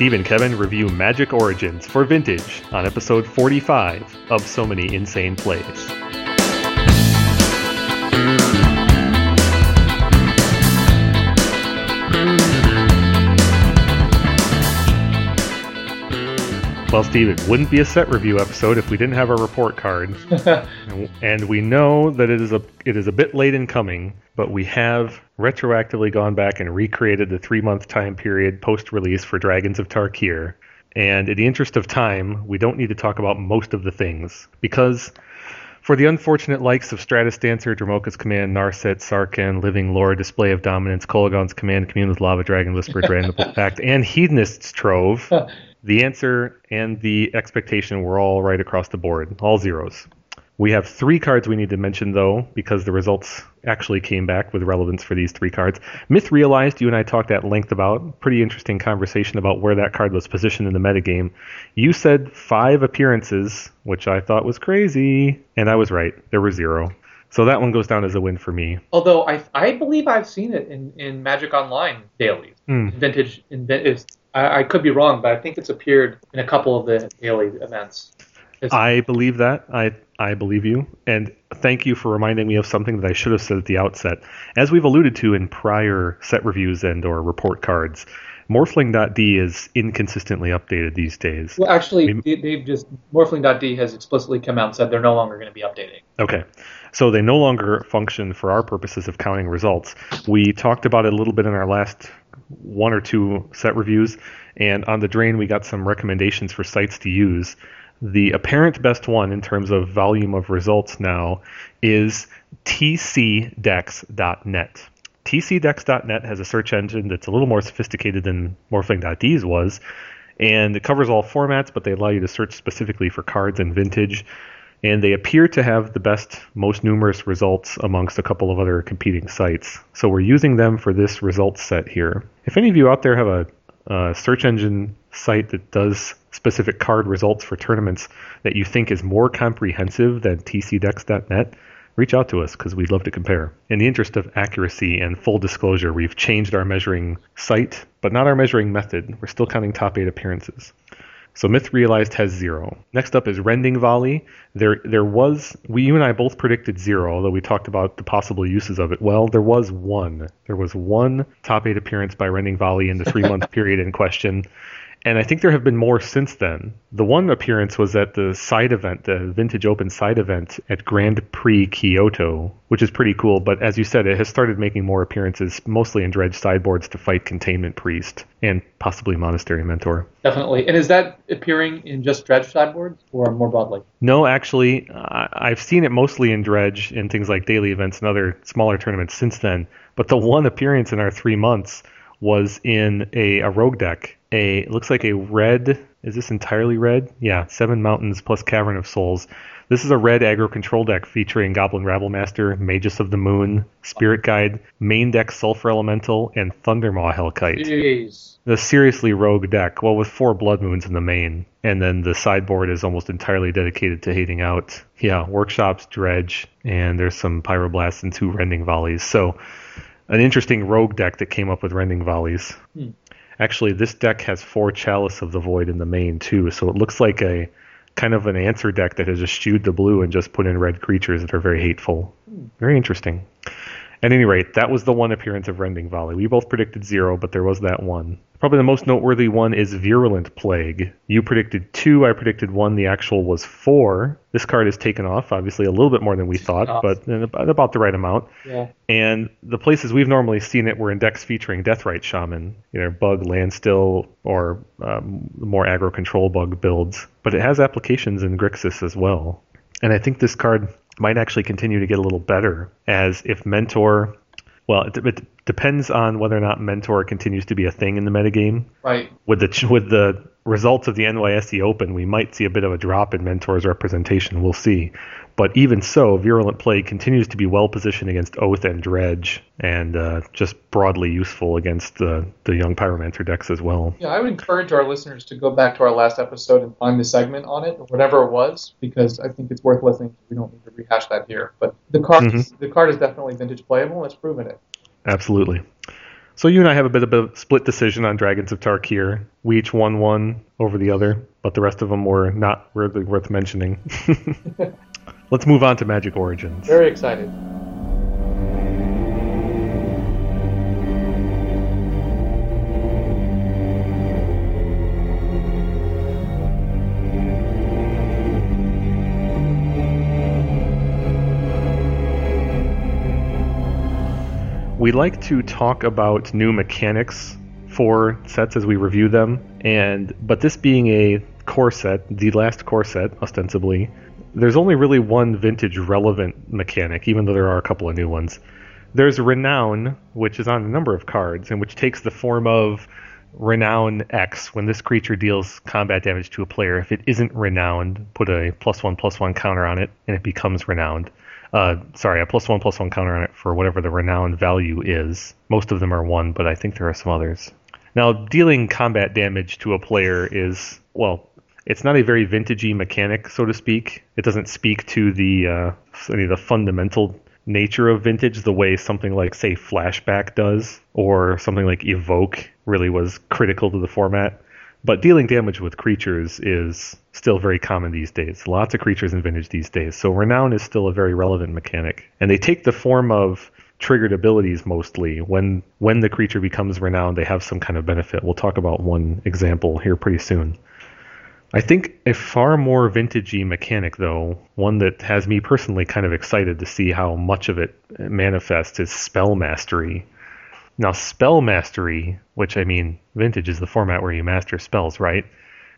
Steve and Kevin review Magic Origins for Vintage on episode 45 of So Many Insane Plays. Well, Steve, it wouldn't be a set review episode if we didn't have our report card. and we know that it is a it is a bit late in coming, but we have retroactively gone back and recreated the three month time period post release for Dragons of Tarkir. And in the interest of time, we don't need to talk about most of the things because for the unfortunate likes of Stratus Dancer, Dromoka's Command, Narset, Sarkhan, Living Lore, Display of Dominance, Kolaghan's Command, Commune with Lava Dragon, Whisper, Dragon Pact, and Hedonist's Trove, the answer and the expectation were all right across the board, all zeros. We have three cards we need to mention, though, because the results actually came back with relevance for these three cards. Myth Realized, you and I talked at length about. Pretty interesting conversation about where that card was positioned in the metagame. You said five appearances, which I thought was crazy, and I was right. There were zero. So that one goes down as a win for me. Although I, I believe I've seen it in, in Magic Online daily. Mm. vintage. In, I, I could be wrong, but I think it's appeared in a couple of the daily events. It's, I believe that. I I believe you, and thank you for reminding me of something that I should have said at the outset. As we've alluded to in prior set reviews and or report cards, Morphling.de is inconsistently updated these days. well, actually, we- they, they've just Morphling.de has explicitly come out and said they're no longer going to be updating. Okay. So they no longer function for our purposes of counting results. We talked about it a little bit in our last one or two set reviews, and on the drain we got some recommendations for sites to use. The apparent best one in terms of volume of results now is tcdecks.net. tcdecks.net has a search engine that's a little more sophisticated than Morphling.de's was, and it covers all formats, but they allow you to search specifically for cards and vintage and they appear to have the best, most numerous results amongst a couple of other competing sites. So we're using them for this results set here. If any of you out there have a, a search engine site that does specific card results for tournaments that you think is more comprehensive than tcdecks.net, reach out to us because we'd love to compare. In the interest of accuracy and full disclosure, we've changed our measuring site, but not our measuring method. We're still counting top eight appearances. So Myth Realized has zero. Next up is Rending Volley. There there was we you and I both predicted zero, although we talked about the possible uses of it. Well, there was one. There was one top eight appearance by Rending Volley in the three month period in question. And I think there have been more since then. The one appearance was at the side event, the Vintage Open side event at Grand Prix Kyoto, which is pretty cool. But as you said, it has started making more appearances, mostly in dredge sideboards to fight Containment Priest and possibly Monastery Mentor. Definitely. And is that appearing in just dredge sideboards or more broadly? No, actually, I've seen it mostly in Dredge in things like daily events and other smaller tournaments since then. But the one appearance in our three months was in a, a rogue deck. A looks like a red. Is this entirely red? Yeah, Seven Mountains plus Cavern of Souls. This is a red aggro control deck featuring Goblin Rabblemaster, Magus of the Moon, Spirit Guide, main deck Sulfur Elemental, and Thundermaw Hellkite Jeez. the seriously rogue deck. Well, with four blood moons in the main, and then the sideboard is almost entirely dedicated to hating out. Yeah, workshops, dredge, and there's some pyroblasts and two rending volleys. So, an interesting rogue deck that came up with rending volleys. Hmm. Actually, this deck has four chalice of the void in the main too, so it looks like a kind of an answer deck that has eschewed the blue and just put in red creatures that are very hateful. Very interesting. At any rate, that was the one appearance of Rending Volley. We both predicted zero, but there was that one. Probably the most noteworthy one is Virulent Plague. You predicted two, I predicted one. The actual was four. This card is taken off, obviously a little bit more than we thought, but in about the right amount. Yeah. And the places we've normally seen it were in decks featuring Deathrite Shaman, either bug, landstill, or um, more aggro control bug builds. But it has applications in Grixis as well. And I think this card might actually continue to get a little better as if Mentor. Well, it, it depends on whether or not Mentor continues to be a thing in the metagame. Right. With the with the results of the NYSE Open, we might see a bit of a drop in Mentor's representation. We'll see. But even so, Virulent Plague continues to be well positioned against Oath and Dredge, and uh, just broadly useful against the, the young Pyromancer decks as well. Yeah, I would encourage our listeners to go back to our last episode and find the segment on it, or whatever it was, because I think it's worth listening. to. We don't need to rehash that here. But the card, Mhm. the card is definitely vintage playable, and it's proven it. Absolutely. So you and I have a bit of a split decision on Dragons of Tarkir. We each won one over the other, but the rest of them were not really worth mentioning. Let's move on to Magic Origins. Very excited. We like to talk about new mechanics for sets as we review them, and but this being a core set, the last core set, ostensibly, there's only really one vintage relevant mechanic, even though there are a couple of new ones. There's Renown, which is on a number of cards, and which takes the form of Renown X. When this creature deals combat damage to a player, if it isn't renowned, put a plus one plus one counter on it, and it becomes renowned. Uh, sorry, a plus one plus one counter on it for whatever the renown value is. Most of them are one, but I think there are some others. Now, dealing combat damage to a player is well, it's not a very vintagey mechanic, so to speak. It doesn't speak to the uh, any of the fundamental nature of vintage the way something like say flashback does or something like evoke really was critical to the format but dealing damage with creatures is still very common these days. Lots of creatures in Vintage these days. So Renown is still a very relevant mechanic. And they take the form of triggered abilities mostly. When when the creature becomes renowned, they have some kind of benefit. We'll talk about one example here pretty soon. I think a far more vintagey mechanic, though, one that has me personally kind of excited to see how much of it manifests, is spell mastery. Now, spell mastery, which I mean, vintage is the format where you master spells, right?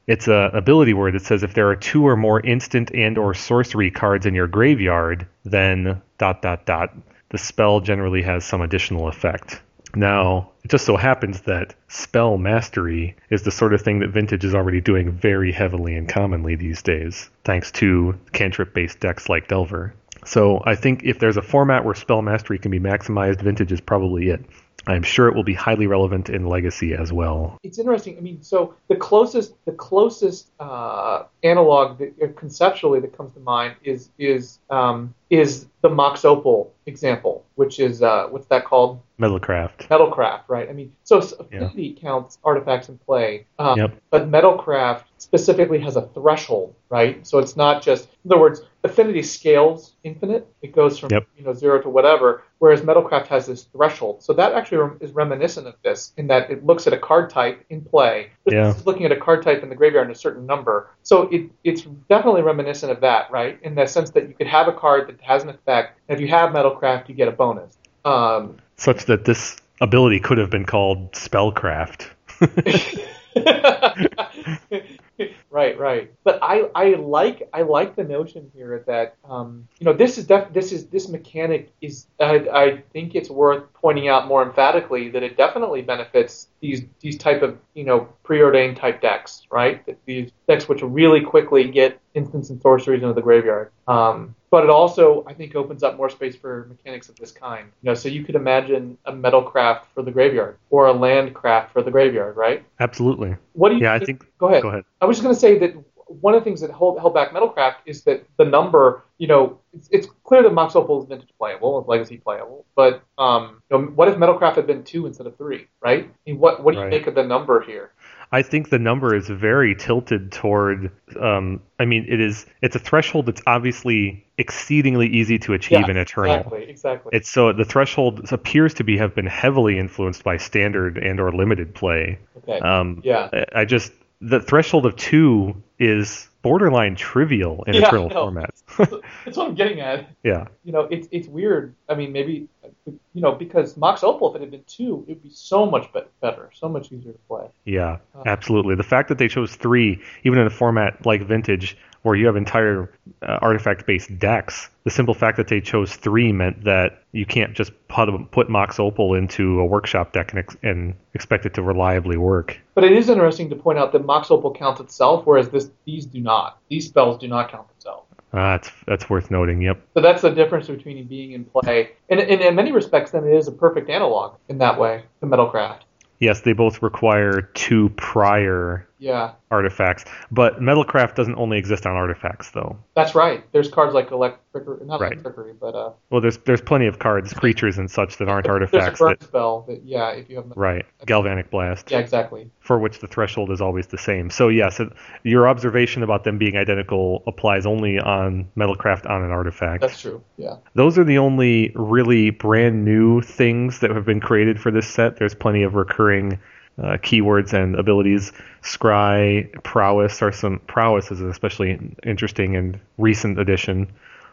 It's a ability word that says if there are two or more instant and or sorcery cards in your graveyard, then dot dot dot. The spell generally has some additional effect. Now, it just so happens that spell mastery is the sort of thing that Vintage is already doing very heavily and commonly these days, thanks to cantrip based decks like Delver. So I think if there's a format where spell mastery can be maximized, Vintage is probably it. I'm sure it will be highly relevant in Legacy as well. It's interesting. I mean, so the closest the closest uh, analog that, uh, conceptually that comes to mind is is um, is the Mox Opal example, which is uh, what's that called? Metalcraft. Metalcraft, right? I mean, so affinity yeah. counts artifacts in play, um, yep. but Metalcraft specifically has a threshold, right? So it's not just, in other words, affinity scales infinite. It goes from yep. you know zero to whatever, whereas Metalcraft has this threshold. So that actually is reminiscent of this in that it looks at a card type in play. Yeah. Looking at a card type in the graveyard in a certain number. So it, it's definitely reminiscent of that, right? In the sense that you could have a card that has an effect, and if you have Metalcraft, you get a bonus. Um, Such that this ability could have been called Spellcraft. right, right. But I, I like I like the notion here that um, you know this is def- this is this mechanic is I, I think it's worth pointing out more emphatically that it definitely benefits these these type of you know preordained type decks, right? These decks which really quickly get instants and sorceries into the graveyard. Um, but it also, I think, opens up more space for mechanics of this kind. You know, so you could imagine a metal craft for the graveyard or a land craft for the graveyard, right? Absolutely. What do you? Yeah, think? I think. Go ahead. Go ahead. I was just going to say that one of the things that hold, held back Metalcraft is that the number, you know, it's, it's clear that Mox Opal is vintage playable and legacy playable, but um, you know, what if Metalcraft had been two instead of three, right? I mean, what what do you Right. make of the number here? I think the number is very tilted toward. Um, I mean, it is. It's a threshold that's obviously exceedingly easy to achieve Yeah, in Eternal. Exactly, exactly. It's so the threshold appears to be have been heavily influenced by standard and or limited play. okay. Um, yeah. I- I just the threshold of two is borderline trivial in Yeah, Eternal know. formats. That's what I'm getting at. yeah, You know, it's it's weird. I mean, maybe you know because Mox Opal, if it had been two, it'd be so much be- better, so much easier to play. yeah, Oh. absolutely. The fact that they chose three, even in a format like Vintage, where you have entire uh, artifact-based decks, the simple fact that they chose three meant that you can't just put, put Mox Opal into a workshop deck and, ex- and expect it to reliably work. But it is interesting to point out that Mox Opal counts itself, whereas this these do not. These spells do not count themselves. Ah, that's that's worth noting. Yep. So that's the difference between being in play. And, and in many respects, then it is a perfect analog in that way to Metalcraft. Yes, they both require two prior Yeah. artifacts. But Metalcraft doesn't only exist on artifacts, though. That's right. There's cards like electric, not Right. but uh, Well, there's there's plenty of cards, creatures, and such that aren't artifacts. there's a burn That, spell that yeah, if you have right, Galvanic Blast. yeah, exactly. for which the threshold is always the same. So yes, it, your observation about them being identical applies only on Metalcraft on an artifact. That's true. Yeah. Those are the only really brand new things that have been created for this set. There's plenty of recurring uh, keywords and abilities. Scry, prowess are some prowess is an especially interesting and recent addition.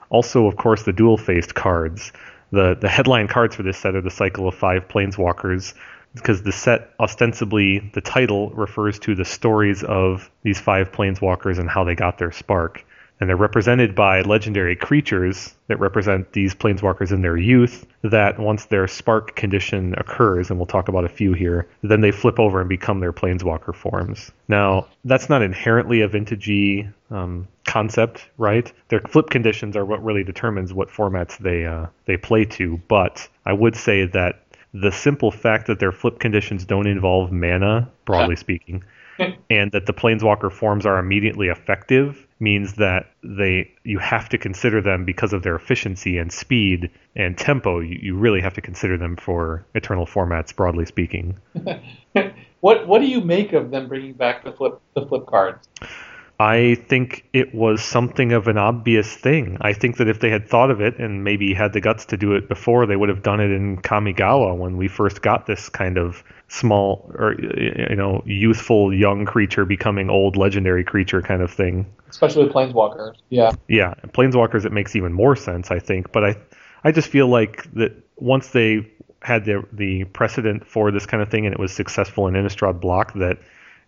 Also, of course, the dual-faced cards. The the headline cards for this set are the cycle of five planeswalkers because the set ostensibly the title refers to the stories of these five planeswalkers and how they got their spark and they're represented by legendary creatures that represent these planeswalkers in their youth that once their spark condition occurs and we'll talk about a few here then they flip over and become their planeswalker forms. Now that's not inherently a vintagey um, concept right? Their flip conditions are what really determines what formats they uh, they play to. But i would say that the simple fact that their flip conditions don't involve mana broadly speaking and that the planeswalker forms are immediately effective means that they you have to consider them because of their efficiency and speed and tempo you, you really have to consider them for eternal formats broadly speaking what what do you make of them bringing back the flip the flip cards? I think it was something of an obvious thing. I think that if they had thought of it and maybe had the guts to do it before, they would have done it in Kamigawa when we first got this kind of small or you know youthful young creature becoming old legendary creature kind of thing. Especially with planeswalkers. Yeah. Yeah, planeswalkers it makes even more sense, I think. But I, I just feel like that once they had the the precedent for this kind of thing and it was successful in Innistrad block, that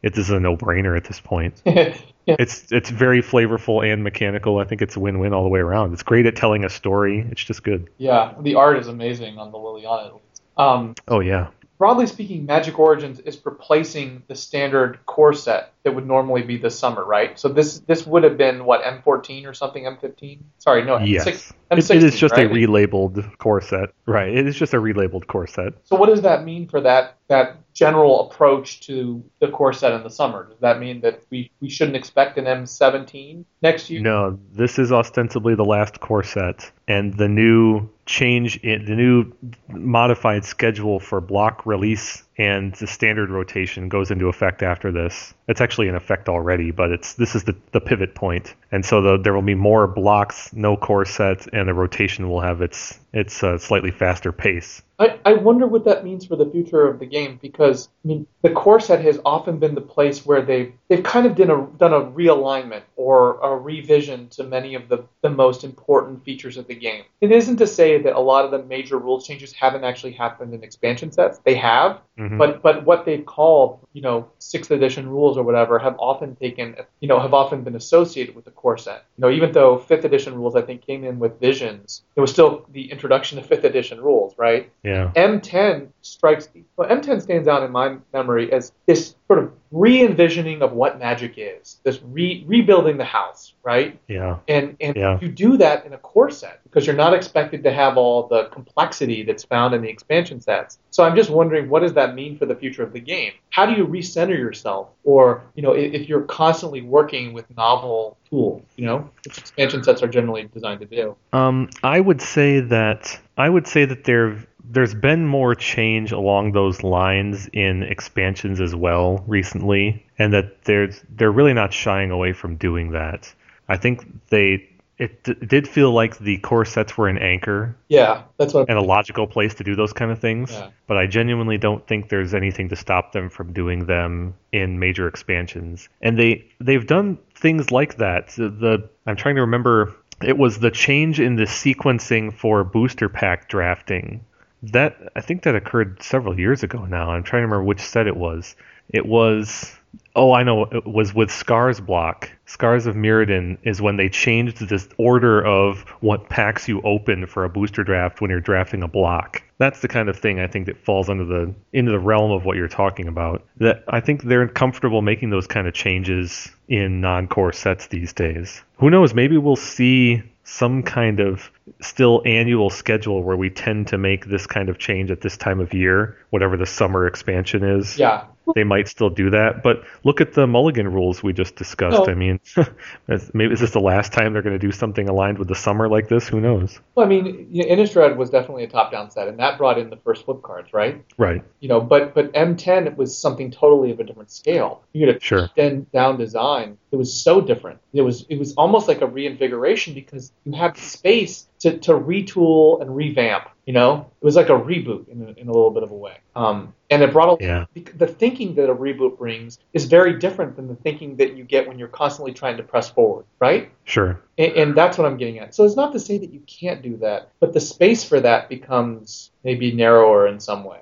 it is a no brainer at this point. yeah. It's it's very flavorful and mechanical. I think it's a win win all the way around. It's great at telling a story. It's just good. Yeah. The art is amazing on the Liliana. Um, Oh yeah, broadly speaking, Magic Origins is replacing the standard core set that would normally be this summer, right? So this this would have been what M14 or something, M15. Sorry, no, yes. M6, M16, it is just right? a relabeled core set, right? It is just a relabeled core set. So what does that mean for that that general approach to the core set in the summer? Does that mean that we, we shouldn't expect an M17 next year? No, this is ostensibly the last core set, and the new change in the new modified schedule for block release and the standard rotation goes into effect after this. It's actually in effect already, but it's this is the, the pivot point. and so the, there will be more blocks, no core sets, and the rotation will have its its uh, slightly faster pace. I, I wonder what that means for the future of the game because I mean the core set has often been the place where they've they've kind of done a done a realignment or a revision to many of the, the most important features of the game. It isn't to say that a lot of the major rules changes haven't actually happened in expansion sets. They have, Mhm. but but what they've called you know sixth edition rules or whatever have often taken you know have often been associated with the core set. You know even though fifth edition rules I think came in with visions, it was still the introduction of fifth edition rules, right? yeah, M10 strikes. Well, M10 stands out in my memory as this sort of re-envisioning of what magic is. This re- rebuilding the house, right? yeah, And and Yeah. you do that in a core set because you're not expected to have all the complexity that's found in the expansion sets. So I'm just wondering, what does that mean for the future of the game? How do you recenter yourself, or you know, if, if you're constantly working with novel tools, you know, which expansion sets are generally designed to do. Um, I would say that I would say that there there's been more change along those lines in expansions as well recently, and that there's they're really not shying away from doing that. I think they it d- did feel like the core sets were an anchor Yeah, that's what. and a logical place to do those kind of things. Yeah. But I genuinely don't think there's anything to stop them from doing them in major expansions. And they they've done things like that. The I'm trying to remember. It was the change in the sequencing for booster pack drafting. That I think that occurred several years ago now. I'm trying to remember which set it was. It was Oh, I know. It was with Scars block. Scars of Mirrodin is when they changed this order of what packs you open for a booster draft when you're drafting a block. That's the kind of thing I think that falls under the into the realm of what you're talking about. That I think they're comfortable making those kind of changes in non-core sets these days. Who knows? Maybe we'll see some kind of still annual schedule where we tend to make this kind of change at this time of year, whatever the summer expansion is. Yeah, they might still do that. But look at the Mulligan rules we just discussed. No. I mean, maybe is this the last time they're going to do something aligned with the summer like this? Who knows? Well, I mean, Innistrad was definitely a top-down set, and that brought in the first flip cards, right? Right. You know, but but M10 was something totally of a different scale. You had a Sure. then down design. It was so different. It was it was almost like a reinvigoration because you had space to, to retool and revamp. You know, it was like a reboot in a, in a little bit of a way. Um, and it brought a, Yeah. the thinking that a reboot brings is very different than the thinking that you get when you're constantly trying to press forward, right? Sure. And, and that's what I'm getting at. So it's not to say that you can't do that, but the space for that becomes maybe narrower in some way.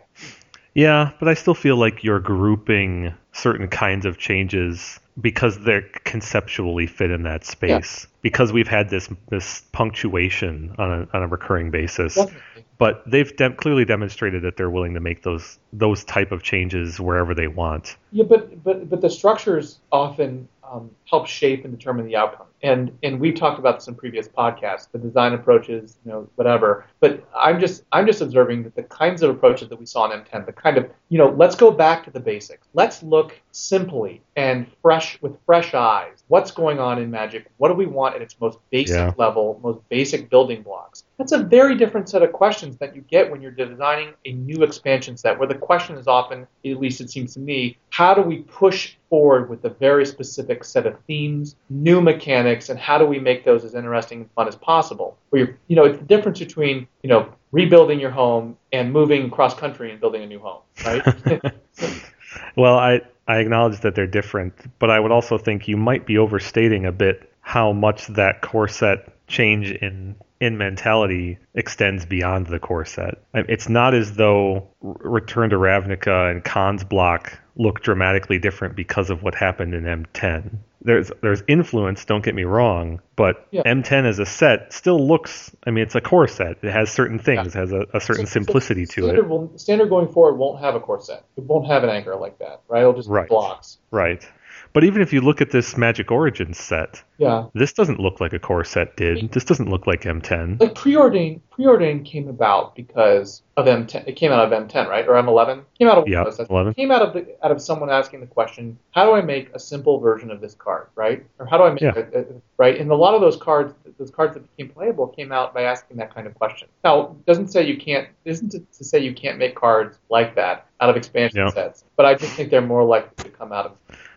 Yeah, but I still feel like you're grouping certain kinds of changes because they're conceptually fit in that space. Because we've had this this punctuation on a on a recurring basis. Definitely. But they've dem- clearly demonstrated that they're willing to make those those type of changes wherever they want. Yeah, but but but the structures often um, help shape and determine the outcome. And and we've talked about this in previous podcasts, the design approaches, you know, whatever. But I'm just I'm just observing that the kinds of approaches that we saw in M10, the kind of you know, let's go back to the basics. Let's look simply and fresh with fresh eyes. What's going on in Magic? What do we want at its most basic Yeah. level, most basic building blocks? That's a very different set of questions that you get when you're designing a new expansion set, where the question is often, at least it seems to me, how do we push forward with a very specific set of themes, new mechanics, and how do we make those as interesting and fun as possible? Where you're, you know, it's the difference between, you know, rebuilding your home and moving cross country and building a new home, right? Well, I I acknowledge that they're different, but I would also think you might be overstating a bit how much that core set change in in mentality extends beyond the core set. It's not as though Return to Ravnica and Khan's block look dramatically different because of what happened in M10. There's there's influence, don't get me wrong, but Yeah. M10 as a set still looks. I mean, it's a core set. It has certain things. It has a, a certain So- so simplicity to it. Will, standard going forward won't have a core set. It won't have an anchor like that, right? It'll just be Right. blocks. Right. But even if you look at this Magic Origins set, Yeah. this doesn't look like a core set did. This doesn't look like M10. like preordain preordain came about because of M10. It came out of M10, right, or M11? Came out of Yeah, it 11. came out of the, out of someone asking the question, how do I make a simple version of this card, right? Or how do I make Yeah. right? And a lot of those cards, those cards that became playable, came out by asking that kind of question. Now, it doesn't say you can't, isn't it to say you can't make cards like that out of expansion Yeah. sets, but I just think they're more likely to come out of.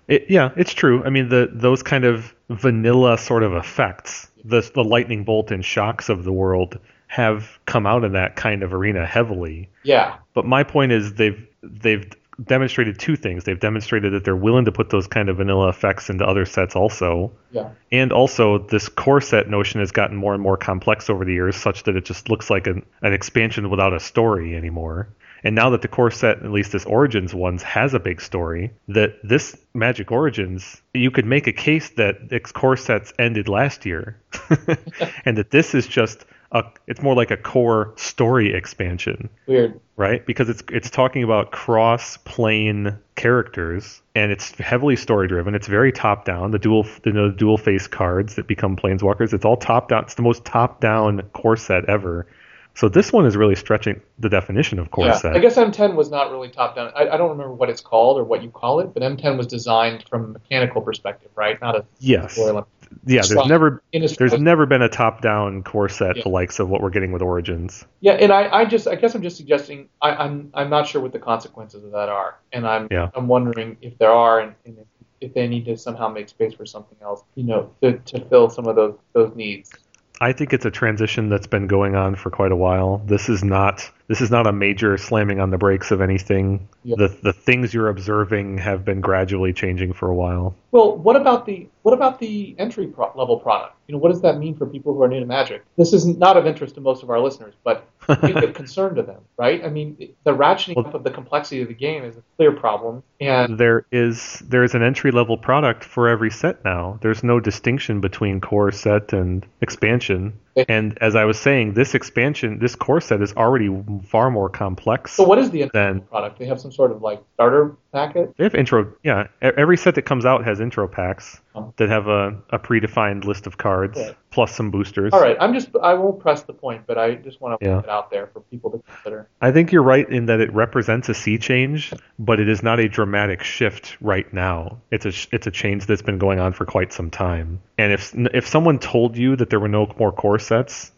It, yeah, it's true. I mean, the those kind of vanilla sort of effects, the the lightning bolt and shocks of the world, have come out in that kind of arena heavily. Yeah, But my point is, they've they've demonstrated two things. They've demonstrated that they're willing to put those kind of vanilla effects into other sets also. yeah, And also, this core set notion has gotten more and more complex over the years, such that it just looks like an, an expansion without a story anymore. And now that the core set, at least this Origins ones, has a big story, that this Magic Origins, you could make a case that its core sets ended last year, and that this is just a, it's more like a core story expansion weird. right? Because it's it's talking about cross plane characters, and it's heavily story driven. It's very top down. The dual the, the dual face cards that become planeswalkers. It's all top down. It's the most top down core set ever. So this one is really stretching the definition of core yeah, set. I guess M10 was not really top down. I, I don't remember what it's called or what you call it, but M10 was designed from a mechanical perspective, right? Not a yes. Yeah. There's Strong. never there's never been a top down core set Yeah. the likes of what we're getting with Origins. Yeah, and I, I just I guess I'm just suggesting I, I'm I'm not sure what the consequences of that are, and I'm Yeah. I'm wondering if there are, and, and if, if they need to somehow make space for something else, you know, to, to fill some of those those needs. I think it's a transition that's been going on for quite a while. This is not this is not a major slamming on the brakes of anything. Yeah. The the things you're observing have been gradually changing for a while. Well, what about the what about the entry pro- level product? You know, what does that mean for people who are new to Magic? This is not of interest to most of our listeners, but it's a concern to them, right? I mean, the ratcheting up of the complexity of the game is a clear problem, and There is there is an entry level product for every set now. There's no distinction between core set and expansion. And as I was saying, this expansion, this core set is already far more complex so what is the than product? They have some sort of like starter packet. They have intro, yeah. Every set that comes out has intro packs. That have a, a predefined list of cards plus some boosters. All right, I'm just I won't press the point, but I just want to Yeah. put it out there for people to consider. I think you're right in that it represents a sea change, but it is not a dramatic shift right now. It's a it's a change that's been going on for quite some time. And if if someone told you that there were no more core sets,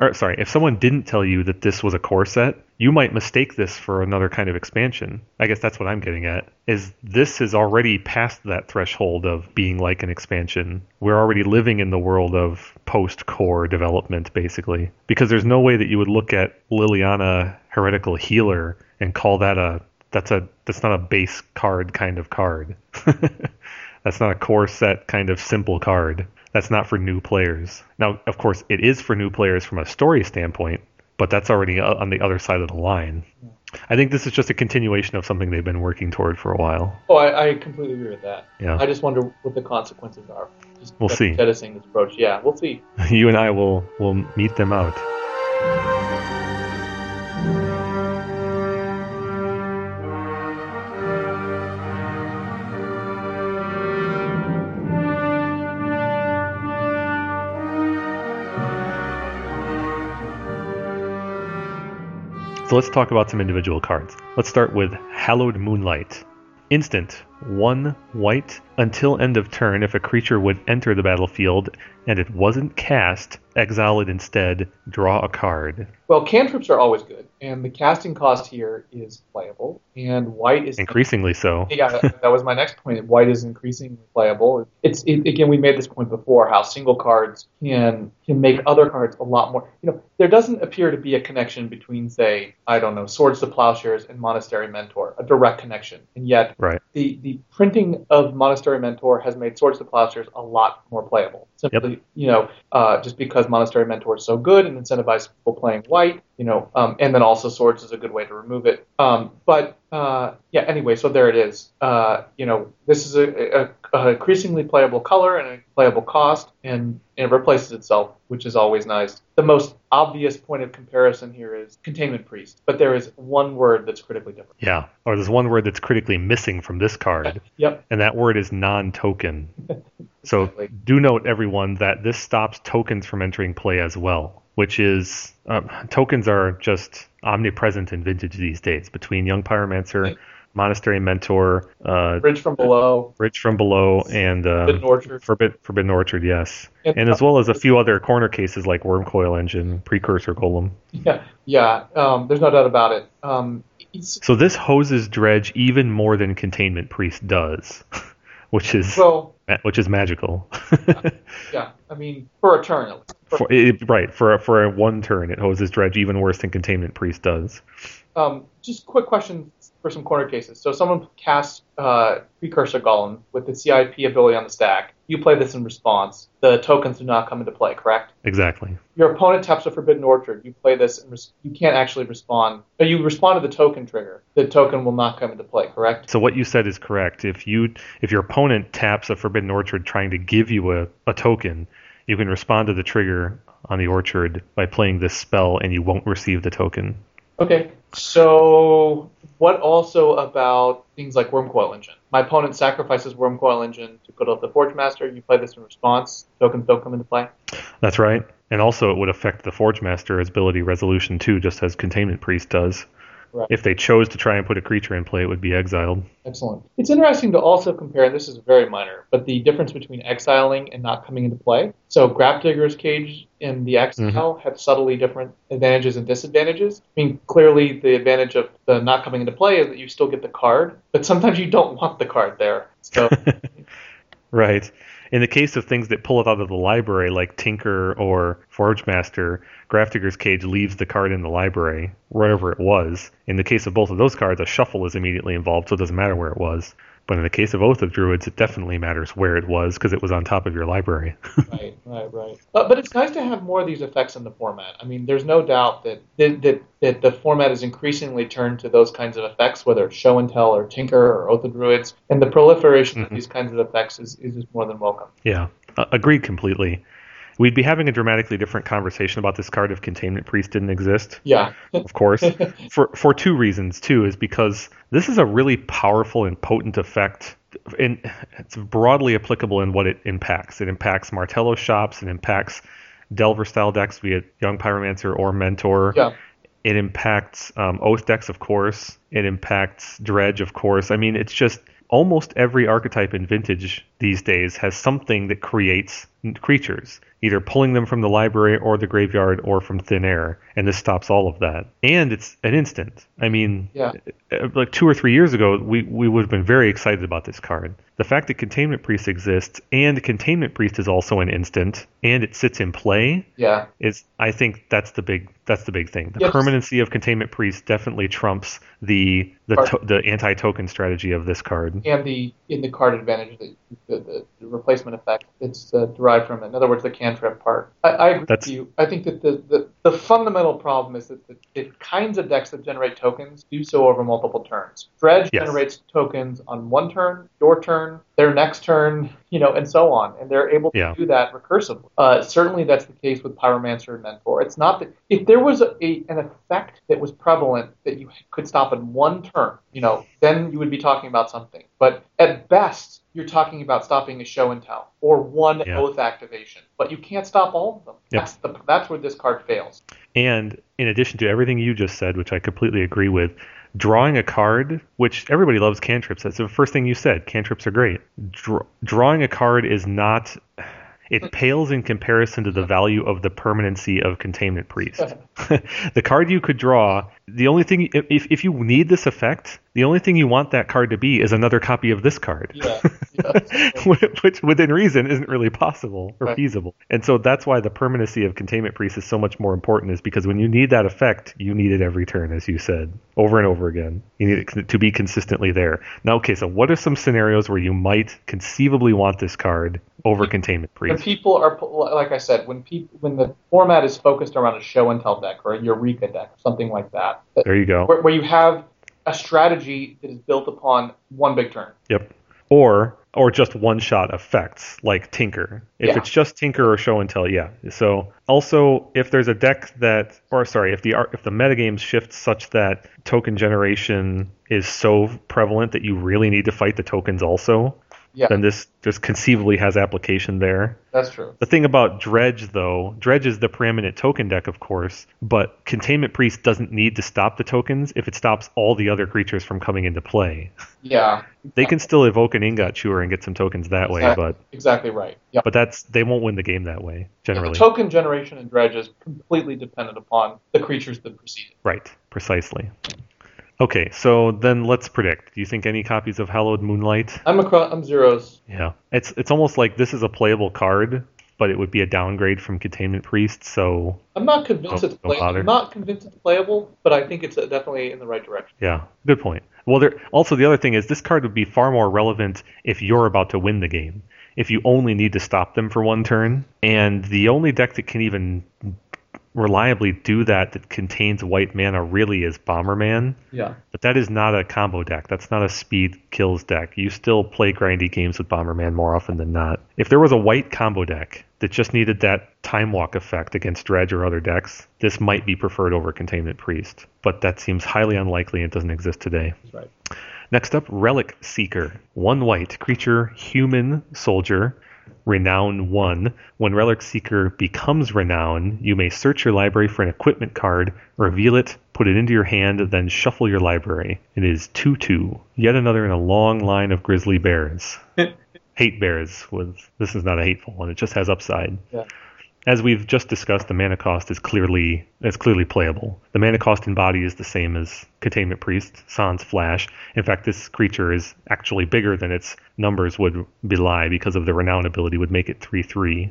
or sorry, if someone didn't tell you that this was a core set, you might mistake this for another kind of expansion. I guess that's what I'm getting at. Is this is already past that threshold of being like an expansion. We're already living in the world of post-core development basically. Because there's no way that you would look at Liliana Heretical Healer and call that a that's a that's not a base card kind of card. that's not a core set kind of simple card. That's not for new players. Now, of course, it is for new players from a story standpoint, but that's already uh, on the other side of the line. I think this is just a continuation of something they've been working toward for a while. Oh, I, I completely agree with that. Yeah. I just wonder what the consequences are. Just We'll see. Jettisoning this approach. Yeah, we'll see. You and I will will meet them out. So let's talk about some individual cards. Let's start with Hallowed Moonlight. Instant, one white. Until end of turn, if a creature would enter the battlefield and it wasn't cast, exile it instead, draw a card. Well, cantrips are always good, and the casting cost here is playable, and white is Increasingly so. Yeah, that was my next point. White is increasingly playable. It's it, again, we made this point before how single cards can can make other cards a lot more. You know, there doesn't appear to be a connection between, say, I don't know, Swords to Plowshares and Monastery Mentor, a direct connection, and yet Right. the the printing of Monastery Mentor has made Swords to Plowshares a lot more playable. Simply, you know, uh, just because Monastery Mentor is so good and incentivizes people playing white, you know, um, and then also Swords is a good way to remove it. Um, but uh, yeah, anyway, so there it is. Uh, you know, this is a, a, a increasingly playable color and a playable cost, and, and it replaces itself, which is always nice. The most obvious point of comparison here is Containment Priest, but there is one word that's critically different. Yeah. Or there's one word that's critically missing from this card, Yep. and that word is non token. So do note, everyone, that this stops tokens from entering play as well, which is uh, tokens are just omnipresent in Vintage these days between Young Pyromancer, Right. Monastery Mentor, uh, Bridge from below, Bridge from Below, and uh, Forbidden Orchard. Forbid, Forbidden Orchard, yes. And- And as well as a few other corner cases like Wurmcoil Engine, Precursor Golem. Yeah, yeah. Um, there's no doubt about it. Um, So this hoses Dredge even more than Containment Priest does, which is well, which is magical. yeah. I mean, for a turn. For- for, it, right for a, for a one turn, it hoses Dredge even worse than Containment Priest does. Um, just quick question for some corner cases. So someone casts uh, Precursor Golem with the CIP ability on the stack. You play this in response. The tokens do not come into play, correct? Exactly. Your opponent taps a Forbidden Orchard. You play this, and res- you can't actually respond. Or you respond to the token trigger. The token will not come into play, correct? So what you said is correct. If you if your opponent taps a Forbidden Orchard trying to give you a, a token, you can respond to the trigger on the orchard by playing this spell, and you won't receive the token. Okay. So, what also about things like Wurmcoil Engine? My opponent sacrifices Wurmcoil Engine to put out the Forge Master. You play this in response. Tokens don't come into play. That's right. And also, it would affect the Forge Master's ability resolution too, just as Containment Priest does. Right. If they chose to try and put a creature in play, it would be exiled. Excellent. It's interesting to also compare, and this is very minor, but the difference between exiling and not coming into play. So, Grafdigger's Cage and the exile mm-hmm. have subtly different advantages and disadvantages. I mean, clearly the advantage of the not coming into play is that you still get the card, but sometimes you don't want the card there. So, Right. In the case of things that pull it out of the library, like Tinker or Forge Master, Grafdigger's Cage leaves the card in the library, wherever it was. In the case of both of those cards, a shuffle is immediately involved, so it doesn't matter where it was. But in the case of Oath of Druids, it definitely matters where it was because it was on top of your library. right, right, right. But, but it's nice to have more of these effects in the format. I mean, there's no doubt that that, that the format is increasingly turned to those kinds of effects, whether it's show and tell or tinker or oath of druids, and the proliferation Mhm. of these kinds of effects is, is just more than welcome. yeah, uh, agreed completely. We'd be having a dramatically different conversation about this card if Containment Priest didn't exist. Yeah, of course, for for two reasons. too is because this is a really powerful and potent effect and it's broadly applicable in what it impacts. It impacts Martello shops. It impacts Delver style decks, be it Young Pyromancer or Mentor. Yeah. It impacts um, Oath decks, of course. It impacts Dredge, of course. I mean, it's just almost every archetype in Vintage these days has something that creates creatures, either pulling them from the library or the graveyard or from thin air, and this stops all of that. And it's an instant. I mean, Yeah. uh, like two or three years ago, we, we would have been very excited about this card. The fact that Containment Priest exists and Containment Priest is also an instant and it sits in play Yeah. is I think that's the big that's the big thing. The Yes. permanency of Containment Priest definitely trumps the the to, the anti-token strategy of this card. And the in the card advantage, the, the, the replacement effect It's uh, derived from it. In other words, the cantrip part. I, I agree That's- with you. I think that the, the, the fundamental problem is that the, the kinds of decks that generate tokens do so over multiple turns. Dredge Yes. generates tokens on one turn, your turn, their next turn, you know, and so on. And they're able to Yeah. do that recursively. Uh, certainly that's the case with Pyromancer and Mentor. It's not that if there was a, a, an effect that was prevalent that you could stop in one turn, you know, then you would be talking about something. But at best, you're talking about stopping a show and tell or one Yeah. oath activation. But you can't stop all of them. Yep. That's the that's where this card fails. And in addition to everything you just said, which I completely agree with, drawing a card, which everybody loves cantrips. That's the first thing you said. Cantrips are great. Draw, drawing a card is not. It pales in comparison to the value of the permanency of Containment Priest. the card you could draw, the only thing, if, if you need this effect, the only thing you want that card to be is another copy of this card. Yeah. yeah. which within reason isn't really possible or Right. feasible. And so that's why the permanency of containment priest is so much more important is because when you need that effect, you need it every turn, as you said, over and over again. You need it to be consistently there. Now, okay, so what are some scenarios where you might conceivably want this card over containment when priest? people are like I said, when people when the format is focused around a show and tell deck or a Eureka deck, or something like that- There you go. where, where you have a strategy that is built upon one big turn. Yep. Or or just one shot effects like Tinker. If Yeah. it's just Tinker or Show and Tell, yeah. So also if there's a deck that or sorry, if the if the metagame shifts such that token generation is so prevalent that you really need to fight the tokens also, Yeah. then this just conceivably has application there. That's true. The thing about Dredge, though, Dredge is the preeminent token deck, of course, but Containment Priest doesn't need to stop the tokens if it stops all the other creatures from coming into play. Yeah. They can still evoke an Ingot Chewer and get some tokens that way, Exactly. but Exactly right. Yeah. but that's they won't win the game that way The generally. token generation in Dredge is completely dependent upon the creatures that precede it. Right, precisely. Okay, so then let's predict. Do you think any copies of Hallowed Moonlight? I'm across. I'm zeros. Yeah, it's it's almost like this is a playable card, but it would be a downgrade from Containment Priest. So I'm not convinced it's bother. I'm not convinced it's playable, but I think it's uh, definitely in the right direction. yeah, good point. Well, there also the other thing is this card would be far more relevant if you're about to win the game. If you only need to stop them for one turn, and the only deck that can even reliably do that that contains white mana really is Bomberman. Yeah. But that is not a combo deck. That's not a speed kills deck. You still play grindy games with Bomberman more often than not. If there was a white combo deck that just needed that time walk effect against Dredge or other decks, this might be preferred over Containment Priest. But that seems highly unlikely and doesn't exist today. That's right. Next up, Relic Seeker. One white creature, human soldier, renown one. When Relic Seeker becomes renown, you may search your library for an equipment card, reveal it, put it into your hand, then shuffle your library. It is 2 2. Yet another in a long line of grizzly bears. Hate bears with this is not a hateful one, it just has upside. Yeah. As we've just discussed, the mana cost is clearly is clearly playable. The mana cost in body is the same as Containment Priest, Sans Flash. In fact, this creature is actually bigger than its numbers would belie because of the renown ability would make it 3-3.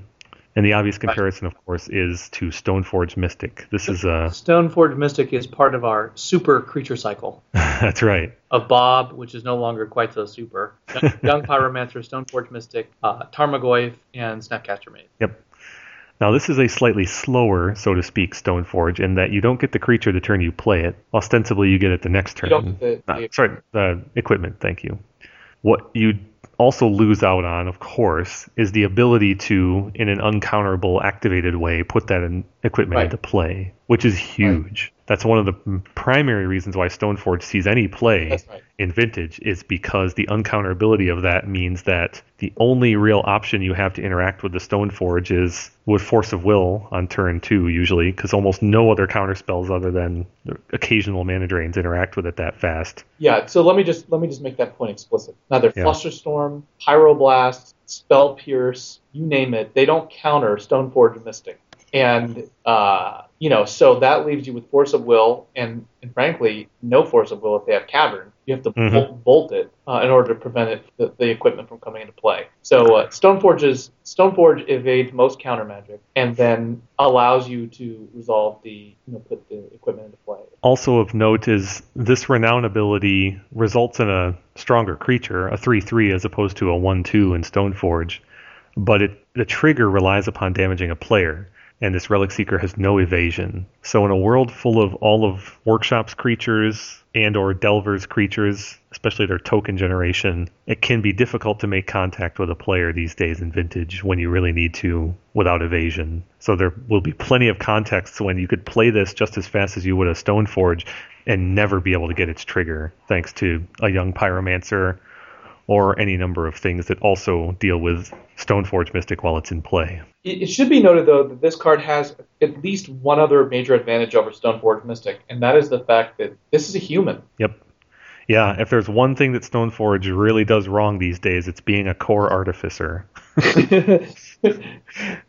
And the obvious comparison, of course, is to Stoneforge Mystic. This is a Stoneforge Mystic is part of our super creature cycle that's right. of Bob, which is no longer quite so super. Young, Pyromancer, Stoneforge Mystic, uh, Tarmogoyf, and Snapcaster Mage. Yep. Now this is a slightly slower, so to speak, Stoneforge in that you don't get the creature the turn you play it. Ostensibly, you get it the next turn. Don't get the- Uh, sorry, the equipment. Thank you. What you also lose out on, of course, is the ability to, in an uncounterable, activated way, put that in equipment Right. into play, which is huge. That's one of the primary reasons why Stoneforge sees any play right. in Vintage is because the uncounterability of that means that the only real option you have to interact with the Stoneforge is with Force of Will on turn two, usually, because almost no other counter spells other than occasional mana drains interact with it that fast. Yeah, so let me just let me just make that point explicit. Neither Yeah. Flusterstorm, Pyroblast, Spell Pierce, you name it, they don't counter Stoneforge Mystic. And uh, you know, so that leaves you with Force of Will and, and frankly, no Force of Will if they have Cavern. You have to Mhm. bolt, bolt it uh, in order to prevent it the, the equipment from coming into play. So uh, Stoneforge is Stoneforge evades most counter magic and then allows you to resolve the you know put the equipment into play. Also of note is this renown ability results in a stronger creature, a 3-3 as opposed to a 1-2 in Stoneforge, but it the trigger relies upon damaging a player, and this Relic Seeker has no evasion. So in a world full of all of Workshop's creatures and or Delver's creatures, especially their token generation, it can be difficult to make contact with a player these days in Vintage when you really need to without evasion. So there will be plenty of contexts when you could play this just as fast as you would a Stoneforge and never be able to get its trigger, thanks to a young pyromancer or any number of things that also deal with Stoneforge Mystic while it's in play. It, should be noted, though, that this card has at least one other major advantage over Stoneforge Mystic, and that is the fact that this is a human. Yep. Yeah, if there's one thing that Stoneforge really does wrong these days, it's being a Kor Artificer.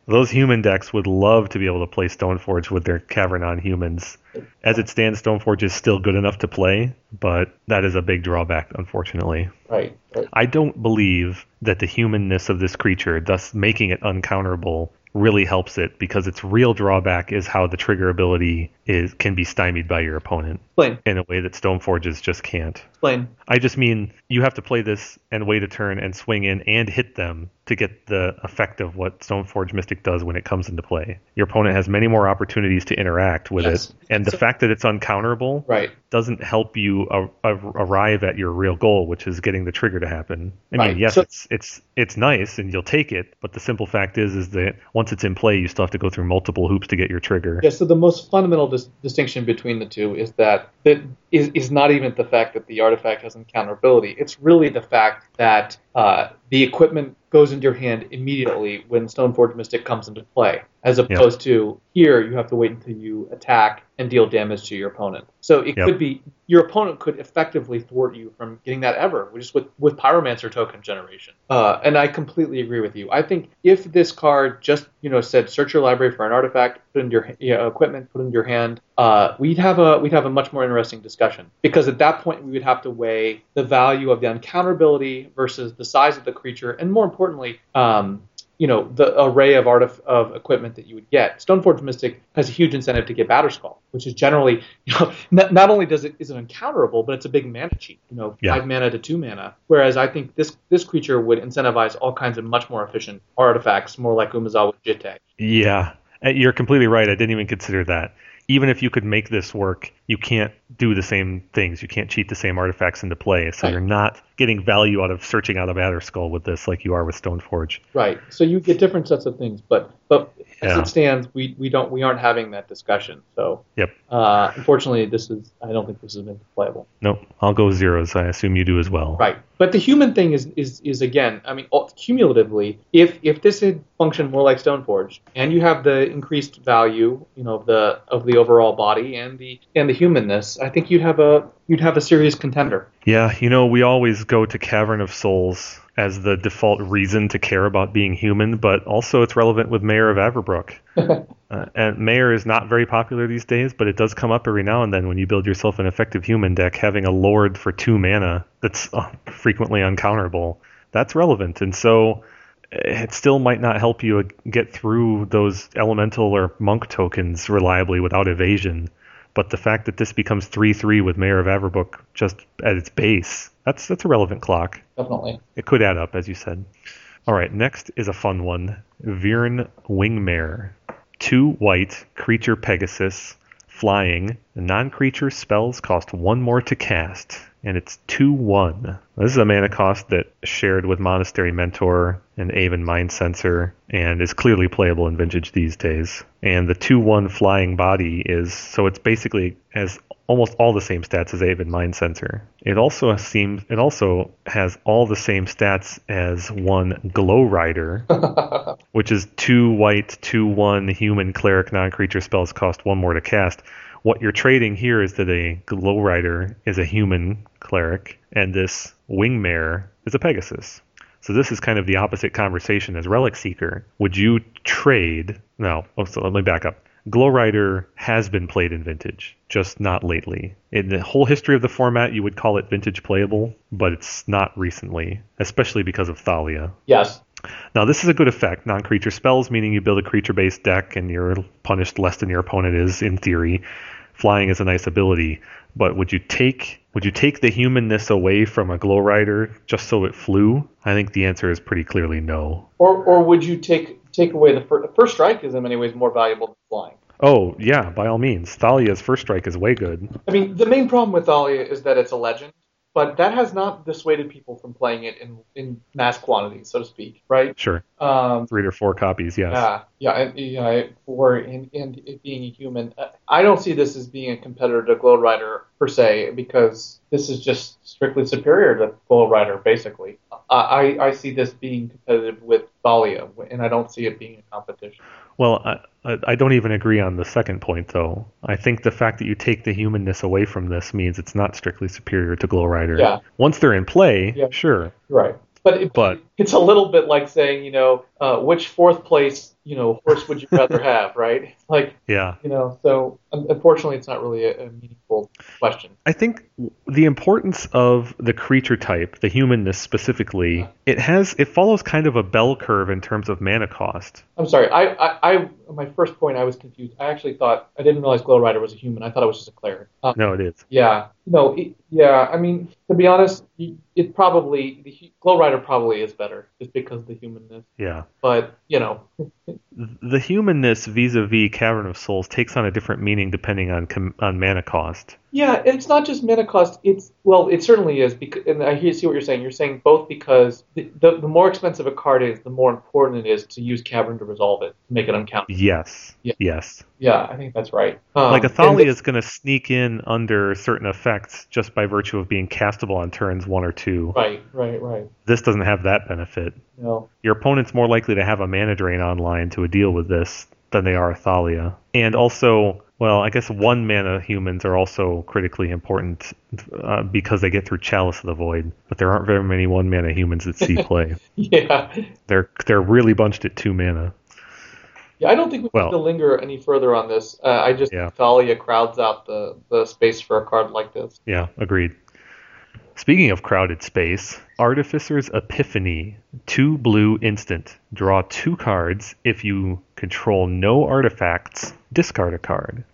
Those human decks would love to be able to play Stoneforge with their Cavern on humans. As it stands, Stoneforge is still good enough to play, but that is a big drawback, unfortunately. right. right. I don't believe that the humanness of this creature, thus making it uncounterable, really helps it because its real drawback is how the trigger ability is can be stymied by your opponent in a way that Stoneforges just can't. Explain. I just mean you have to play this and wait a turn and swing in and hit them to get the effect of what Stoneforge Mystic does when it comes into play. Your opponent has many more opportunities to interact with Yes. it, and the So- fact that it's uncounterable Right. doesn't help you a- a- arrive at your real goal, which is getting the trigger to happen. I mean, Right. yes, So- it's it's it's nice and you'll take it, but the simple fact is is that once it's in play, you still have to go through multiple hoops to get your trigger. Yeah, so the most fundamental dis- distinction between the two is that that is, is not even the fact that the artifact has encounterability. It's really the fact that uh, the equipment goes into your hand immediately when Stoneforge Mystic comes into play, as opposed to here you have to wait until you attack and deal damage to your opponent. So it Yep. could be your opponent could effectively thwart you from getting that ever, which is with with Pyromancer token generation. Uh, and I completely agree with you. I think if this card just you know said search your library for an artifact, put it into your you know, equipment, put it into your hand, uh, we'd have a we'd have a much more interesting discussion because at that point we would have to weigh the value of the uncounterability versus the size of the creature, and more importantly. Um, you know the array of art of, of equipment that you would get. Stoneforge Mystic has a huge incentive to get Batterskull, which is generally you know not, not only does it is it uncounterable, but it's a big mana cheat. You know, Yeah. five mana to two mana. Whereas I think this this creature would incentivize all kinds of much more efficient artifacts, more like Umezawa Jitte. Yeah, uh, you're completely right. I didn't even consider that. Even if you could make this work, you can't do the same things. You can't cheat the same artifacts into play. So Right. you're not getting value out of searching out a Batterskull with this like you are with Stoneforge. Right. So you get different sets of things, but but as it stands, we, we don't we aren't having that discussion. So Yep. uh, unfortunately, this is I don't think this has been playable. Nope, I'll go zeros. I assume you do as well. Right. But the human thing is is is again, I mean, cumulatively, if if this had functioned more like Stoneforge, and you have the increased value, you know, of the of the overall body and the and the humanness, I think you'd have a you'd have a serious contender. Yeah, you know, we always go to Cavern of Souls as the default reason to care about being human, but also it's relevant with Mayor of Avabruck. uh, and Mayor is not very popular these days, but it does come up every now and then when you build yourself an effective human deck. Having a Lord for two mana that's uh, frequently uncounterable, that's relevant. And so eh, it still might not help you uh, get through those elemental or monk tokens reliably without evasion. But the fact that this becomes 3 3 with Mayor of Avabruck just at its base, that's, that's a relevant clock. Definitely. It could add up, as you said. All right, next is a fun one Vryn Wingmare. Two white, creature Pegasus, flying. Non creature spells cost one more to cast. And it's 2 1. This is a mana cost that shared with Monastery Mentor and Aven Mindcensor and is clearly playable in Vintage these days. And the 2 1 Flying Body is so it's basically has almost all the same stats as Aven Mindcensor. It also seems it also has all the same stats as one Glow Rider, which is two white, two one human cleric non-creature spells cost one more to cast. What you're trading here is that a Glow Rider is a human cleric, and this Wingmare is a Pegasus. So this is kind of the opposite conversation as Relic Seeker. Would you trade? No. Oh, so let me back up. Glow Rider has been played in Vintage, just not lately. In the whole history of the format, you would call it Vintage playable, but it's not recently, especially because of Thalia. Yes. Now, this is a good effect. Non creature spells, meaning you build a creature based deck and you're punished less than your opponent is, in theory. Flying is a nice ability, but would you take would you take the humanness away from a glow rider just so it flew? I think the answer is pretty clearly no. Or or would you take take away the first, first strike is in many ways more valuable than flying. Oh yeah, by all means. Thalia's first strike is way good. I mean, the main problem with Thalia is that it's a legend, but that has not dissuaded people from playing it in in mass quantities, so to speak, right? Sure. Um, Three or four copies, yes. yeah, yeah, and, yeah. For in, in it being a human, Uh, I don't see this as being a competitor to Glow Rider per se, because this is just strictly superior to Glow Rider, basically. I, I see this being competitive with Thalia, and I don't see it being a competition. Well, I, I I don't even agree on the second point, though. I think the fact that you take the humanness away from this means it's not strictly superior to Glow Rider. Yeah. Once they're in play, Yeah. sure. Right. But, it, But- it's a little bit like saying, you know, uh, which fourth place, you know, horse would you rather have, right? Like, Yeah. you know, so unfortunately, it's not really a, a meaningful question. I think the importance of the creature type, the humanness specifically, it has it follows kind of a bell curve in terms of mana cost. I'm sorry. I, I, I, my first point, I was confused. I actually thought I didn't realize Glow Rider was a human. I thought it was just a cleric. Um, No, it is. Yeah. No. It, yeah. I mean, to be honest, it probably the Glow Rider probably is better just because of the humanness. Yeah. But you know, The humanness vis-a-vis Cavern of Souls takes on a different meaning depending on com- on mana cost. Yeah, it's not just mana cost. It's well, it certainly is. Because, and I hear see what you're saying. You're saying both because the, the the more expensive a card is, the more important it is to use Cavern to resolve it, to make it uncountable. Yes. Yeah. Yes. Yeah, I think that's right. Um, like a and Thalia this- is going to sneak in under certain effects just by virtue of being castable on turns one or two. Right, right, right. This doesn't have that benefit. No. Your opponent's more likely to have a mana drain online to a deal with this than they are a Thalia, And also, well, I guess one mana humans are also critically important uh, because they get through Chalice of the Void. But there aren't very many one mana humans that see play. Yeah. they're they're really bunched at two mana. Yeah, I don't think we Well- need to linger any further on this. Uh, I just Yeah. Thalia crowds out the, the space for a card like this. Yeah, agreed. Speaking of crowded space, Artificer's Epiphany, two blue instant. Draw two cards. If you control no artifacts, discard a card.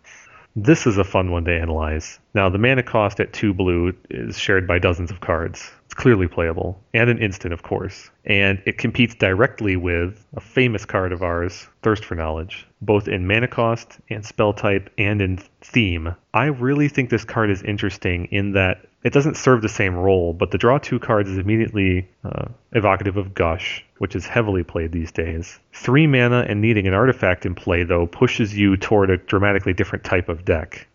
This is a fun one to analyze. Now, the mana cost at two blue is shared by dozens of cards. It's clearly playable, and an instant, of course. And it competes directly with a famous card of ours, Thirst for Knowledge, both in mana cost and spell type and in theme. I really think this card is interesting in that it doesn't serve the same role, but the draw two cards is immediately uh, evocative of Gush, which is heavily played these days. Three mana and needing an artifact in play, though, pushes you toward a dramatically different type of deck.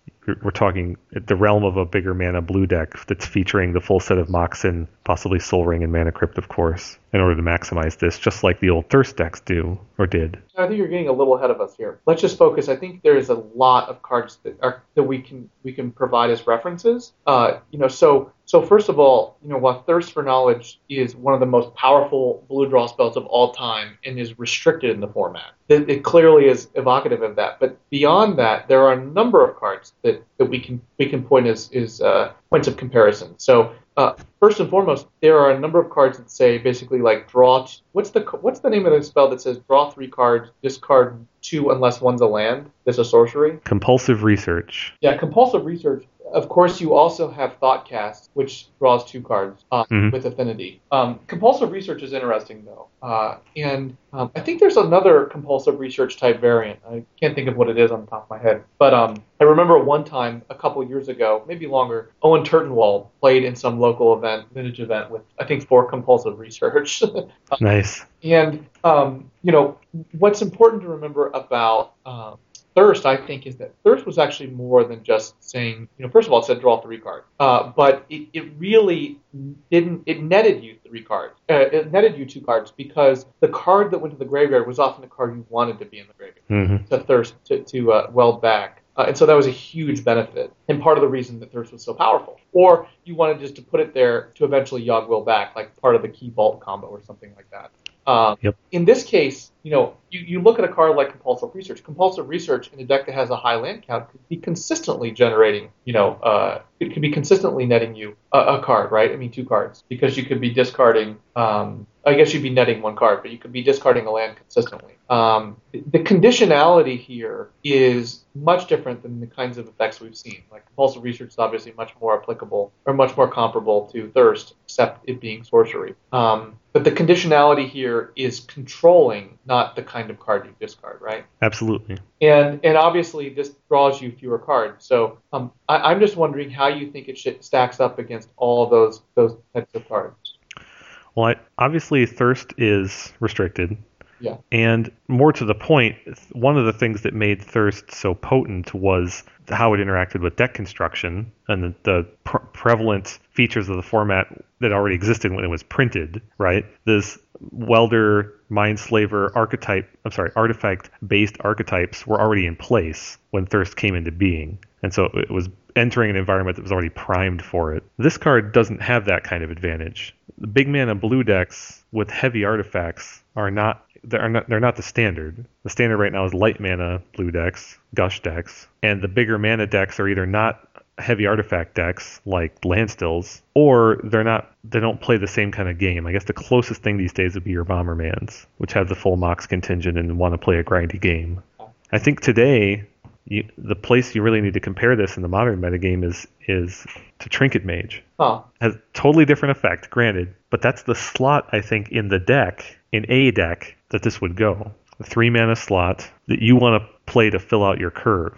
We're talking the realm of a bigger mana blue deck that's featuring the full set of Moxen, possibly Soul Ring and Mana Crypt, of course, in order to maximize this, just like the old Thirst decks do, or did. I think you're getting a little ahead of us here. Let's just focus. I think there's a lot of cards that are that we can we can provide as references. Uh, you know, so so first of all, you know, while Thirst for Knowledge is one of the most powerful blue draw spells of all time and is restricted in the format, it, it clearly is evocative of that. But beyond that, there are a number of cards that, that we can we can point as is uh, points of comparison. So uh, first and foremost, there are a number of cards that say basically like draw. T- what's the what's the name of the spell that says draw three cards, discard two unless one's a land? That's a sorcery. Compulsive Research. Yeah, compulsive research. Of course, you also have Thoughtcast, which draws two cards uh, Mhm. with Affinity. Um, compulsive research is interesting, though. Uh, and um, I think there's another compulsive research type variant. I can't think of what it is on the top of my head. But um, I remember one time, a couple years ago, maybe longer, Owen Turtenwald played in some local event, vintage event, with, I think, four compulsive research. Nice. And um, you know what's important to remember about um, Thirst, I think, is that Thirst was actually more than just saying, you know, first of all, it said draw three cards, uh, but it, it really didn't. It netted you three cards. Uh, it netted you two cards because the card that went to the graveyard was often the card you wanted to be in the graveyard hmm to Thirst to, to uh, weld back. Uh, and so that was a huge benefit, and part of the reason that Thirst was so powerful. Or you wanted just to put it there to eventually Yogg Will back, like part of the Key Vault combo or something like that. Um, Yep. In this case, you know, you, you look at a card like Compulsive Research. Compulsive Research in a deck that has a high land count could be consistently generating, you know, uh, it could be consistently netting you a, a card, right? I mean, two cards, because you could be discarding. Um, I guess you'd be netting one card, but you could be discarding a land consistently. Um, the, the conditionality here is much different than the kinds of effects we've seen. Like compulsive research is obviously much more applicable or much more comparable to thirst, except it being sorcery. Um, but the conditionality here is controlling, not the kind of card you discard, right? Absolutely. And and obviously this draws you fewer cards. So um, I, I'm just wondering how you think it sh- stacks up against all those those types of cards. Well, I, obviously, thirst is restricted. Yeah. And more to the point, one of the things that made thirst so potent was how it interacted with deck construction and the, the pre- prevalent features of the format that already existed when it was printed, right? This welder, mindslaver archetype, I'm sorry, artifact based archetypes were already in place when Thirst came into being. And so it was entering an environment that was already primed for it. This card doesn't have that kind of advantage. The big mana blue decks with heavy artifacts are not they're not they're not the standard. The standard right now is light mana blue decks, gush decks, and the bigger mana decks are either not heavy artifact decks like landstills, or they're not they don't play the same kind of game. I guess the closest thing these days would be your Bombermans, which have the full Mox contingent and want to play a grindy game. I think today you, the place you really need to compare this in the modern metagame is is to Trinket Mage Huh. has totally different effect, granted, but that's the slot I think in the deck, in a deck, that this would go. The three mana slot that you want to play to fill out your curve.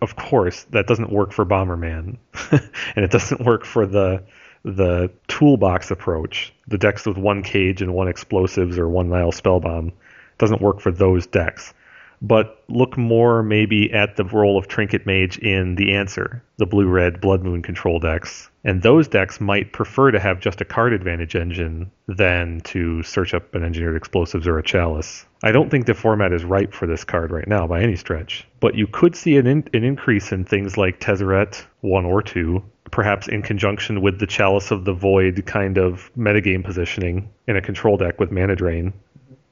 Of course, that doesn't work for Bomberman, and it doesn't work for the the toolbox approach. The decks with one cage and one explosives or one Nihil Spellbomb doesn't work for those decks but look more maybe at the role of Trinket Mage in the answer, the blue red Blood Moon control decks. And those decks might prefer to have just a card advantage engine than to search up an engineered explosives or a chalice. I don't think the format is ripe for this card right now by any stretch, but you could see an, in- an increase in things like Tezzeret 1 or 2, perhaps in conjunction with the Chalice of the Void kind of metagame positioning in a control deck with mana drain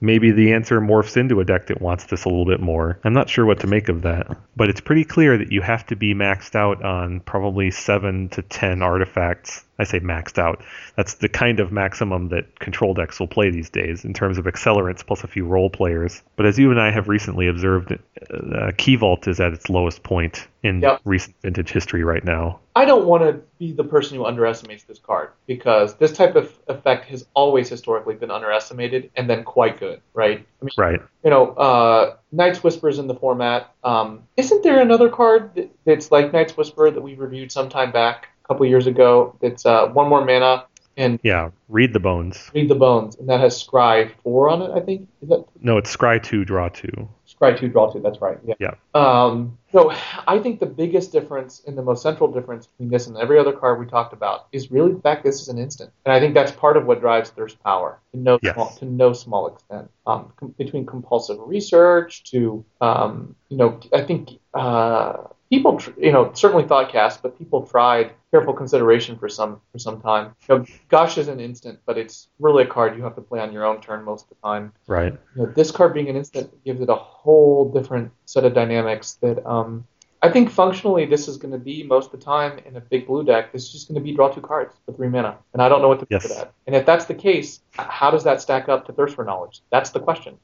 maybe the answer morphs into a deck that wants this a little bit more. I'm not sure what to make of that. But it's pretty clear that you have to be maxed out on probably 7 to 10 artifacts. I say maxed out. That's the kind of maximum that control decks will play these days in terms of accelerants plus a few role players. But as you and I have recently observed, uh, Key Vault is at its lowest point in Yep. recent vintage history right now. I don't want to be the person who underestimates this card because this type of effect has always historically been underestimated and then quite good, right? I mean, Right. you know, uh, Night's Whispers in the format. Um, isn't there another card that's like Night's Whisper that we reviewed some time back, a couple years ago? That's uh, one more mana and Yeah. Read the bones. read the bones, and that has Scry four on it. I think is that No, it's Scry 2, Draw 2. Scry two, draw two. That's right. Yeah. Yeah. Um, so I think the biggest difference and the most central difference between this and every other card we talked about is really the fact this is an instant, and I think that's part of what drives Thirst power to no Yes. small, to no small extent. Um, com- between compulsive research to um, you know, I think uh, people you know certainly Thoughtcast, but people tried careful consideration for some for some time. You know, Gush is an instant, but it's really a card you have to play on your own turn most of the time Right. you know, this card being an instant gives it a whole different set of dynamics that um, I think functionally this is going to be most of the time in a big blue deck. This is just going to be draw two cards for three mana, and I don't know what to Yes. do with that. And if that's the case, how does that stack up to Thirst for Knowledge? That's the question.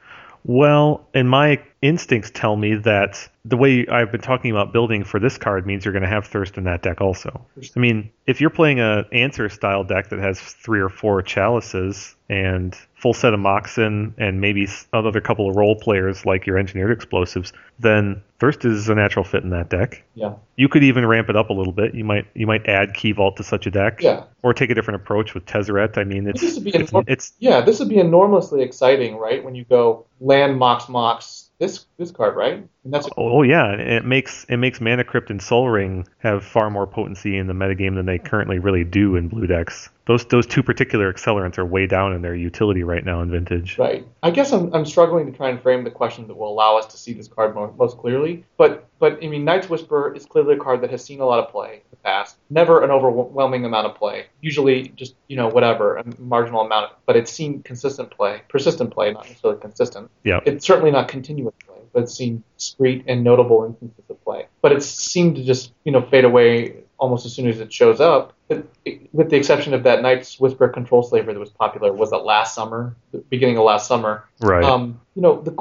Well, and my instincts tell me that the way I've been talking about building for this card means you're going to have Thirst in that deck also. I mean, if you're playing a answer style deck that has three or four chalices and full set of Moxen and maybe another couple of role players like your engineered explosives, then Thirst is a natural fit in that deck. Yeah. You could even ramp it up a little bit. You might you might add Key Vault to such a deck. Yeah. Or take a different approach with Tezzeret. I mean, it's This would be it's, enorm- it's Yeah, this would be enormously exciting, right? When you go land Mox Mox this this card, right? And that's Oh, oh yeah, it makes it makes Mana Crypt and Soul Ring have far more potency in the metagame than they currently really do in blue decks. Those those two particular accelerants are way down in their utility right now in Vintage. Right. I guess I'm, I'm struggling to try and frame the question that will allow us to see this card more, most clearly. But but I mean, Night's Whisper is clearly a card that has seen a lot of play in the past. Never an overwhelming amount of play. Usually just you know whatever a marginal amount, but it's seen consistent play, persistent play, not necessarily consistent. Yeah. It's certainly not continuous play, but it's seen discrete and notable instances of play. But it's seemed to just you know fade away almost as soon as it shows up. It- it- with the exception of that Night's Whisper Control Slaver that was popular, was that last summer, the beginning of last summer. Right. Um, you know, the,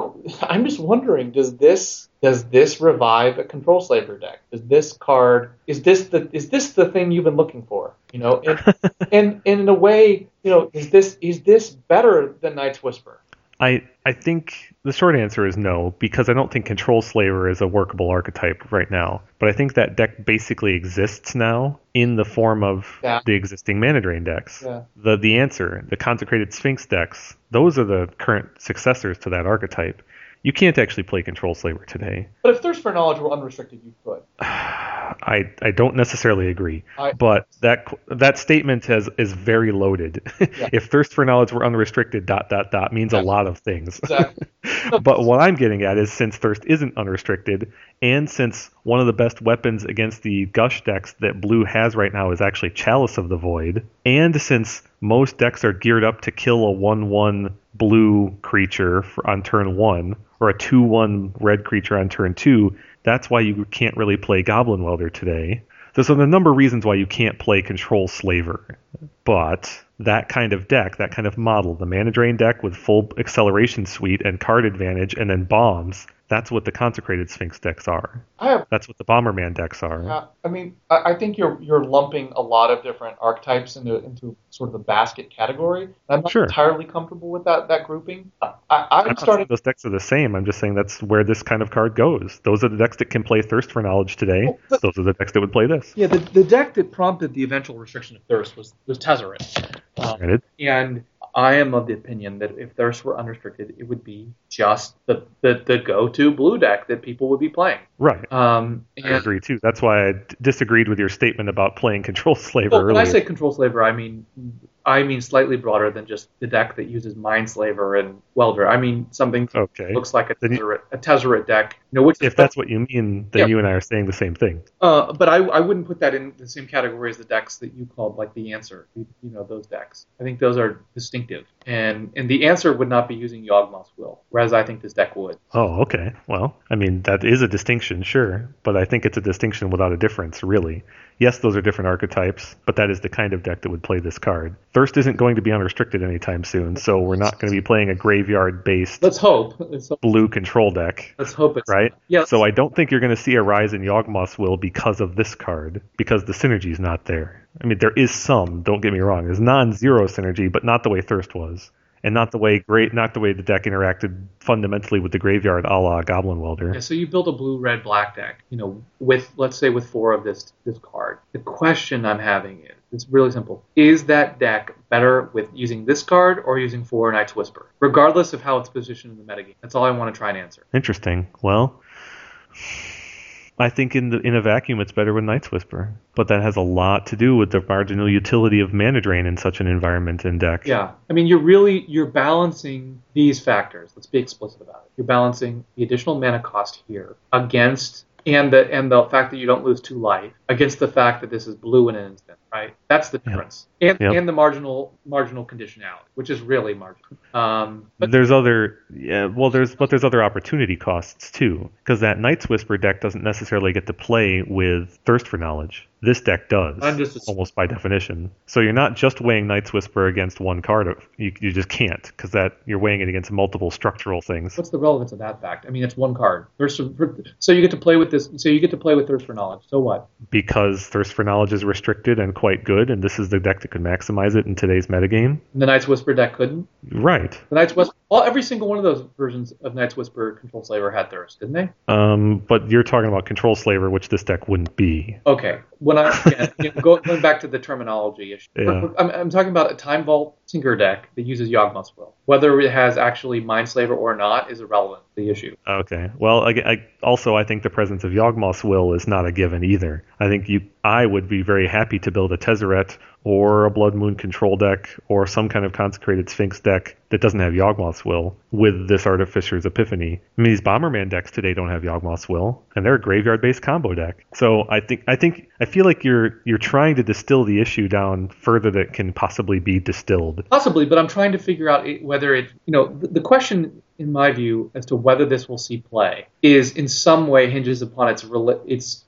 I'm just wondering, does this does this revive a Control Slaver deck? Does this card is this the is this the thing you've been looking for? You know, and and, and in a way, you know, is this is this better than Night's Whisper? I I think the short answer is no because I don't think Control Slaver is a workable archetype right now. But I think that deck basically exists now in the form of Yeah. the existing Mana Drain decks. Yeah. The the answer, the Consecrated Sphinx decks, those are the current successors to that archetype. You can't actually play Control Slaver today. But if Thirst for Knowledge were unrestricted, you could. I I don't necessarily agree, I- but that that statement has is very loaded. if thirst for knowledge were unrestricted, dot dot dot means Yeah. a lot of things. Exactly. but what I'm getting at is since thirst isn't unrestricted, and since one of the best weapons against the gush decks that blue has right now is actually Chalice of the Void, and since most decks are geared up to kill a one-one blue creature on turn one or a two-one red creature on turn two, that's why you can't really play Goblin Welder today. So, so there a number of reasons why you can't play Control Slaver. But that kind of deck, that kind of model, the Mana Drain deck with full acceleration suite and card advantage and then bombs, that's what the Consecrated Sphinx decks are. Have That's what the Bomberman decks are. Uh, I mean, I, I think you're you're lumping a lot of different archetypes into into sort of a basket category. I'm not Sure. entirely comfortable with that that grouping. I, I, I'm I'm not starting. those decks are the same. I'm just saying that's where this kind of card goes. Those are the decks that can play Thirst for Knowledge today. Well, but- Those are the decks that would play this. Yeah, the, the deck that prompted the eventual restriction of Thirst was, was Tezzeret. Um, and I am of the opinion that if Thirst were unrestricted, it would be just the, the, the go-to blue deck that people would be playing. Right. Um, I agree too. That's why I d- disagreed with your statement about playing Control Slaver well, when. I say Control Slaver, I mean I mean slightly broader than just the deck that uses Mind Slaver and Welder. I mean something that okay. looks like a Tezzeret, a Tezzeret deck. You know, which If that's what you mean, then Yeah. you and I are saying the same thing. Uh, but I, I wouldn't put that in the same category as the decks that you called like the answer. You, you know those decks. I think those are distinctive, and and the answer would not be using Yawgmoth's Will, whereas I think this deck would. Oh, okay. Well, I mean, that is a distinction, sure, but I think it's a distinction without a difference, really. Yes, those are different archetypes, but that is the kind of deck that would play this card. Thirst isn't going to be unrestricted anytime soon, so we're not going to be playing a graveyard based Let's hope. Let's hope, blue control deck, let's hope it's right? Yeah. So I don't think you're going to see a rise in Yawgmoth's Will because of this card, because the synergy's not there. I mean, there is some, don't get me wrong. There's non zero synergy, but not the way Thirst was. And not the way great, not the way the deck interacted fundamentally with the graveyard, a la Goblin Welder. Yeah, so you build a blue red black deck, you know, with let's say with four of this this card. The question I'm having is it's really simple. Is that deck better with using this card or using four Night's Whisper? Regardless of how it's positioned in the metagame. That's all I want to try and answer. Interesting. Well, I think in the in a vacuum it's better with Night's Whisper, but that has a lot to do with the marginal utility of mana drain in such an environment and deck. Yeah. I mean you're really you're balancing these factors. Let's be explicit about it. You're balancing the additional mana cost here against and the and the fact that you don't lose two life against the fact that this is blue in an instant, right? That's the difference, and Yep. and the marginal marginal conditionality, which is really marginal. Um, But there's other, yeah, well, there's but there's other opportunity costs too, because that Night's Whisper deck doesn't necessarily get to play with Thirst for Knowledge. This deck does, just almost by definition. So you're not just weighing Night's Whisper against one card. You, you just can't, because that you're weighing it against multiple structural things. What's the relevance of that fact? I mean, it's one card. Thirst for, so you get to play with this. So you get to play with thirst for knowledge. So what? Because Thirst for Knowledge is restricted and quite good, and this is the deck that could maximize it in today's metagame. The Night's Whisper deck couldn't. Right. The Night's Whisper. Well, every single one of those versions of Night's Whisper Control Slaver had thirst, didn't they? Um, but you're talking about Control Slaver, which this deck wouldn't be. Okay. When I you know, go, going back to the terminology issue, Yeah. I'm, I'm talking about a Time Vault Tinker deck that uses Yawgmoth's Will. Whether it has actually Mind Slaver or not is irrelevant. to The issue. Okay. Well, I, I, also I think the presence of Yawgmoth's will is not a given either. I think you, I would be very happy to build a Tezzeret or a Blood Moon control deck or some kind of consecrated Sphinx deck that doesn't have Yawgmoth's will with this Artificer's Epiphany. I mean, these Bomberman decks today don't have Yawgmoth's will, and they're a graveyard-based combo deck. So I think, I think, I feel like you're you're trying to distill the issue down further that can possibly be distilled. Possibly, but I'm trying to figure out whether it, you know, the, the question in my view as to whether this will see play is in some way hinges upon its its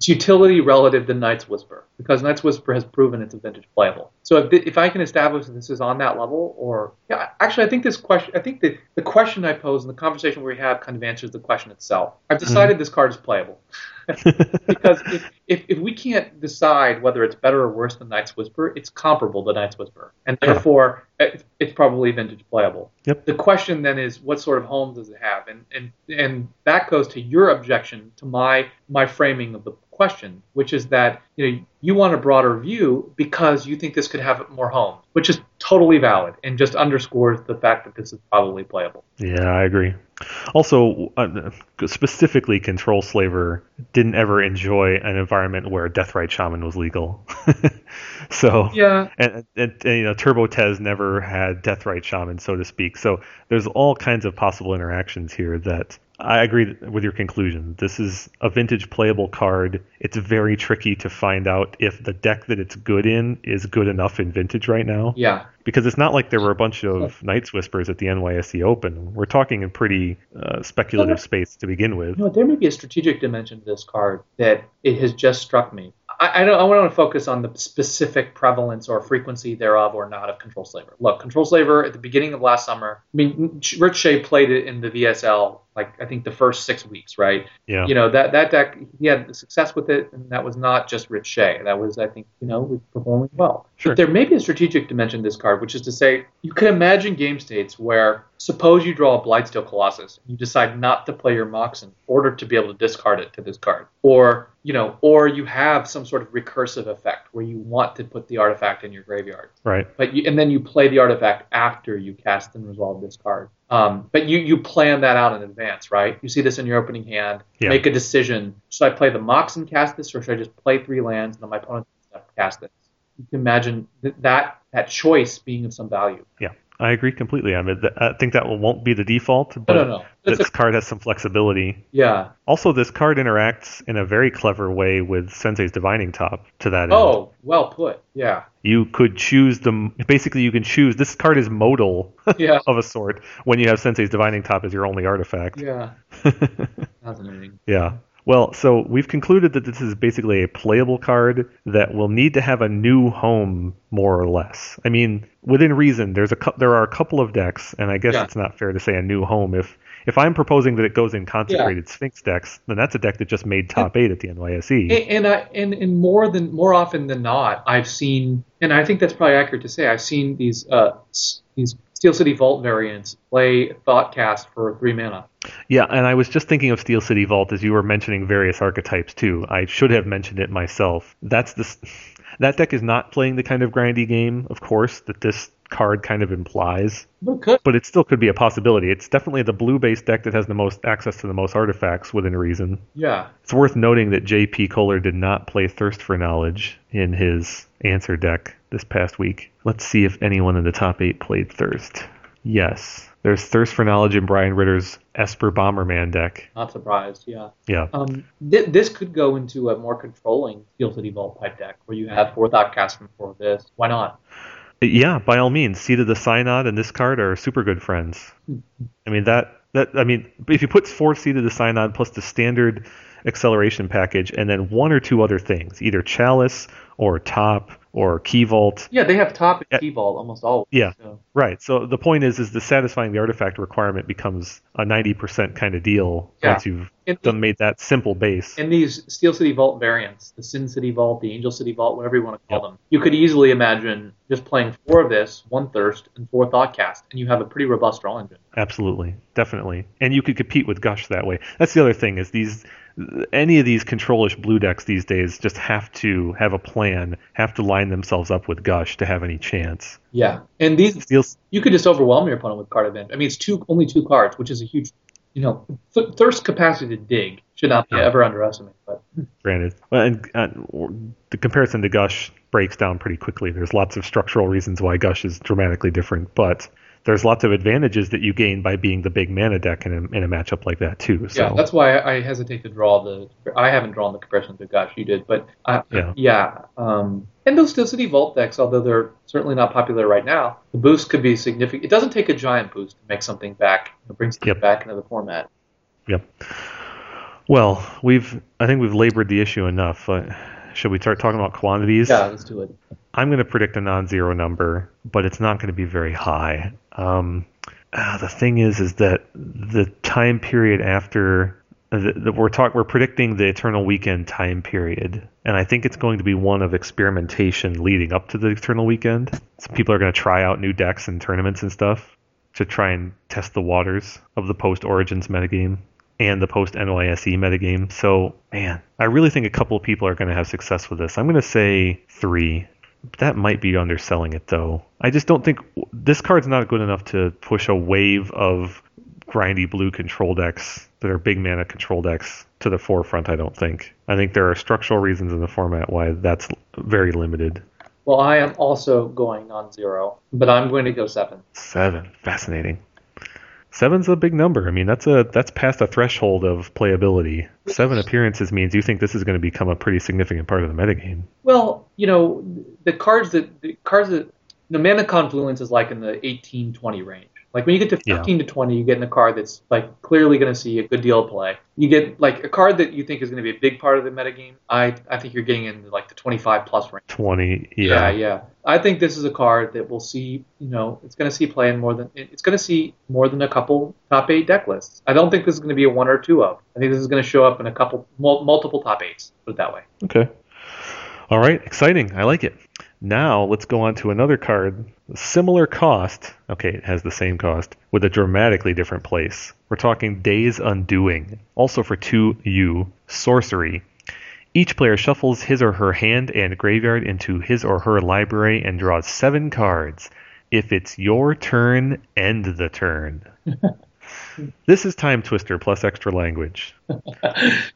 its utility relative to Night's Whisper, because Night's Whisper has proven it's a vintage playable. So if, th- if I can establish that this is on that level, or yeah, actually, I think this question, I think the the question I pose and the conversation we have kind of answers the question itself. I've mm-hmm. decided this card is playable. because if, if, if we can't decide whether it's better or worse than Night's Whisper, it's comparable to Night's Whisper, and therefore it, it's probably vintage playable. Yep. The question then is, what sort of home does it have, and and and that goes to your objection to my my framing of the question, which is that you know you want a broader view because you think this could have more homes, which is totally valid and just underscores the fact that this is probably playable. Yeah, I agree. Also, uh, specifically, Control Slaver didn't ever enjoy an environment where Deathrite Shaman was legal. so, Yeah, and, and, and, you know, Turbo Tez never had Deathrite Shaman, so to speak. So, there's all kinds of possible interactions here that I agree with your conclusion. This is a vintage playable card. It's very tricky to find out if the deck that it's good in is good enough in vintage right now yeah. because it's not like there were a bunch of Nights Whispers at the NYSE Open. We're talking in pretty uh, speculative space to begin with. You know, there may be a strategic dimension to this card that it has just struck me. I, I don't. I want to focus on the specific prevalence or frequency thereof or not of Control Slaver. Look, Control Slaver at the beginning of last summer. I mean, Rich Shea played it in the VSL like I think the first six weeks, right? Yeah. You know that that deck he had success with it, and that was not just Rich Shea. That was I think you know was performing well. Sure. But there may be a strategic dimension to this card, which is to say you could imagine game states where suppose you draw a Blightsteel Colossus, and you decide not to play your Moxen in order to be able to discard it to this card, or you know, or you have some sort of recursive effect where you want to put the artifact in your graveyard Right. but you, and then you play the artifact after you cast and resolve this card. Um, but you you plan that out in advance, right? You see this in your opening hand. Yeah. Make a decision. Should I play the Mox and cast this, or should I just play three lands and then my opponent cast this? You can imagine th- that that choice being of some value. Yeah. I agree completely. I mean, I think that won't be the default, but No, no, no. This a- card has some flexibility. yeah. Also, this card interacts in a very clever way with Sensei's Divining Top to that end. Oh, well put. Yeah. You could choose the. Basically, you can choose. This card is modal Yeah. of a sort when you have Sensei's Divining Top as your only artifact. Yeah. Fascinating. Yeah. Well, so we've concluded that this is basically a playable card that will need to have a new home, more or less. I mean, within reason, there's a there are a couple of decks, and I guess Yeah. it's not fair to say a new home. If if I'm proposing that it goes in consecrated Sphinx decks, then that's a deck that just made top eight at the NYSE. And, and I and, and more than more often than not, I've seen, and I think that's probably accurate to say, I've seen these uh, these Steel City Vault variants play Thoughtcast for three mana. Yeah, and I was just thinking of Steel City Vault as you were mentioning various archetypes too. I should have mentioned it myself. That's this. That deck is not playing the kind of grindy game, of course, that this card kind of implies. But it but it still could be a possibility. It's definitely the blue based deck that has the most access to the most artifacts within reason. Yeah. It's worth noting that J.P. Kohler did not play Thirst for Knowledge in his answer deck this past week. Let's see if anyone in the top eight played Thirst. Yes. There's Thirst for Knowledge in Brian Ritter's Esper Bomberman deck. Not surprised, yeah. Yeah. Um, th- this could go into a more controlling Steel City Vault type deck where you have four Thoughtcast from four of this. Why not? Yeah, by all means. Seat of the Synod and this card are super good friends. I mean that that I mean if you put four Seat of the Synod plus the standard acceleration package and then one or two other things, either Chalice or Top or Key Vault. Yeah, they have top and key vault almost always. Yeah. So, Right. So the point is is the satisfying the artifact requirement becomes a 90% kind of deal Yeah. once you've and, done made that simple base. and these Steel City Vault variants, the Sin City Vault, the Angel City Vault, whatever you want to call them, you could easily imagine just playing four of this, one Thirst, and four Thoughtcast, and you have a pretty robust draw engine. Absolutely, definitely, and you could compete with Gush that way. That's the other thing is these any of these controlish blue decks these days just have to have a plan, have to line themselves up with Gush to have any chance. Yeah, and these you could just overwhelm your opponent with card advantage. I mean, it's two only two cards, which is a huge, you know, th- thirst capacity to dig should not be Yeah. ever underestimated. But granted, well, and, and the comparison to Gush breaks down pretty quickly. There's lots of structural reasons why Gush is dramatically different, but there's lots of advantages that you gain by being the big mana deck in a, in a matchup like that too. So yeah, that's why I hesitate to draw the. I haven't drawn the compression to Gush, You did, but uh, Yeah. yeah. Um, and those Steel City Vault decks, although they're certainly not popular right now, the boost could be significant. It doesn't take a giant boost to make something back, you know, bring something Yep. back into the format. Yep. Well, we've I think we've labored the issue enough. Uh, should we start talking about quantities? Yeah, let's do it. I'm going to predict a non-zero number, but it's not going to be very high. Um, uh, the thing is, is that the time period after the, the, we're talk we're predicting the Eternal Weekend time period, and I think it's going to be one of experimentation leading up to the Eternal Weekend. So people are going to try out new decks and tournaments and stuff to try and test the waters of the post Origins metagame and the post NYSE metagame. So, man, I really think a couple of people are going to have success with this. I'm going to say three. That might be underselling it, though. I just don't think this card's not good enough to push a wave of grindy blue control decks that are big mana control decks to the forefront. I don't think. I think there are structural reasons in the format why that's very limited. Well, I am also going on zero, but I'm going to go seven. Seven, fascinating. Seven's a big number. I mean, that's a that's past a threshold of playability. Seven appearances means you think this is going to become a pretty significant part of the metagame. Well, you know, the cards that the cards that the mana confluence is like in the 18 20 range. Like when you get to Yeah. 15 to 20, you get in a card that's like clearly going to see a good deal of play. You get like a card that you think is going to be a big part of the metagame. I I think you're getting in like the 25 plus range. Twenty, Yeah, yeah, yeah. I think this is a card that will see, you know, it's going to see play in more than it's going to see more than a couple top eight deck lists. I don't think this is going to be a one or two of. I think this is going to show up in a couple multiple top eights. Put it that way. Okay. All right, exciting. I like it. Now let's go on to another card, similar cost. Okay, it has the same cost with a dramatically different place. We're talking Days Undoing, also for 2U, sorcery. Each player shuffles his or her hand and graveyard into his or her library and draws seven cards. If it's your turn, end the turn. this is Time Twister plus extra language.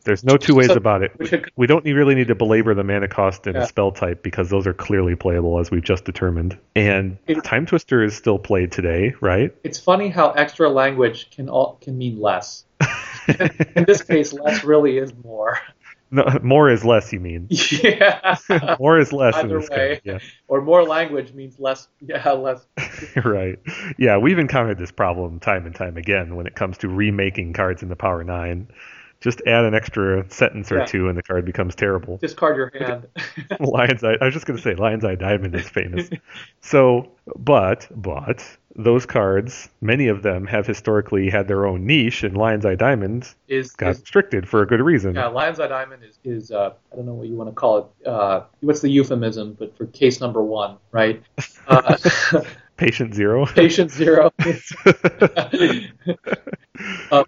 There's no two ways So- about it. We don't really need to belabor the mana cost and Yeah. spell type because those are clearly playable as we've just determined. And It- Time Twister is still played today, right? It's funny how extra language can all, can mean less. In this case, less really is more. No, more is less, you mean? yeah. more is less in Either this way. game. Or more language means less. Yeah, less. Right. Yeah, we've encountered this problem time and time again when it comes to remaking cards in the Power Nine. Just add an extra sentence or Yeah. two, and the card becomes terrible. Discard your hand. Lion's Eye. I was just going to say Lion's Eye Diamond is famous. so, but but those cards, many of them have historically had their own niche, and Lion's Eye Diamond is, got is restricted for a good reason. yeah, Lion's Eye Diamond is, is uh, I don't know what you want to call it. Uh, what's the euphemism? But for case number one, right? Uh, Patient Zero. patient zero.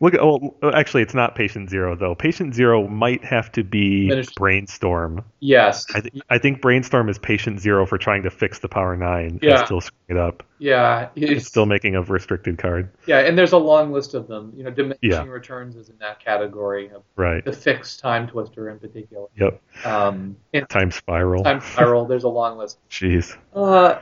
Look, at, well, actually, it's not Patient Zero though. Patient Zero might have to be Finish- Brainstorm. yes. I, th- I think Brainstorm is Patient Zero for trying to fix the Power Nine Yeah. and still screwing it up. Yeah, It's still making a restricted card. yeah, and there's a long list of them. You know, diminishing Yeah. returns is in that category. Of Right. the fixed time twister in particular. Yep. Um, Time spiral. time spiral. there's a long list. Jeez. Uh,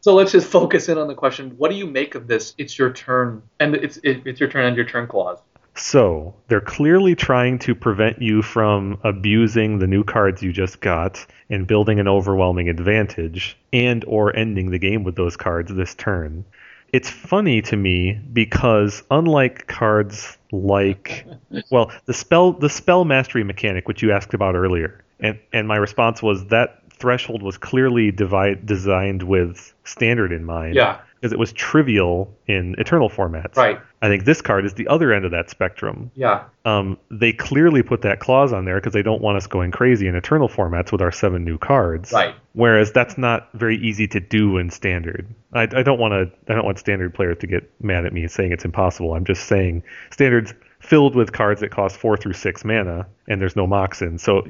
so let's just focus in on the question: What do you make of this? It's your turn, and it's it, it's your turn and your turn clause. So they're clearly trying to prevent you from abusing the new cards you just got and building an overwhelming advantage and or ending the game with those cards this turn. It's funny to me because unlike cards like well, the spell the spell mastery mechanic which you asked about earlier and and my response was that threshold was clearly divide, designed with standard in mind Yeah, because it was trivial in eternal formats. right. I think this card is the other end of that spectrum. Yeah, Um, they clearly put that clause on there because they don't want us going crazy in eternal formats with our seven new cards. right. Whereas that's not very easy to do in standard. I, I don't want to. I don't want standard players to get mad at me saying it's impossible. I'm just saying standards filled with cards that cost four through six mana, and there's no Moxen. So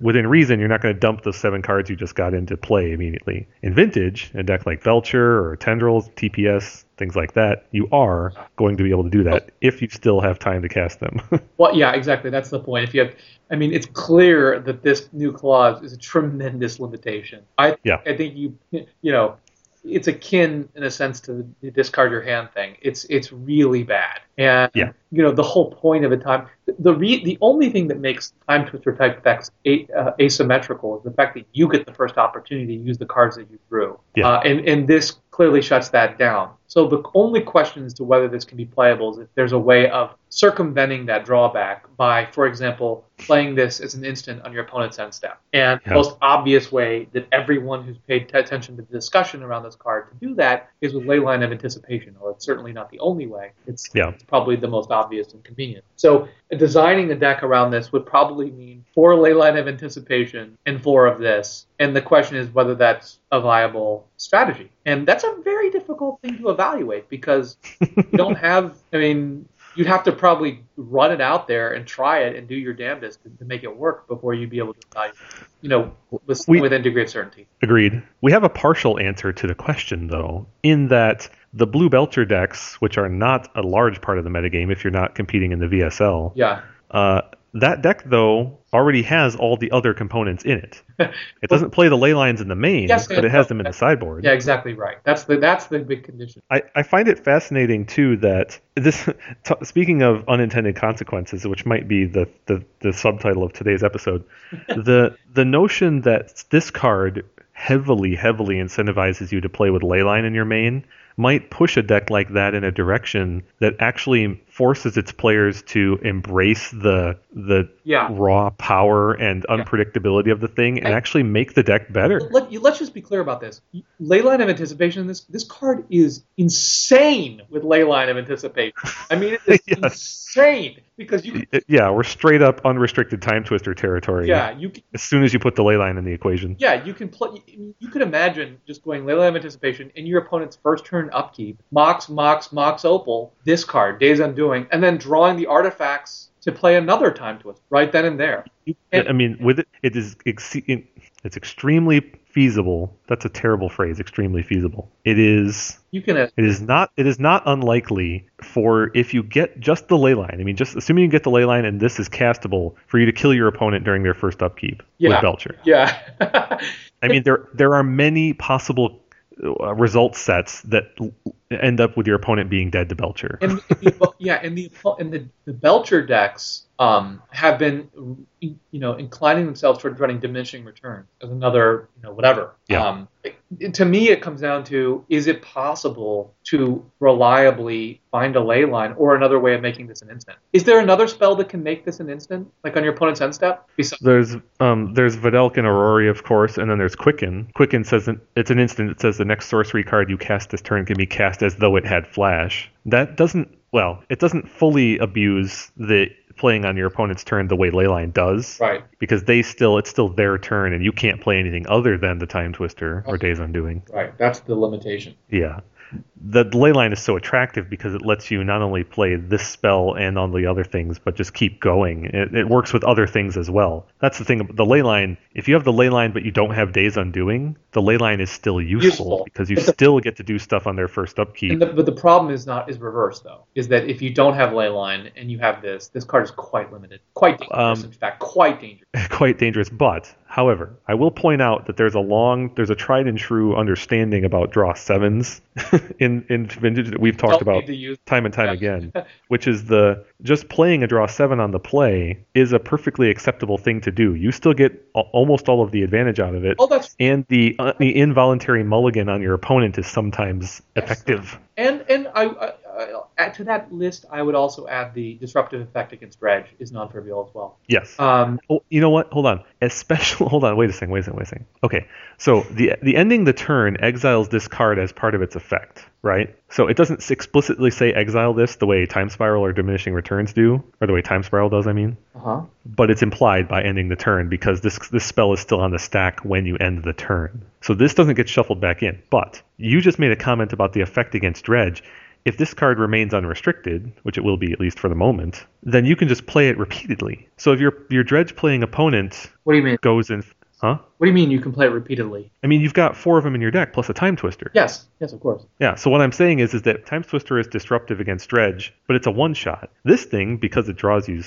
within reason, you're not going to dump those seven cards you just got into play immediately. In Vintage, a deck like Belcher or Tendrils, TPS, things like that, you are going to be able to do that if you still have time to cast them. Well, yeah, exactly. That's the point. If you have, I mean, it's clear that this new clause is a tremendous limitation. I, Yeah. I think you, you know, it's akin in a sense to the discard your hand thing. It's it's really bad, and Yeah. you know the whole point of a time. The re, the only thing that makes time twister type effects a, uh, asymmetrical is the fact that you get the first opportunity to use the cards that you drew, Yeah. uh, and and this clearly shuts that down. So the only question as to whether this can be playable is if there's a way of circumventing that drawback by, for example, playing this as an instant on your opponent's end step. And the most obvious way that everyone who's paid t- attention to the discussion around this card to do that is with Leyline of Anticipation. Or it's certainly not the only way. It's, Yeah. it's probably the most obvious and convenient. So designing a deck around this would probably mean four Leyline of Anticipation and four of this. And the question is whether that's a viable strategy. And that's a very difficult thing to evaluate because you don't have, I mean, you'd have to probably run it out there and try it and do your damnedest to, to make it work before you'd be able to evaluate, you know, with, We- with degree of certainty. Agreed. We have a partial answer to the question, though, in that the Blue Belcher decks, which are not a large part of the metagame if you're not competing in the VSL, Yeah. uh, that deck, though, already has all the other components in it. It doesn't play the ley lines in the main, Yes, but it has them in the sideboard. Yeah, exactly right. That's the that's the big condition. I, I find it fascinating too that this. T- speaking of unintended consequences, which might be the, the, the subtitle of today's episode, the the notion that this card heavily heavily incentivizes you to play with leyline in your main might push a deck like that in a direction that actually forces its players to embrace the the Yeah. raw power and unpredictability of the thing and I- actually make the deck better. Let, let's just be clear about this. Leyline of Anticipation, this this card is insane with Leyline of Anticipation. I mean, it is Yes. insane because you yeah, we're straight up unrestricted time twister territory. yeah you can- as soon as you put the ley line in the equation. yeah you can play. You, could imagine just going Leyline of Anticipation in your opponent's first turn upkeep, Mox Mox Mox Opal, discard Days Undoing, and then drawing the artifacts to play another time twist right then and there. And- I mean, with it, it is it's extremely feasible. That's a terrible phrase. Extremely feasible. It is. You can uh, It is not. It is not unlikely for if you get just the ley line. I mean, just assuming you get the ley line and this is castable for you to kill your opponent during their first upkeep Yeah. with Belcher. yeah. I mean, there there are many possible uh, result sets that end up with your opponent being dead to Belcher. and the, yeah, and the and the, the Belcher decks um, have been you know inclining themselves toward running diminishing returns as another you know whatever. Yeah. Um, it- to me, it comes down to is it possible to reliably find a ley line or another way of making this an instant? Is there another spell that can make this an instant, like on your opponent's end step? Besides, There's um there's Vedalken Orrery, of course, and then there's Quicken. Quicken says that it's an instant. It says the next sorcery card you cast this turn can be cast as though it had flash. That doesn't well, it doesn't fully abuse the playing on your opponent's turn the way Leyline does, right, because they still it's still their turn and you can't play anything other than the Time Twister or Days Undoing. right. That's the limitation. Yeah. The ley line is so attractive because it lets you not only play this spell and all the other things, but just keep going. It, it works with other things as well. That's the thing. About the ley line, if you have the ley line but you don't have Days Undoing, the ley line is still useful, Useful. because you the- still get to do stuff on their first upkeep. The, but the problem is not is reverse though. Is that if you don't have ley line and you have this, this card is quite limited, quite dangerous. Um, in fact, quite dangerous. quite dangerous. But, however, I will point out that there's a long, there's a tried and true understanding about draw sevens in in vintage that we've talked Don't about time and time Yeah. again, which is the just playing a draw seven on the play is a perfectly acceptable thing to do. You still get almost all of the advantage out of it. Oh, that's And the uh, the involuntary mulligan on your opponent is sometimes effective. and and I, I, Add to that list, I would also add the disruptive effect against dredge is non-trivial as well. Yes. Um, Oh, you know what? Hold on. Especially, hold on. Wait a second. Wait a second. Wait a second. Okay. So the the ending the turn exiles this card as part of its effect, right? So it doesn't explicitly say exile this the way Time Spiral or Diminishing Returns do, or the way Time Spiral does. I mean, uh-huh. but it's implied by ending the turn because this this spell is still on the stack when you end the turn. So this doesn't get shuffled back in. But you just made a comment about the effect against Dredge. If this card remains unrestricted, which it will be at least for the moment, then you can just play it repeatedly. So if your your Dredge playing opponent What do you mean? goes in, huh? What do you mean you can play it repeatedly? I mean, you've got four of them in your deck plus a Time Twister. Yes, yes, of course. Yeah, so what I'm saying is is that Time Twister is disruptive against Dredge, but it's a one shot. This thing, because it draws you,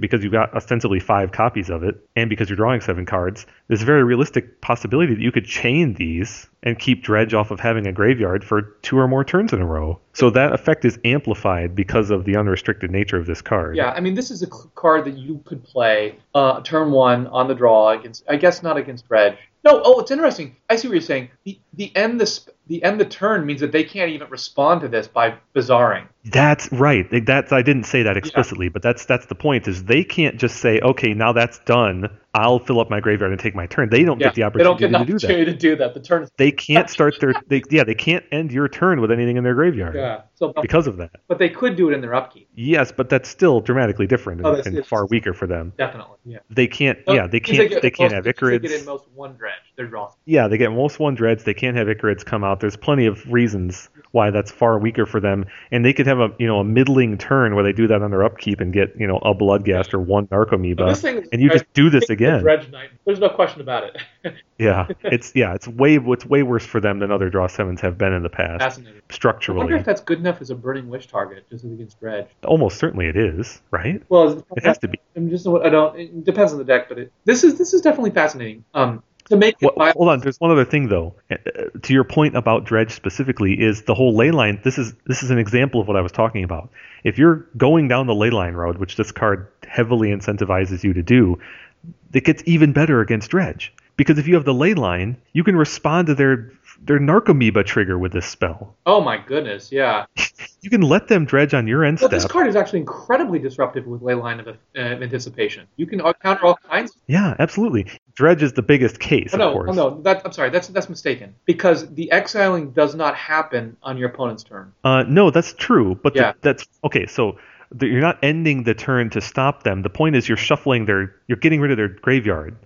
because you've got ostensibly five copies of it, and because you're drawing seven cards, there's a very realistic possibility that you could chain these and keep Dredge off of having a graveyard for two or more turns in a row. So that effect is amplified because of the unrestricted nature of this card. Yeah, I mean, this is a card that you could play uh, turn one on the draw against. I guess not against Dredge. No. Oh, it's interesting. I see what you're saying. The the end the the end the turn means that they can't even respond to this by bizarring. That's right. That's I didn't say that explicitly, but that's that's the point. Is they can't just say, okay, now that's done. I'll fill up my graveyard and take my turn. They don't Yeah, get the opportunity, they don't opportunity get to do that. opportunity to do that. The turn is They can't start their they yeah they can't end your turn with anything in their graveyard yeah. So, because of that. but they could do it in their upkeep. Yes, but that's still dramatically different Oh, and, and far weaker for them. Definitely. Yeah. They can't No, yeah they can't get they can't most- have because They get in Ichorids. most one dredge. Their draw. Yeah, they get most one dreads. They can't have Ichorids come out. There's plenty of reasons why that's far weaker for them. And they could have a you know a middling turn where they do that on their upkeep and get you know a Bloodgast or one Narcomoeba, thing and you just do this again. There's no question about it. Yeah, it's yeah, it's way it's way worse for them than other draw sevens have been in the past Fascinating. Structurally, I wonder if that's good enough as a burning wish target, just against dredge. Almost certainly it is, right? Well, It has to be. I'm just I don't. It depends on the deck, but it, this is this is definitely fascinating. Um, to make it Well, hold on, there's one other thing though. Uh, To your point about dredge specifically, is the whole ley line. This is this is an example of what I was talking about. If you're going down the ley line road, which this card heavily incentivizes you to do, it gets even better against dredge because if you have the ley line, you can respond to their their narcomoeba trigger with this spell. oh my goodness, yeah. You can let them dredge on your end Well, step. this card is actually incredibly disruptive with Leyline of, uh, Anticipation. You can counter all kinds. Yeah, absolutely. Dredge is the biggest case, Oh, of no, course. oh, no, that, I'm sorry, that's that's mistaken because the exiling does not happen on your opponent's turn. Uh, no, that's true, but the- Yeah. that's okay. So the, you're not ending the turn to stop them. The point is you're shuffling their, you're getting rid of their graveyard.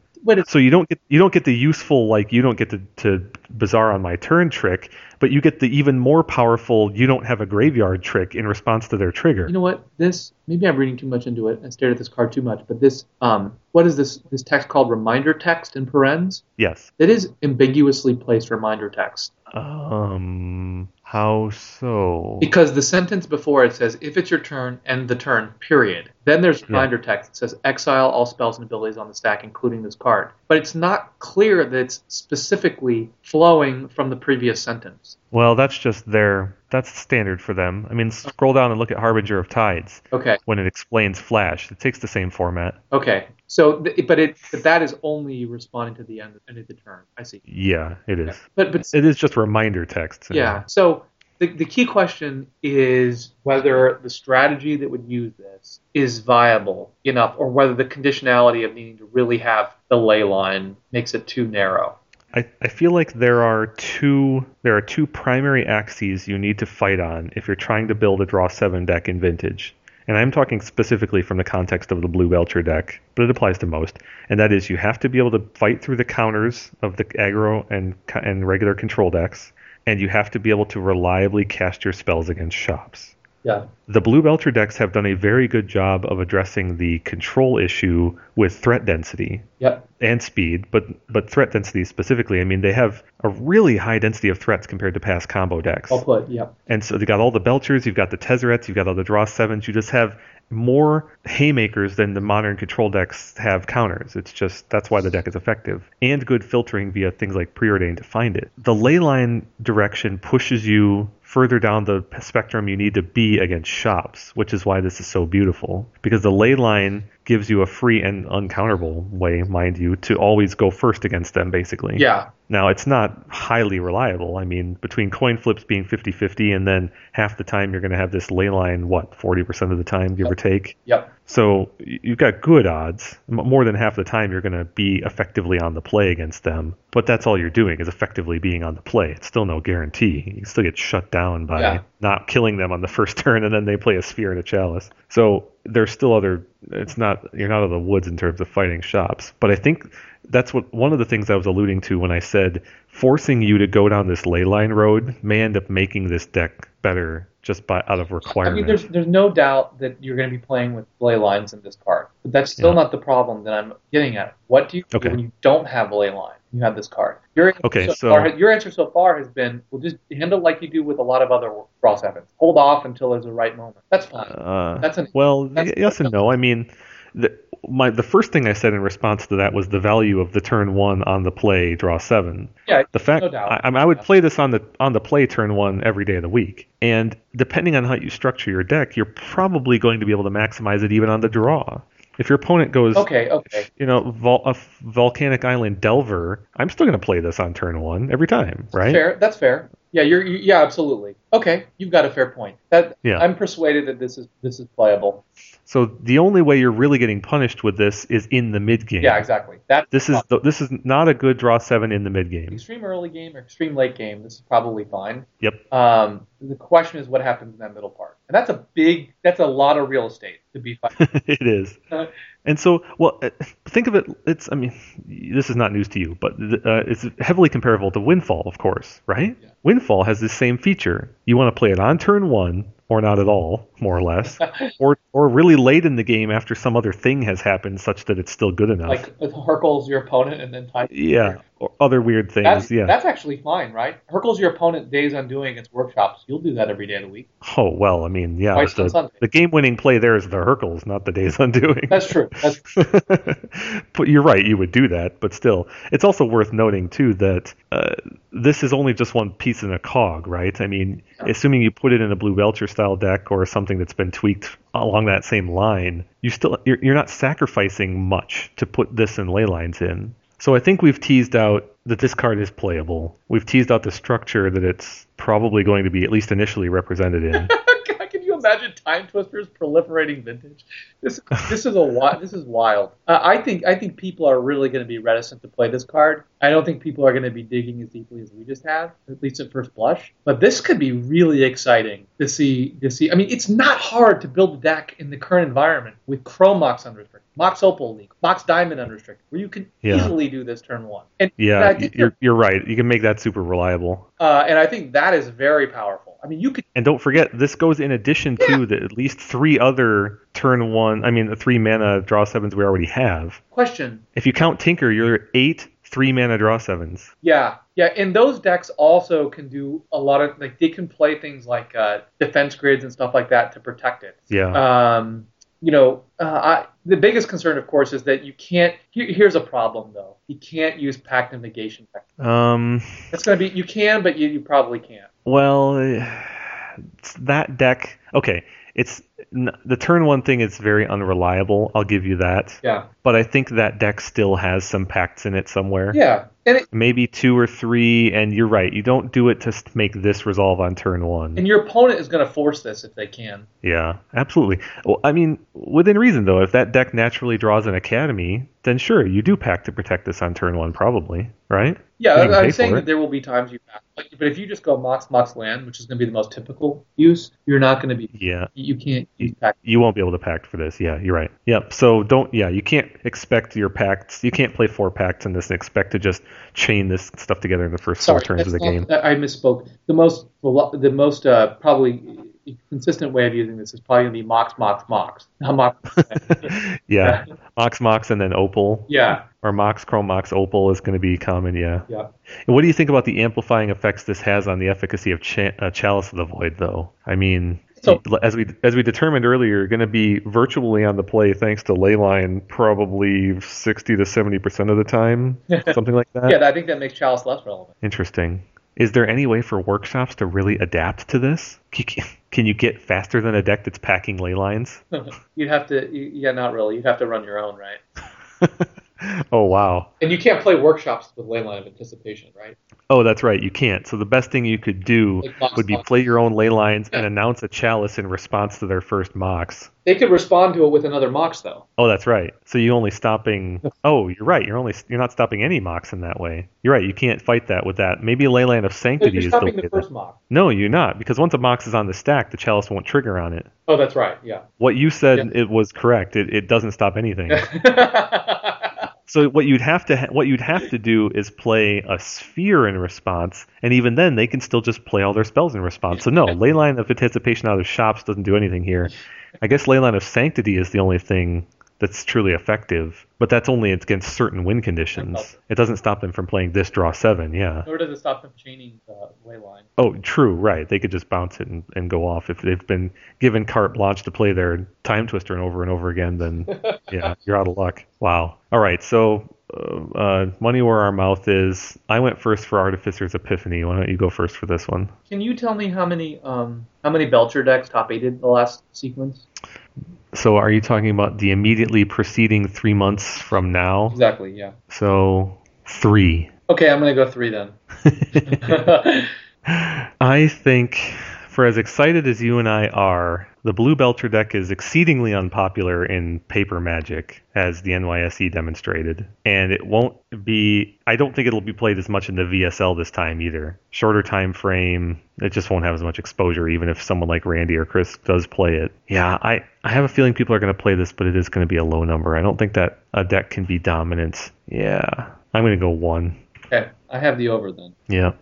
So you don't get you don't get the useful like you don't get to, to bizarre on my turn trick, but you get the even more powerful you don't have a graveyard trick in response to their trigger. you know what this maybe I'm reading too much into it and stared at this card too much. But this um what is this this text called reminder text in parens? yes. It is ambiguously placed reminder text. Um. How so? Because the sentence before it says, if it's your turn, end the turn, period. Then there's Yeah. text that says, exile all spells and abilities on the stack, including this card. But it's not clear that it's specifically flowing from the previous sentence. Well, that's just their that's standard for them. I mean, scroll down and look at Harbinger of Tides Okay, when it explains Flash. It takes the same format. okay. So, th- but it, but that is only responding to the end, end of the term. I see. Yeah, it is. But, but It is just reminder text. Yeah. So the, the key question is whether the strategy that would use this is viable enough, or whether the conditionality of needing to really have the ley line makes it too narrow. I, I feel like there are two there are two primary axes you need to fight on if you're trying to build a draw seven deck in vintage. And I'm talking specifically from the context of the Blue Belcher deck, but it applies to most. And that is you have to be able to fight through the counters of the aggro and and regular control decks, and you have to be able to reliably cast your spells against shops. Yeah. The Blue Belcher decks have done a very good job of addressing the control issue with threat density Yep. and speed, but but threat density specifically. I mean, they have a really high density of threats compared to past combo decks. Well put. Yep. And so they got all the Belchers, you've got the Tezzerets, you've got all the Draw Sevens. You just have more haymakers than the modern control decks have counters. It's just that's why the deck is effective. And good filtering via things like preordained to find it. The leyline direction pushes you further down the spectrum you need to be against shops, which is why this is so beautiful. Because the ley line gives you a free and uncounterable way, mind you, to always go first against them, basically. Yeah. Now, it's not highly reliable. I mean, between coin flips being 50 50 and then half the time you're going to have this ley line, what, 40% of the time, give or take? Yep. So you've got good odds. More than half the time you're going to be effectively on the play against them. But that's all you're doing is effectively being on the play. It's still no guarantee. You still get shut down by Yeah. not killing them on the first turn and then they play a sphere and a chalice. So there's still other it's not you're not out of the woods in terms of fighting shops. But I think that's what one of the things I was alluding to when I said forcing you to go down this ley line road may end up making this deck better just by out of requirement. I mean, there's there's no doubt that you're going to be playing with ley lines in this card, but that's still Yeah. not the problem that I'm getting at. What do you do Okay. when you don't have a ley line? You have this card. Your answer Okay, so, so- far, your answer so far has been, well, just handle like you do with a lot of other draw sevens. Hold off until there's a right moment. That's fine. Uh, That's an well, that's- yes and no. I mean, the, my the first thing I said in response to that was the value of the turn one on the play draw seven. yeah. The fact No doubt. I, I, mean, I would play this on the on the play turn one every day of the week, and depending on how you structure your deck, you're probably going to be able to maximize it even on the draw. If your opponent goes, Okay. Okay. you know, vol- a volcanic island delver, I'm still going to play this on turn one every time, right? Fair. That's fair. Yeah. You're. You, yeah. Absolutely. Okay. You've got a fair point. That. Yeah. I'm persuaded that this is this is playable. So the only way you're really getting punished with this is in the mid game. Yeah. Exactly. That. This is the, this is not a good draw seven in the mid game. extreme early game or extreme late game, this is probably fine. Yep. Um, the question is what happens in that middle part, and that's a big, that's a lot of real estate to be fine. it is. Uh, And so, well, uh, think of it. It's. I mean, this is not news to you, but uh, it's heavily comparable to Windfall, of course, right? Yeah. Windfall has this same feature. You want to play it on turn one, or not at all, more or less, or or really late in the game after some other thing has happened, such that it's still good enough. like it Hurkyl's your opponent and then tie. yeah, or other weird things. That's, yeah. that's actually fine, right? Hurkyl's your opponent days undoing its workshops. You'll do that every day of the week. oh well, I mean, yeah. Twice The, the game-winning play there is the Hurkyl's, not the Days Undoing. That's true. That's but you're right, you would do that. But still, it's also worth noting too that uh, this is only just one piece in a cog, right? I mean, assuming you put it in a Blue Belcher style deck or something that's been tweaked along that same line, you still you're, you're not sacrificing much to put this and ley lines in. So I think we've teased out that this card is playable. We've teased out the structure that it's probably going to be at least initially represented in. Can you imagine Time Twisters proliferating vintage? This this is a this is wild. Uh, I think I think people are really going to be reticent to play this card. I don't think people are going to be digging as deeply as we just have, at least at first blush. But this could be really exciting to see. To see, I mean, it's not hard to build a deck in the current environment with Chrome Mox unrestricted, Mox Opal League, Mox Diamond unrestricted, where you can Yeah. easily do this turn one. And Yeah, you're you're right. You can make that super reliable. uh, and I think that is very powerful. I mean, you could And don't forget, this goes in addition to the at least three other turn one. I mean, the three mana draw sevens we already have. question If you count Tinker, you're eight three mana draw sevens. Yeah, yeah, and those decks also can do a lot of like they can play things like uh, defense grids and stuff like that to protect it. Yeah. Um, you know, uh, I, the biggest concern, of course, is that you can't. Here, here's a problem though: you can't use pact of negation. Um. It's gonna be you can, but you, you probably can't. Well, that deck. Okay, it's the turn one thing is very unreliable. I'll give you that. Yeah, But I think that deck still has some pacts in it somewhere. yeah, and it, Maybe two or three. And you're right. You don't do it to make this resolve on turn one. and your opponent is gonna force this if they can. Yeah, absolutely. Well, I mean, within reason though, if that deck naturally draws an academy, then sure, you do pack to protect this on turn one, probably, right? Yeah, I'm saying that there will be times you pack. But but if you just go Mox Mox Land, which is going to be the most typical use, you're not going to be. Yeah, You can't use pack. you won't be able to pact for this. Yeah, you're right. Yep. So don't. Yeah, you can't expect your pacts. You can't play four pacts in this and expect to just chain this stuff together in the first Sorry, four turns of the not- game. I misspoke. The most the most uh, probably consistent way of using this is probably going to be Mox Mox Mox. Not Mox. yeah, Mox Mox and then Opal. yeah. Or Mox Chrome Mox Opal is going to be common. Yeah. Yeah. And what do you think about the amplifying effects this has on the efficacy of uh, Chalice of the Void, though? I mean, So- as we as we determined earlier, going to be virtually on the play thanks to Leyline probably 60 to 70 percent of the time, something like that. Yeah, I think that makes Chalice less relevant. Interesting. Is there any way for workshops to really adapt to this? Can you- get faster than a deck that's packing ley lines? You'd have to. Yeah, not really. You'd have to run your own, right? oh wow. And you can't play workshops with Leyline of Anticipation, right? Oh, that's right. You can't. So the best thing you could do Like would be Mox. play your own ley lines and announce a chalice in response to their first mocks. They could respond to it with another Mox, though. Oh, that's right. So you're only stopping. Oh, you're right. You're only you're not stopping any mocks in that way. You're right. You can't fight that with that. Maybe Leyline of Sanctity is the stopping way. the that- first Mox. No, you're not, because once a mox is on the stack, the chalice won't trigger on it. Oh, that's right. Yeah. What you said Yeah. it was correct. It, it doesn't stop anything. So what you'd have to ha- what you'd have to do is play a sphere in response, and even then they can still just play all their spells in response. So no, Leyline of Anticipation out of shops doesn't do anything here. I guess Leyline of Sanctity is the only thing that's truly effective, but that's only against certain win conditions. It doesn't stop them from playing this draw seven. Yeah. Nor does it stop them chaining uh, Leyline. Oh, true. Right. They could just bounce it and, and go off if they've been given carte blanche to play their time twister and over and over again. Then yeah, you're out of luck. Wow. All right. So. Uh, uh, money where our mouth is. I went first for Artificer's Epiphany. Why don't you go first for this one? Can you tell me how many um how many Belcher decks top eighted the last sequence? So, are you talking about the immediately preceding three months from now? Exactly. Yeah. So, three. Okay, I'm gonna go three then. I think, for as excited as you and I are, the Blue Belcher deck is exceedingly unpopular in paper magic, as the NYSE demonstrated. And it won't be, I don't think it'll be played as much in the VSL this time either. Shorter time frame, it just won't have as much exposure, even if someone like Randy or Chris does play it. Yeah, I, I have a feeling people are going to play this, but it is going to be a low number. I don't think that a deck can be dominant. Yeah, I'm going to go one. okay, I have the over then. Yeah.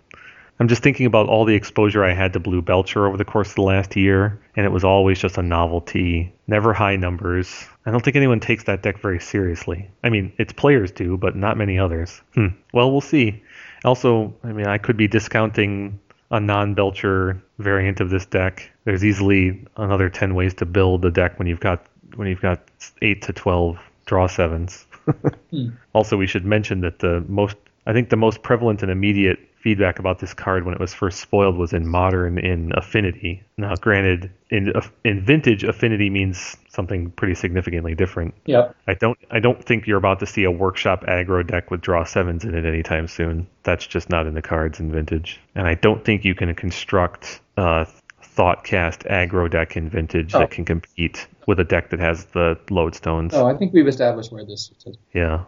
I'm just thinking about all the exposure I had to Blue Belcher over the course of the last year, and it was always just a novelty, never high numbers. I don't think anyone takes that deck very seriously. I mean, its players do, but not many others. Hmm. Well, we'll see. Also, I mean, I could be discounting a non-Belcher variant of this deck. There's easily another 10 ways to build a deck when you've got when you've got 8 to 12 draw sevens. Hmm. Also, we should mention that the most I think the most prevalent and immediate feedback about this card when it was first spoiled was in modern in affinity. Now, granted, in in vintage, affinity means something pretty significantly different. Yep. I don't I don't think you're about to see a workshop aggro deck with draw sevens in it anytime soon. That's just not in the cards in vintage. And I don't think you can construct a thoughtcast aggro deck in vintage Oh. that can compete with a deck that has the lodestones. Oh, I think we've established where this is. Yeah.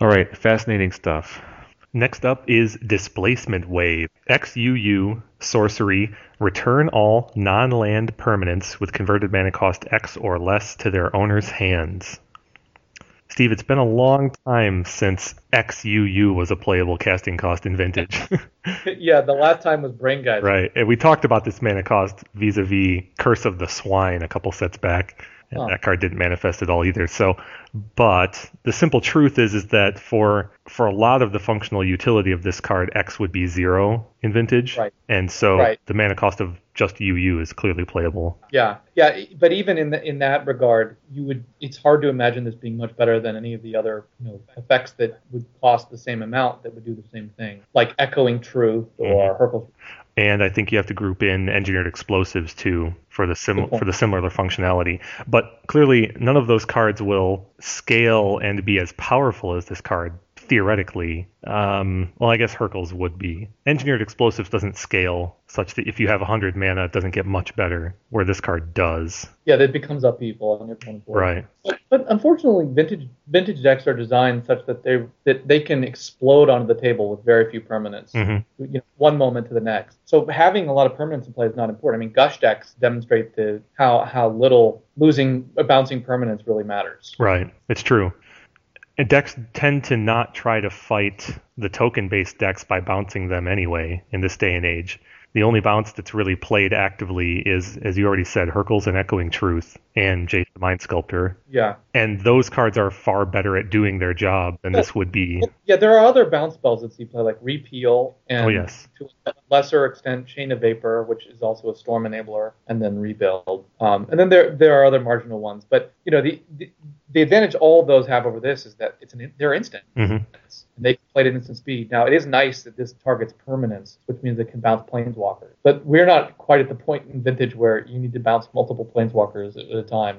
All right, fascinating stuff. Next up is Displacement Wave. XUU, sorcery, return all non land permanents with converted mana cost X or less to their owner's hands. Steve, it's been a long time since XUU was a playable casting cost in Vintage. yeah, the last time was Braingeyser. right. And we talked about this mana cost vis a vis Curse of the Swine a couple sets back. And Oh. that card didn't manifest at all either. So, but the simple truth is, is that for for a lot of the functional utility of this card, X would be zero in Vintage, Right. and so Right. the mana cost of just UU is clearly playable. Yeah, yeah, but even in the, in that regard, you would it's hard to imagine this being much better than any of the other you know effects that would cost the same amount that would do the same thing, like echoing truth or mm-hmm. Hurkyl. And I think you have to group in engineered explosives too for the sim for the similar functionality. But clearly, none of those cards will scale and be as powerful as this card theoretically. Um, well, I guess Hurkyl's would be. Engineered explosives doesn't scale such that if you have 100 mana, it doesn't get much better, where this card does. Yeah, that becomes upheaval on your opponent's board. Right. But, but unfortunately, vintage vintage decks are designed such that they that they can explode onto the table with very few permanents. hmm You know, one moment to the next. So having a lot of permanents in play is not important. I mean, gush decks demonstrate the how how little losing uh, bouncing permanents really matters. Right. It's true. And decks tend to not try to fight the token based decks by bouncing them anyway in this day and age. The only bounce that's really played actively is, as you already said, Hurkyl's and Echoing Truth and Jace the Mind Sculptor. Yeah. And those cards are far better at doing their job than this would be. Yeah, there are other bounce spells that see play like repeal and Oh, yes. Lesser extent chain of vapor, which is also a storm enabler, and then rebuild. Um, and then there there are other marginal ones, but you know the, the the advantage all of those have over this is that it's an they're instant. hmm And they played play at instant speed. Now it is nice that this targets permanence, which means it can bounce planeswalkers. But we're not quite at the point in vintage where you need to bounce multiple planeswalkers at a time.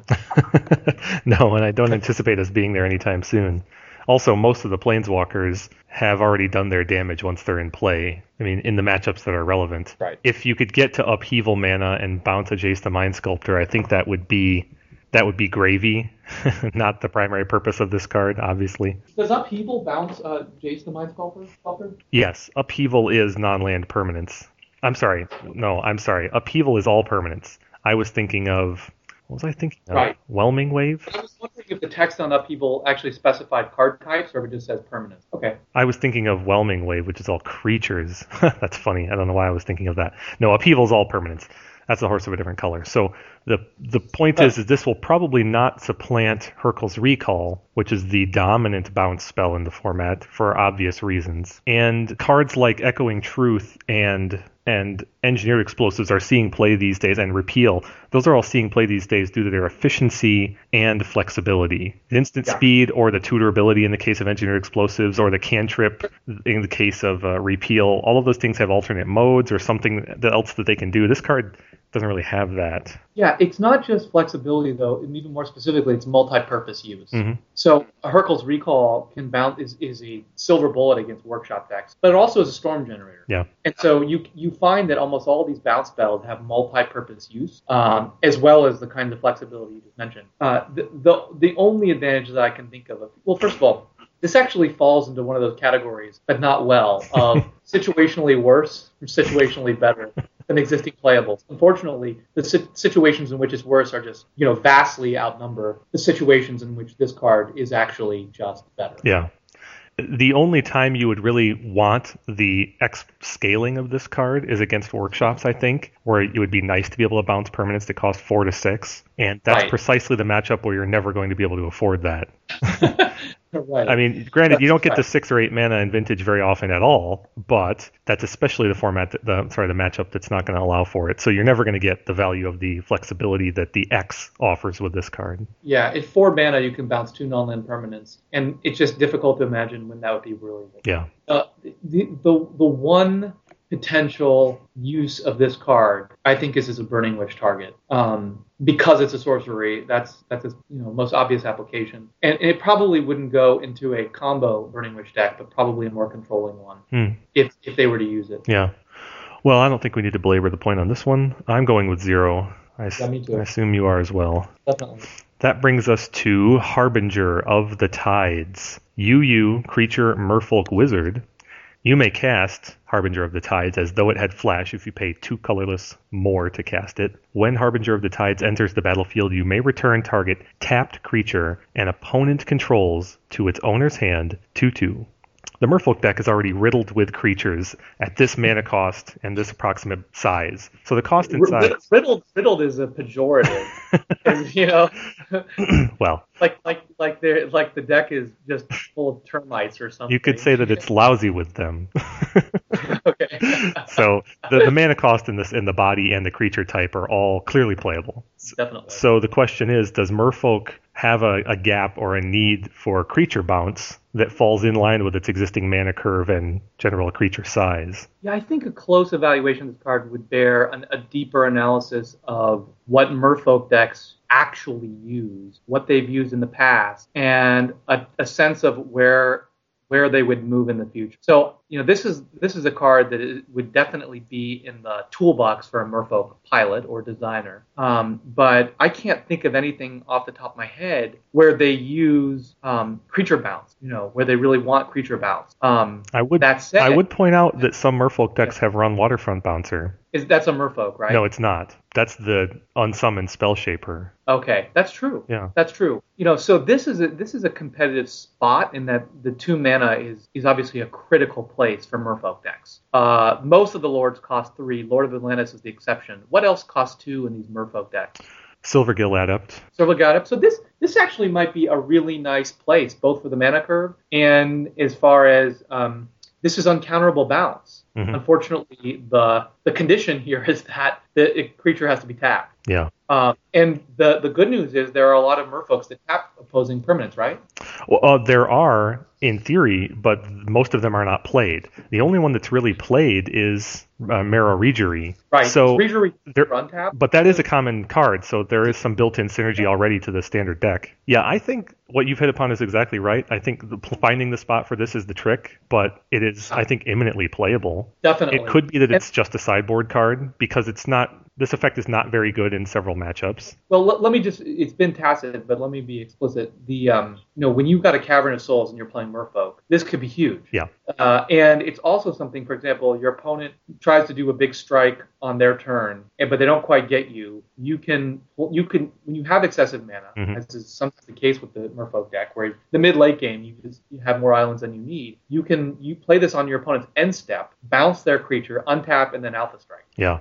no, and I don't anticipate us being there anytime soon. Also, most of the planeswalkers have already done their damage once they're in play. I mean, in the matchups that are relevant. Right. If you could get to upheaval mana and bounce a Jace the Mind Sculptor, I think that would be that would be gravy. Not the primary purpose of this card, obviously. Does upheaval bounce uh, Jace the Mind Sculptor? Sculptor? Yes, upheaval is non-land permanence. I'm sorry. No, I'm sorry. Upheaval is all permanence. I was thinking of what was I thinking of? Right. Whelming Wave? I was wondering if the text on upheaval actually specified card types or if it just says permanence. Okay. I was thinking of Whelming Wave, which is all creatures. That's funny. I don't know why I was thinking of that. No, upheaval is all permanence. That's a horse of a different color. So the the point is, is this will probably not supplant Hurkyl's Recall, which is the dominant bounce spell in the format for obvious reasons. And cards like Echoing Truth and and engineered explosives are seeing play these days and repeal those are all seeing play these days due to their efficiency and flexibility the instant Yeah. speed or the tutor ability in the case of engineered explosives or the cantrip in the case of uh, repeal all of those things have alternate modes or something that else that they can do this card doesn't really have that Yeah, it's not just flexibility though, and even more specifically, it's multi-purpose use. Mhm. So Hurkyl's Recall can bounce is, is a silver bullet against workshop decks, but it also is a storm generator. Yeah. And so you you find that almost all these bounce spells have multi-purpose use, um, as well as the kinds of flexibility you just mentioned. Uh, the, the the only advantage that I can think of, well, first of all, this actually falls into one of those categories, but not well, of situationally worse or situationally better than existing playables. Unfortunately, the si- situations in which it's worse are just, you know, vastly outnumber the situations in which this card is actually just better. Yeah. The only time you would really want the X scaling of this card is against workshops, I think, where it would be nice to be able to bounce permanents that cost four to six. And that's Right. precisely the matchup where you're never going to be able to afford that. right. I mean, granted, you don't get Right. the six or eight mana in vintage very often at all, but that's especially the format, that, the sorry, the matchup that's not going to allow for it. So you're never going to get the value of the flexibility that the X offers with this card. yeah, at four mana, you can bounce two non-land permanents, and it's just difficult to imagine when that would be really good. Yeah. Uh, the, the the one potential use of this card, I think, is as a Burning Wish target. Um, because it's a sorcery, that's that's its you know most obvious application, and, and it probably wouldn't go into a combo Burning Wish deck, but probably a more controlling one Hmm. if if they were to use it. Yeah. Well, I don't think we need to belabor the point on this one. I'm going with zero. I, Yeah. I assume you are as well. Definitely. That brings us to Harbinger of the Tides. UU, creature, merfolk, wizard. You may cast Harbinger of the Tides as though it had flash if you pay two colorless more to cast it. When Harbinger of the Tides enters the battlefield, you may return target tapped creature an opponent controls to its owner's hand 2 2. The Merfolk deck is already riddled with creatures at this mana cost and this approximate size. So the cost in size, riddled riddled is a pejorative. And, you know, well, like like like there like the deck is just full of termites or something. you could say that it's lousy with them. okay. so the, the mana cost in this in the body and the creature type are all clearly playable. Definitely. So the question is, does Merfolk have a, a gap or a need for creature bounce that falls in line with its existing mana curve and general creature size? Yeah, I think a close evaluation of this card would bear an, a deeper analysis of what Merfolk decks actually use, what they've used in the past, and a, a sense of where where they would move in the future. So you know this is this is a card that would definitely be in the toolbox for a Merfolk pilot or designer. Um, but I can't think of anything off the top of my head where they use um, creature bounce. You know where they really want creature bounce. Um, I would that said, I would point out that some Merfolk decks have run Waterfront Bouncer. Is that's a Merfolk, right? No, it's not. That's the unsummoned Spell Shaper. Okay, that's true. Yeah. That's true. You know, so this is a this is a competitive spot in that the two mana is is obviously a critical place for Merfolk decks. Uh, most of the lords cost three. Lord of Atlantis is the exception. What else costs two in these Merfolk decks? Silvergill Adept. We got. So this this actually might be a really nice place, both for the mana curve and as far as um, this is uncounterable bounce. Mhm. Unfortunately, the the condition here is that the creature has to be tapped. Yeah. Um, and the the good news is there are a lot of merfolks that tap opposing permanents, right? Well, uh, there are in theory, but most of them are not played. The only one that's really played is uh, Merrow Reejerey. Right. So there- run tap. But that is a common card, so there is some built-in synergy already to the standard deck. Yeah, I think what you've hit upon is exactly right. I think the, finding the spot for this is the trick, but it is, I think, imminently playable. Definitely. It could be that it's just a sideboard card because it's not. This effect is not very good in several matchups. Well, let, let me just, it's been tacit, but let me be explicit. The, um, you know, when you've got a Cavern of Souls and you're playing Merfolk, this could be huge. Yeah. Uh, and it's also something, for example, your opponent tries to do a big strike on their turn, but they don't quite get you. You can, you can, when you have excessive mana, Mhm. as is sometimes the case with the Merfolk deck, where the mid late game you just you have more islands than you need. You can, you play this on your opponent's end step, bounce their creature, untap, and then Alpha Strike. Yeah,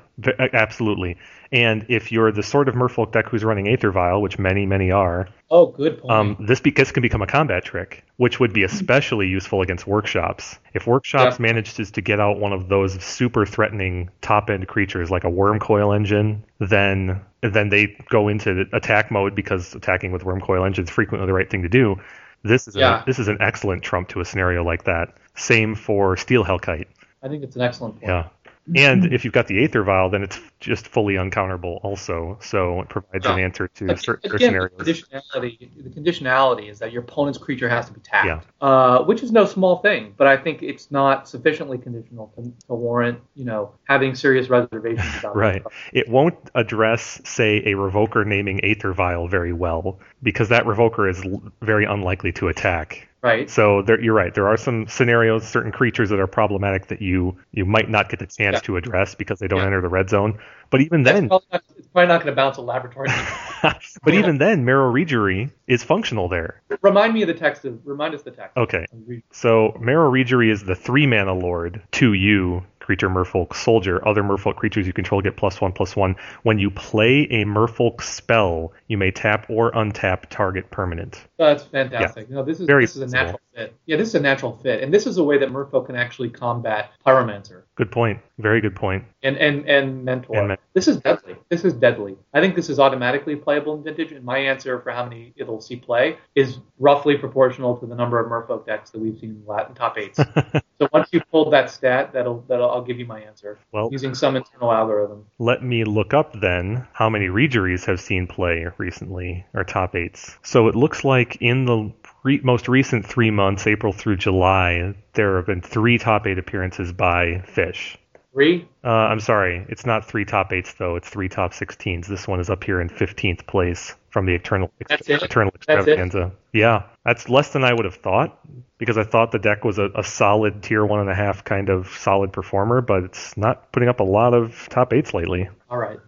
absolutely. And if you're the sort of Merfolk deck who's running Aether Vial, which many, many are, Oh, good point. um, this, be- this can become a combat trick, which would be especially useful against workshops. If workshops Yeah. manages to get out one of those super threatening top end creatures like a Wurmcoil Engine, then then they go into attack mode because attacking with Wurmcoil Engine is frequently the right thing to do. This is Yeah. a, this is an excellent trump to a scenario like that. Same for Steel Hellkite. I think it's an excellent point. Yeah. And if you've got the Aether Vial, then it's just fully uncounterable also. So it provides an answer to Again, certain the scenarios. conditionality, the conditionality is that your opponent's creature has to be tapped, Yeah. uh, which is no small thing. But I think it's not sufficiently conditional to, to warrant, you know, having serious reservations about Right. that. It won't address, say, a revoker naming Aether Vial very well because that revoker is l- very unlikely to attack. Right. So there, you're right. There are some scenarios, certain creatures that are problematic that you you might not get the chance Yeah. to address because they don't Yeah. enter the red zone. But even That's then, probably not, it's probably not going to bounce a laboratory. but even then, Merrow Reejerey is functional there. remind me of the text. Of, remind us the text. Okay. So Merrow Reejerey is the three mana lord to you, creature merfolk soldier. Other merfolk creatures you control get plus one plus one. When you play a merfolk spell, you may tap or untap target permanent. Oh, that's fantastic. No, this is Very this is a natural fit. Yeah, this is a natural fit, and this is a way that Merfolk can actually combat Pyromancer Good point. Very good point. and and and Mentor. And Men- this is deadly. This is deadly. I think this is automatically playable in Vintage, and my answer for how many it'll see play is roughly proportional to the number of Merfolk decks that we've seen in Latin top eights. so once you pulled that stat, that'll that'll I'll give you my answer Well, using some internal algorithm. let me look up then how many Reejereys have seen play recently, or top eights. So it looks like in the re- most recent three months, April through July, there have been three top eight appearances by Fish. Three. Uh, I'm sorry, it's not three top eights though. It's three top 16s. This one is up here in 15th place from the Eternal That's it? Eternal? Extravaganza. Yeah, that's less than I would have thought because I thought the deck was a, a solid tier one and a half kind of solid performer, but it's not putting up a lot of top eights lately. All right.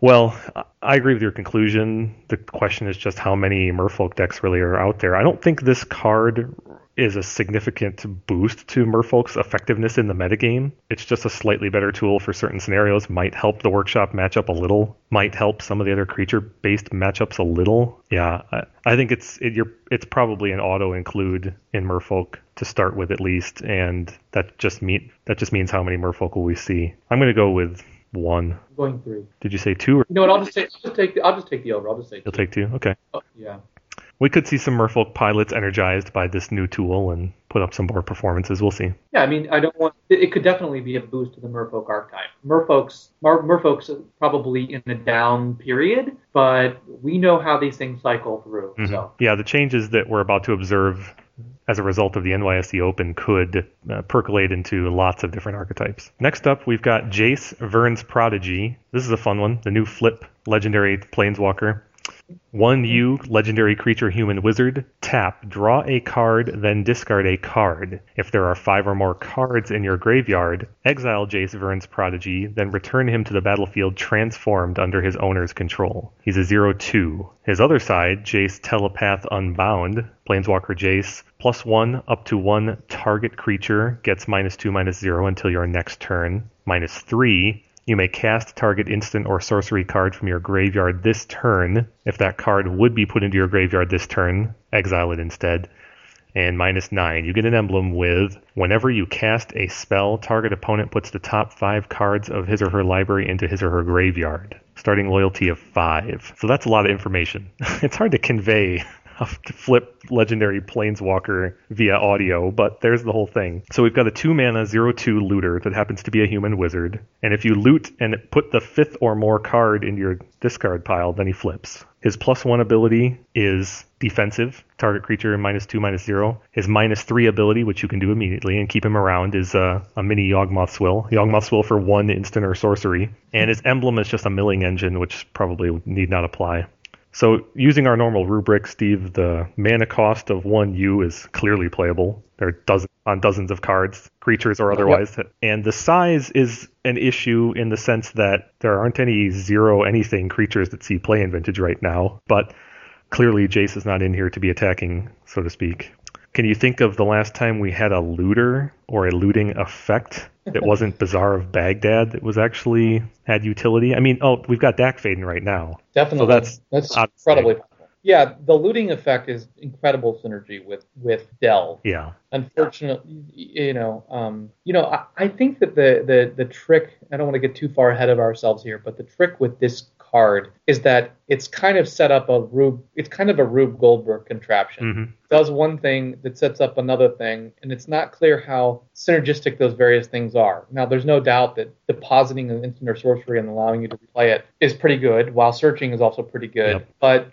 Well, I- agree with your conclusion. The question is just how many Merfolk decks really are out there. I don't think this card is a significant boost to Merfolk's effectiveness in the metagame. It's just a slightly better tool for certain scenarios. Might help the workshop matchup a little. Might help some of the other creature-based matchups a little. Yeah, I, I think it's it, it's probably an auto include in Merfolk to start with at least, and that just mean that just means how many Merfolk will we see. I'm going to go with one. I'm going three. Did you say two or You know what? I'll just take. I'll just take. The, I'll just take the over. I'll just say. you'll take two? Okay. Oh, yeah. We could see some Merfolk pilots energized by this new tool and put up some more performances. We'll see. Yeah, I mean, I don't want. It, could definitely be a boost to the Merfolk archetype. Merfolk's Mer, Merfolk's probably in a down period, but we know how these things cycle through. Mhm. So Yeah, the changes that we're about to observe as a result of the NYSE Open could uh, percolate into lots of different archetypes. Next up, we've got Jace Vryn's Prodigy. This is a fun one, the new flip legendary planeswalker. One U, legendary creature, human wizard. Tap, draw a card, then discard a card. If there are five or more cards in your graveyard, exile Jace Vryn's Prodigy, then return him to the battlefield transformed under his owner's control. He's a 0 2. His other side, Jace Telepath Unbound, Planeswalker Jace, plus 1 up to 1 target creature gets minus 2 minus 0 until your next turn. Minus 3 you may cast target instant or sorcery card from your graveyard this turn. If that card would be put into your graveyard this turn, exile it instead. And minus 9, you get an emblem with whenever you cast a spell, target opponent puts the top 5 cards of his or her library into his or her graveyard. Starting loyalty of 5. So that's a lot of information. it's hard to convey to flip legendary planeswalker via audio, but there's the whole thing. So we've got a two mana zero two looter that happens to be a human wizard, and if you loot and put the fifth or more card into your discard pile, then he flips. His plus one ability is defensive, target creature minus two, minus zero. His minus three ability, which you can do immediately and keep him around, is uh, a mini Yawgmoth's Will. Yawgmoth Will for one instant or sorcery. And his emblem is just a milling engine, which probably need not apply. So using our normal rubric, Steve, the mana cost of one U is clearly playable. There are dozens on dozens of cards, creatures or otherwise. Yep. And the size is an issue in the sense that there aren't any zero anything creatures that see play in vintage right now. But clearly Jace is not in here to be attacking, so to speak. Can you think of the last time we had a looter or a looting effect that wasn't Bazaar of Baghdad that was actually had utility? I mean, oh, we've got Dack Fayden right now. Definitely. So that's that's incredibly powerful. Yeah, the looting effect is incredible synergy with with Dell. Yeah. Unfortunately, you know, um, you know, I, I think that the the the trick. I don't want to get too far ahead of ourselves here, but the trick with this card is that it's kind of set up a Rube. It's kind of a Rube Goldberg contraption. Mm-hmm. Does one thing that sets up another thing, and it's not clear how synergistic those various things are. Now, there's no doubt that depositing an instant or sorcery and allowing you to play it is pretty good, while searching is also pretty good. Yep. But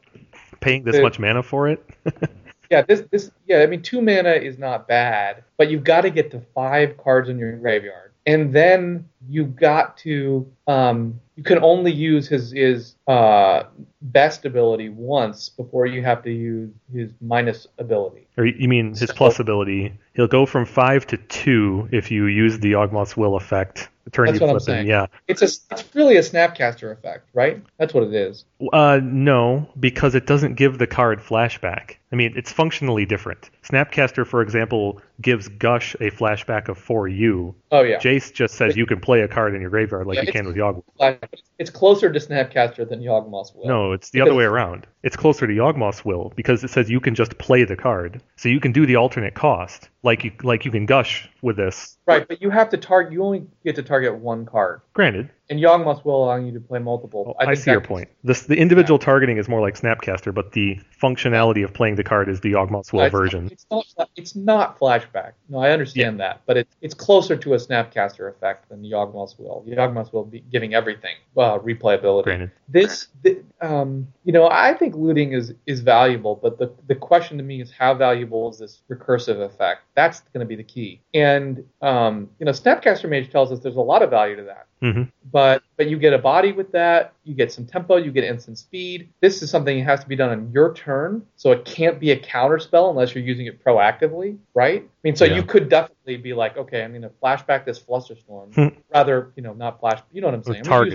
paying this the, much mana for it. yeah, this this yeah, I mean two mana is not bad, but you've got to get to five cards in your graveyard, and then you've got to um, you can only use his his uh, best ability once before you have to use his minus ability. Or you mean his so, plus ability? He'll go from five to two if you use the Yawgmoth's Will effect. Turn That's you what I'm saying. yeah, it's a it's really a Snapcaster effect, right? That's what it is. Uh, no, because it doesn't give the card flashback. I mean, it's functionally different. Snapcaster, for example, gives Gush a flashback of 4U. Oh, yeah. Jace just says you can play a card in your graveyard like yeah, you can with Yawgmoth. It's closer to Snapcaster than Yawgmoth's Will. No, it's the other way around. It's closer to Yawgmoth's Will because it says you can just play the card. So you can do the alternate cost, like you like you can Gush with this. Right, but you have to target. You only get to target one card. Granted. And Yawgmoth will allow you to play multiple. I, I see your point. This, the individual yeah. targeting is more like Snapcaster, but the functionality of playing the card is the Yawgmoth's Will version. It's not, it's not flashback. No, I understand yeah. that, but it's it's closer to a Snapcaster effect than Yawgmoth's Will. Yawgmoth's Will be giving everything uh, replayability. Granted. This, the, um, you know, I think looting is is valuable, but the the question to me is how valuable is this recursive effect? That's going to be the key. And um, you know, Snapcaster Mage tells us there's a lot of value to that. Mm-hmm. But but you get a body with that, you get some tempo, you get instant speed. This is something that has to be done on your turn, so it can't be a counter spell unless you're using it proactively, right? I mean, so yeah. you could definitely be like, okay, I'm going to flashback this Flusterstorm, hmm. rather, you know, not flash. You know what I'm saying? I'm target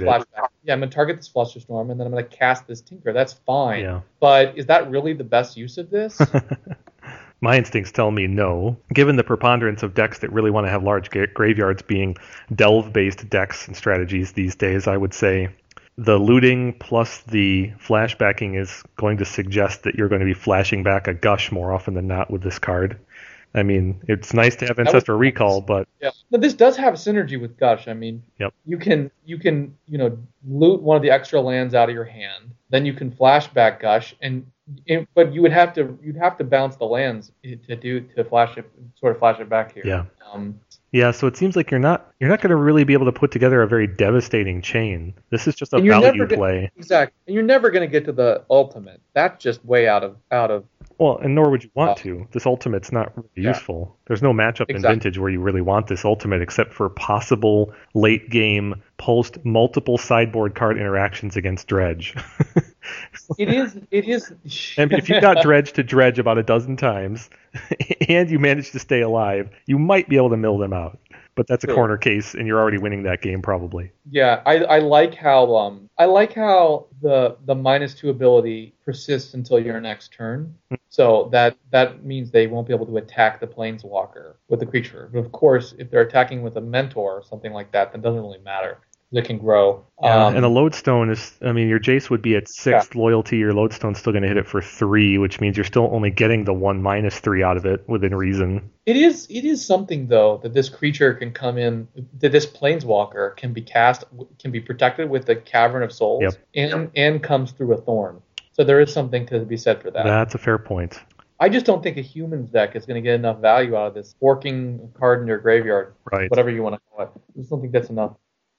Yeah, I'm going to target this Flusterstorm, and then I'm going to cast this Tinker. That's fine. Yeah. But is that really the best use of this? My instincts tell me no. Given the preponderance of decks that really want to have large gra- graveyards being delve based decks and strategies these days, I would say the looting plus the flashbacking is going to suggest that you're going to be flashing back a gush more often than not with this card. I mean, it's nice to have ancestral recall, but yeah, but this does have synergy with Gush. I mean, yep. you can you can you know loot one of the extra lands out of your hand, then you can flashback Gush, and it, but you would have to you'd have to bounce the lands to do to flash it sort of flash it back here. Yeah. Um, yeah, so it seems like you're not you're not going to really be able to put together a very devastating chain. This is just a value gonna, play. Exactly, and you're never going to get to the ultimate. That's just way out of out of Well, and nor would you want Uh, to. This ultimate's not really Yeah. useful. There's no matchup in vintage where you really want this ultimate except for possible late game post multiple sideboard card interactions against dredge. It is. It is. and if you got dredge to dredge about a dozen times and you manage to stay alive, you might be able to mill them out. But that's a corner case and you're already winning that game probably. Yeah, I, I like how um I like how the the minus two ability persists until your next turn. So that that means they won't be able to attack the planeswalker with the creature. But of course, if they're attacking with a mentor or something like that, then it doesn't really matter. It can grow. Yeah, Um, and the lodestone is, I mean, your Jace would be at sixth loyalty. Your lodestone's still going to hit it for three, which means you're still only getting the one minus three out of it within reason. It is it is something though that this creature can come in that this planeswalker can be cast can be protected with the Cavern of Souls Yep. and and comes through a thorn. So there is something to be said for that. That's a fair point. I just don't think a humans deck is going to get enough value out of this forking card in your graveyard, Right. whatever you want to call it. I just don't think that's enough.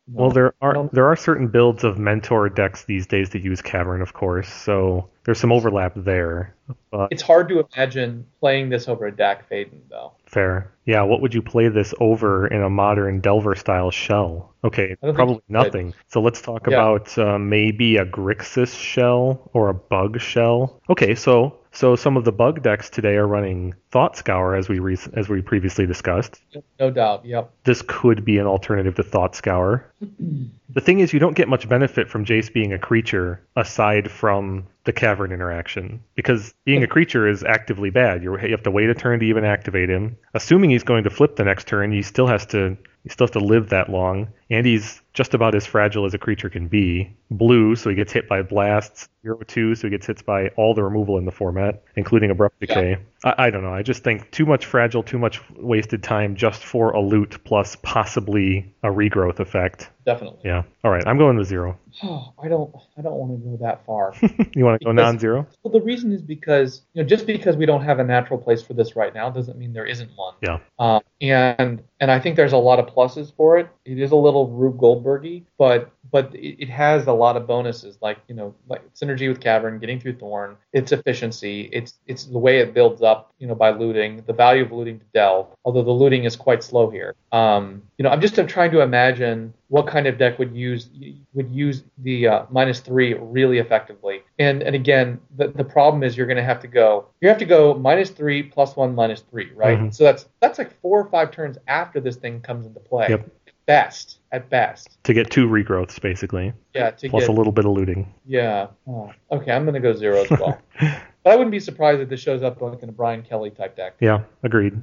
Well, there are there are certain builds of mentor decks these days that use Cavern, of course. So there's some overlap there. But it's hard to imagine playing this over a Dack Fayden though. fair. Yeah. What would you play this over in a modern Delver style shell? Okay, I don't think probably could. nothing. So let's talk Yeah. about uh, maybe a Grixis shell or a Bug shell. Okay, so so some of the Bug decks today are running Thought Scour as we re- as we previously discussed. No doubt. Yep. this could be an alternative to Thought Scour. the thing is, you don't get much benefit from Jace being a creature aside from the cavern interaction because being a creature is actively bad. You're, you have to wait a turn to even activate him. Assuming he's going to flip the next turn, he still has to he still has to live that long, and he's just about as fragile as a creature can be. Blue, so he gets hit by blasts. Zero two, so he gets hit by all the removal in the format, including abrupt decay. I, I don't know. I just think too much fragile, too much wasted time just for a loot plus possibly a regrowth effect. Definitely. Yeah. All right. I'm going with zero. I don't. I don't want to go that far. You want to go non-zero? well, the reason is because you know just because we don't have a natural place for this right now doesn't mean there isn't one. Yeah. Um, and and I think there's a lot of pluses for it. It is a little Rube Goldbergy, but but it, it has a lot of bonuses like you know like synergy with Cavern, getting through Thorn, its efficiency, it's it's the way it builds up you know by looting, the value of looting to delve. Although the looting is quite slow here. Um, you know I'm just I'm trying to imagine what kind of deck would use would use the uh, minus three really effectively. And and again, the, the problem is you're going to have to go you have to go minus three plus one minus three, right? Mhm. So that's that's like four or five turns after this thing comes into play. Yep. Best at best. To get two regrowths, basically, Yeah. To plus get a little bit of looting. yeah. Oh, okay, I'm going to go zero as well. but I wouldn't be surprised if this shows up like in a Brian Kelly type deck. Yeah, agreed.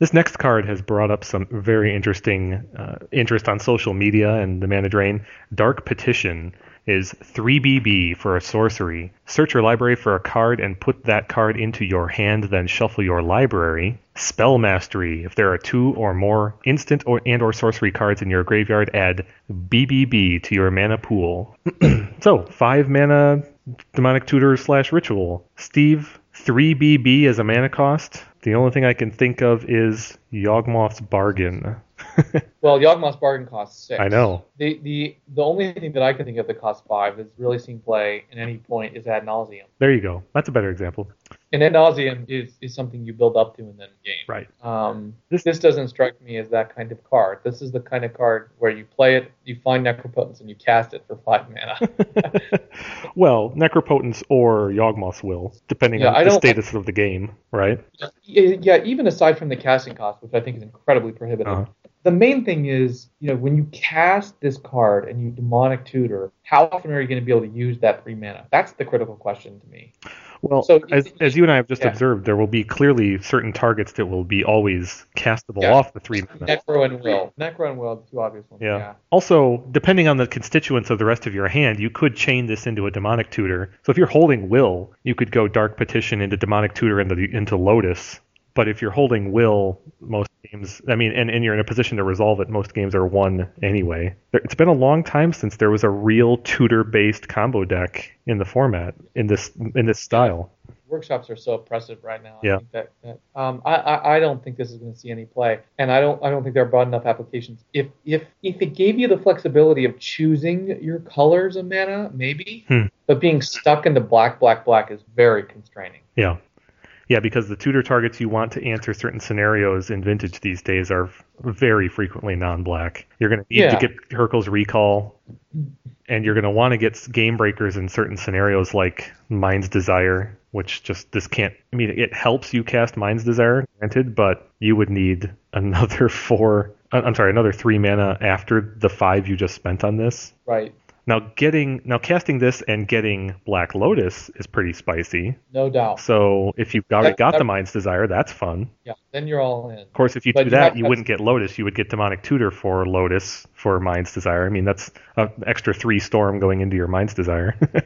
This next card has brought up some very interesting uh, interest on social media and the Mana Drain. Dark Petition is 3BB for a sorcery. Search your library for a card and put that card into your hand, then shuffle your library. Spell Mastery. If there are two or more instant or and or sorcery cards in your graveyard, add BBB to your mana pool. so, five mana demonic tutor slash ritual. Steve, 3BB as a mana cost. The only thing I can think of is Yawgmoth's Bargain. Well, Yawgmoth's bargain costs six. I know. The the the only thing that I can think of that costs five that's really seen play in any point is ad nauseam. There you go. That's a better example. And ad nauseam is, is something you build up to and then game. Right. Um, This- this, doesn't strike me as that kind of card. This is the kind of card where you play it, you find Necropotence, and you cast it for five mana. well, Necropotence or Yawgmoth's will, depending Yeah, on I the status of the game, right? yeah, even aside from the casting cost, which I think is incredibly prohibitive. Uh-huh. The main thing is, you know, when you cast this card and you demonic tutor, how often are you going to be able to use that three mana? That's the critical question to me. Well, So, as, it- as you and I have just yeah. observed, there will be clearly certain targets that will be always castable Yeah. off the three mana. Necro and Will. Necro and Will, the two obvious ones. Yeah. Yeah. Also, depending on the constituents of the rest of your hand, you could chain this into a demonic tutor. So if you're holding will, you could go dark petition into demonic tutor into the, into lotus. But if you're holding will, most games, I mean, and, and you're in a position to resolve it, most games are won anyway. There, it's been a long time since there was a real tutor-based combo deck in the format in this in this style. Workshops are so oppressive right now. Yeah. I think that, that um, I, I, I don't think this is going to see any play, and I don't I don't think there are broad enough applications. If if if it gave you the flexibility of choosing your colors of mana, maybe, Hmm. but being stuck into black black black is very constraining. Yeah. Yeah, because the tutor targets you want to answer certain scenarios in Vintage these days are very frequently non-black. You're going to need Yeah. to get Hurkyl's recall, and you're going to want to get game breakers in certain scenarios like Mind's Desire, which just this can't. I mean, it helps you cast Mind's Desire, granted, but you would need another four. I'm sorry, another three mana after the five you just spent on this. Right. Now getting now casting this and getting Black Lotus is pretty spicy. No doubt. So if you've already That- got the Mind's Desire, that's fun. Yeah. Then you're all in. Of course, if you But do you that, you wouldn't get Lotus. You would get Demonic Tutor for Lotus for Mind's Desire. I mean, that's an extra three Storm going into your Mind's Desire.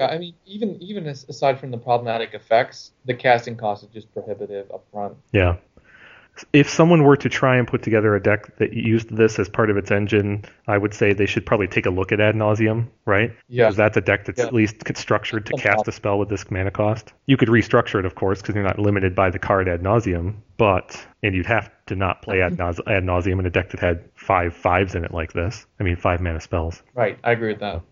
Yeah, I mean, even even aside from the problematic effects, the casting cost is just prohibitive up front. yeah. If someone were to try and put together a deck that used this as part of its engine, I would say they should probably take a look at Ad Nauseam, right? Yeah. Because that's a deck that's Yeah. at least structured to cast a spell with this mana cost. You could restructure it, of course, because you're not limited by the card ad nauseam, but and you'd have to not play ad, mm-hmm. nause- ad nauseam in a deck that had five fives in it like this. I mean, five mana spells. Right. I agree with that.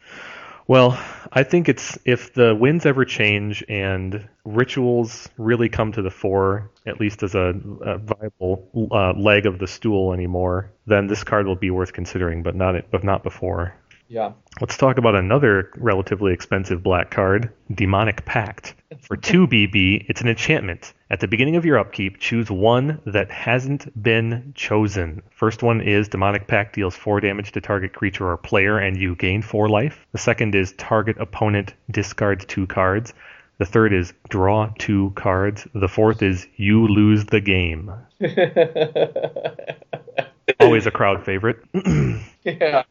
Well, I think it's if the winds ever change and rituals really come to the fore, at least as a, a viable uh, leg of the stool anymore, then this card will be worth considering, but not but not before. Yeah. Let's talk about another relatively expensive black card, Demonic Pact. For 2 BB, it's an enchantment. At the beginning of your upkeep, choose one that hasn't been chosen. First one is Demonic Pact deals 4 damage to target creature or player, and you gain 4 life. The second is target opponent discards 2 cards. The third is draw 2 cards. The fourth is you lose the game. Always a crowd favorite. yeah.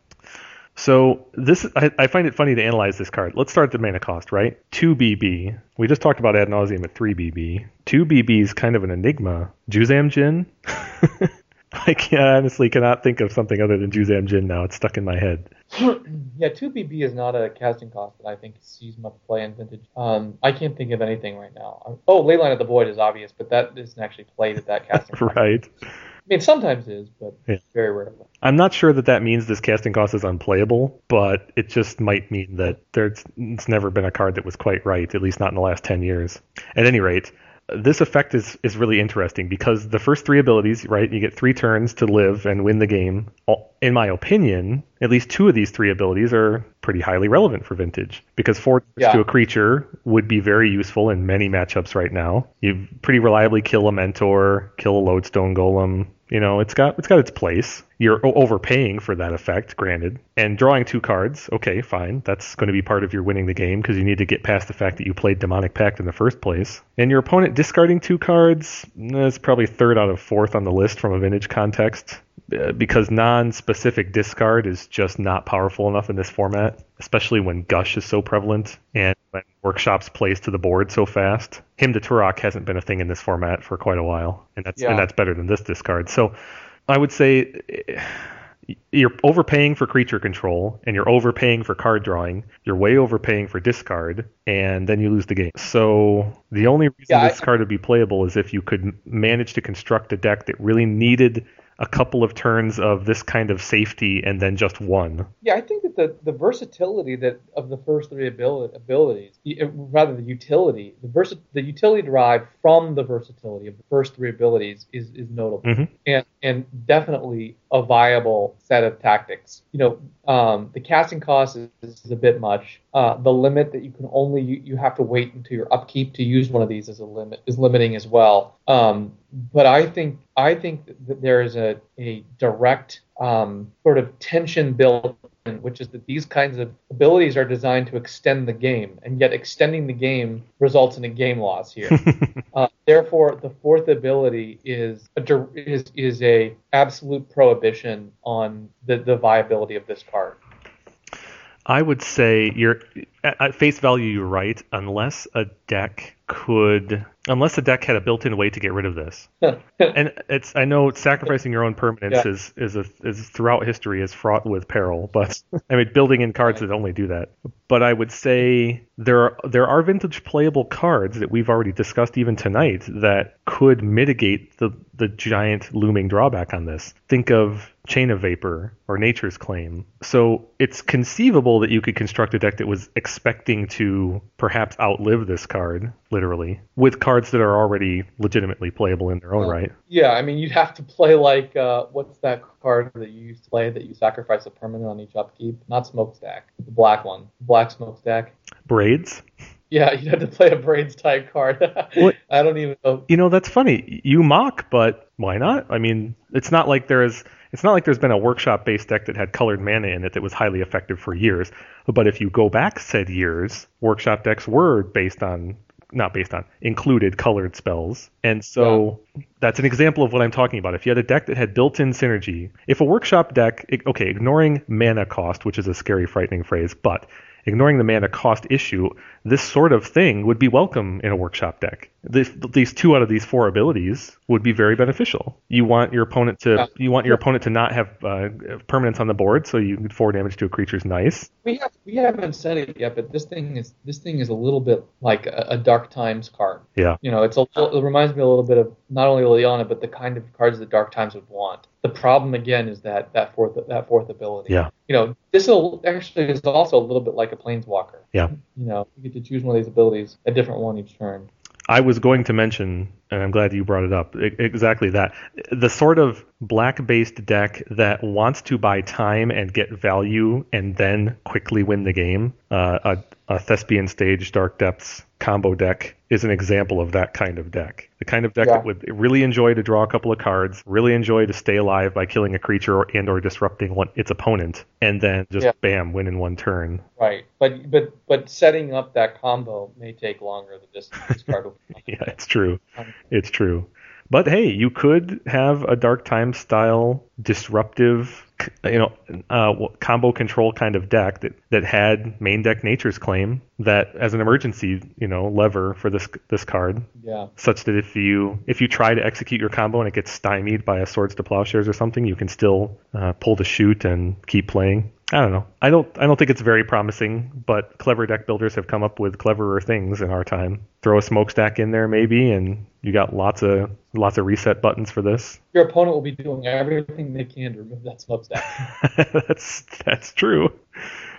So this, I, I find it funny to analyze this card. Let's start at the mana cost, right? Two BB. We just talked about ad nauseam at three BB. Two BB is kind of an enigma. Juzam Djinn. I can honestly cannot think of something other than Juzam Djinn now. It's stuck in my head. yeah, 2BB is not a casting cost that I think sees much play in Vintage. Um, I can't think of anything right now. Oh, Leyline of the Void is obvious, but that isn't actually played at that casting cost. Right. I mean, sometimes it is, but Yeah. very rarely. I'm not sure that that means this casting cost is unplayable, but it just might mean that there's it's never been a card that was quite right, at least not in the last 10 years. At any rate, this effect is, is really interesting because the first three abilities, right, you get three turns to live and win the game. In my opinion, at least two of these three abilities are pretty highly relevant for Vintage because four Yeah. to a creature would be very useful in many matchups right now. You pretty reliably kill a Mentor, kill a Lodestone Golem. You know, it's got it's got its place. You're overpaying for that effect, granted. And drawing two cards, okay, fine. That's going to be part of your winning the game because you need to get past the fact that you played Demonic Pact in the first place. And your opponent discarding two cards, that's probably third out of fourth on the list from a vintage context Uh, because non-specific discard is just not powerful enough in this format, especially when Gush is so prevalent and when workshops plays to the board so fast. Hymn to Tourach hasn't been a thing in this format for quite a while, and that's Yeah. and that's better than this discard. So, I would say you're overpaying for creature control and you're overpaying for card drawing. You're way overpaying for discard, and then you lose the game. So the only reason Yeah, I- this card would be playable is if you could manage to construct a deck that really needed a couple of turns of this kind of safety and then just one. Yeah, I think that the, the versatility that of the first three abilities, uh, rather the utility, the versa, the utility derived from the versatility of the first three abilities is is notable, Mhm. and and definitely a viable set of tactics. You know, um, the casting cost is, is a bit much. Uh, the limit that you can only you, you have to wait until your upkeep to use one of these is a limit is limiting as well. Um, but I think I think that there is a a direct um, sort of tension built in, which is that these kinds of abilities are designed to extend the game, and yet extending the game results in a game loss here. uh, therefore, the fourth ability is a is is a absolute prohibition on the, the viability of this card. I would say you're at face value you're right unless a deck could unless the deck had a built-in way to get rid of this. and it's I know sacrificing your own permanents Yeah. is is a, is throughout history is fraught with peril, but I mean building in cards that only do that. But I would say there are there are vintage playable cards that we've already discussed even tonight that could mitigate the the giant looming drawback on this. Think of Chain of Vapor or Nature's Claim. So it's conceivable that you could construct a deck that was expecting to perhaps outlive this card, literally, with cards that are already legitimately playable in their own right. Yeah, I mean, you'd have to play like uh, what's that card that you used to play that you sacrifice a permanent on each upkeep? Not smokestack, the black one, black smokestack. Braids. Yeah, you'd have to play a braids type card. I don't even know. You know, that's funny. You mock, but why not? I mean, it's not like there's it's not like there's been a workshop based deck that had colored mana in it that was highly effective for years. But if you go back said years, workshop decks were based on not based on included colored spells. And so that's an example of what I'm talking about. If you had a deck that had built-in synergy, if a workshop deck, okay, ignoring mana cost, which is a scary, frightening phrase, but ignoring the mana cost issue, this sort of thing would be welcome in a workshop deck. This, these two out of these four abilities would be very beneficial. You want your opponent to Yeah. you want your opponent to not have uh, permanents on the board, so you can four damage to a creature is nice. We have we haven't said it yet, but this thing is this thing is a little bit like a, a Dark Times card. Yeah. You know, it's a little, it reminds me a little bit of not only Liliana, but the kind of cards that Dark Times would want. The problem again is that that fourth that fourth ability. Yeah. You know, this will actually is also a little bit like a Planeswalker. Yeah. You know, you get to choose one of these abilities, a different one each turn. I was going to mention, and I'm glad you brought it up, e- exactly that. The sort of black based deck that wants to buy time and get value and then quickly win the game, uh, a, a Thespian Stage Dark Depths combo deck is an example of that kind of deck. The kind of deck Yeah. that would really enjoy to draw a couple of cards, really enjoy to stay alive by killing a creature or, and or disrupting one, its opponent, and then just Yeah. bam, win in one turn. Right. But but but setting up that combo may take longer than this this card will. Yeah, it's true. Um, It's true. But hey, you could have a Dark Time style disruptive, you know, uh, combo control kind of deck that, that had main deck Nature's Claim that as an emergency, you know, lever for this this card, Yeah. such that if you if you try to execute your combo and it gets stymied by a Swords to Plowshares or something, you can still uh, pull the shoot and keep playing. I don't know. I don't. I don't think it's very promising, but clever deck builders have come up with cleverer things in our time. Throw a smokestack in there, maybe, and you got lots of lots of reset buttons for this. Your opponent will be doing everything they can to remove that smokestack. that's that's true.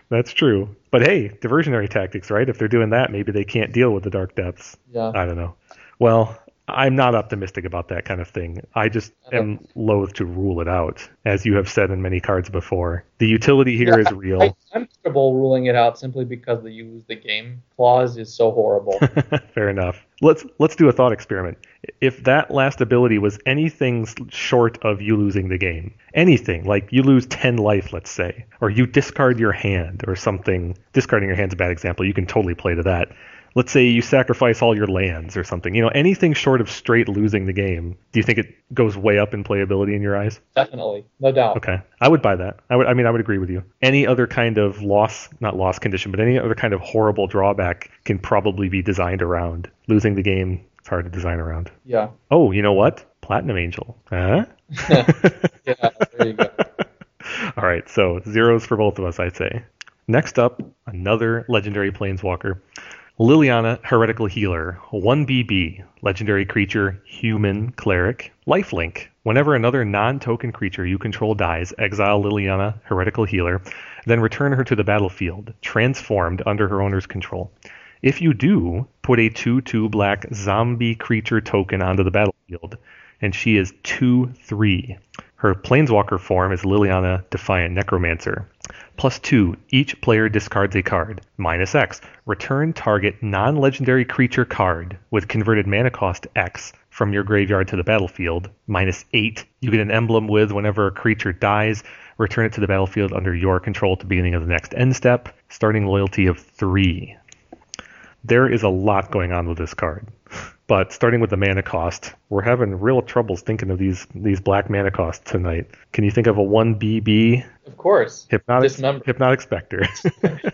That's true. But hey, diversionary tactics, right? If they're doing that, maybe they can't deal with the dark depths. Yeah. I don't know. Well, I'm not optimistic about that kind of thing. I just am loath to rule it out, as you have said in many cards before. The utility here is Yeah, real. I, I'm comfortable ruling it out simply because the use the game clause is so horrible. Fair enough. Let's let's do a thought experiment. If that last ability was anything short of you losing the game, anything like you lose ten life, let's say, or you discard your hand or something. Discarding your hand's a bad example. You can totally play to that. Let's say you sacrifice all your lands or something. You know, anything short of straight losing the game. Do you think it goes way up in playability in your eyes? Definitely, no doubt. Okay, I would buy that. I would. I mean, I would agree with you. Any other kind of loss, not loss condition, but any other kind of horrible drawback can probably be designed around. Losing the game, it's hard to design around. Yeah. Oh, you know what? Platinum Angel. Huh? Yeah. There you go. All right, so zeros for both of us, I'd say. Next up, another legendary planeswalker. Liliana, Heretical Healer, 1BB, legendary creature, human cleric, lifelink. Whenever another non token creature you control dies, exile Liliana, Heretical Healer, then return her to the battlefield, transformed under her owner's control. If you do, put a 2 2 black zombie creature token onto the battlefield, and she is 2 3. Her planeswalker form is Liliana Defiant Necromancer. Plus 2, each player discards a card. Minus X, return target non legendary creature card with converted mana cost X from your graveyard to the battlefield. Minus 8, you get an emblem with whenever a creature dies, return it to the battlefield under your control at the beginning of the next end step. Starting loyalty of 3. There is a lot going on with this card. But starting with the mana cost, we're having real troubles thinking of these these black mana costs tonight. Can you think of a one BB Of course. hypnotic Dismember. hypnotic specter?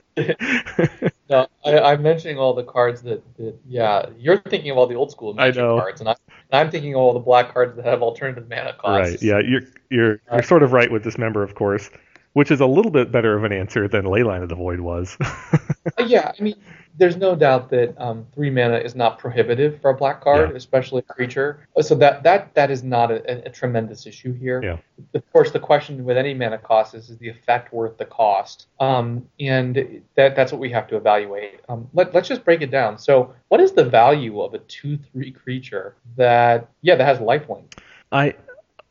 No, I, I'm mentioning all the cards that, that, yeah, you're thinking of all the old school Magic cards, and, I, I'm thinking of all the black cards that have alternative mana costs. right. Yeah, you're you're you're sort of right with Dismember, of course, which is a little bit better of an answer than Leyline of the Void was. Uh, yeah, I mean, there's no doubt that um, three mana is not prohibitive for a black card, Yeah. especially a creature. So that that that is not a, a tremendous issue here. Yeah. Of course, the question with any mana cost is: is the effect worth the cost? Um, and that that's what we have to evaluate. Um, let, let's just break it down. So, what is the value of a two-three creature that yeah that has lifelink? I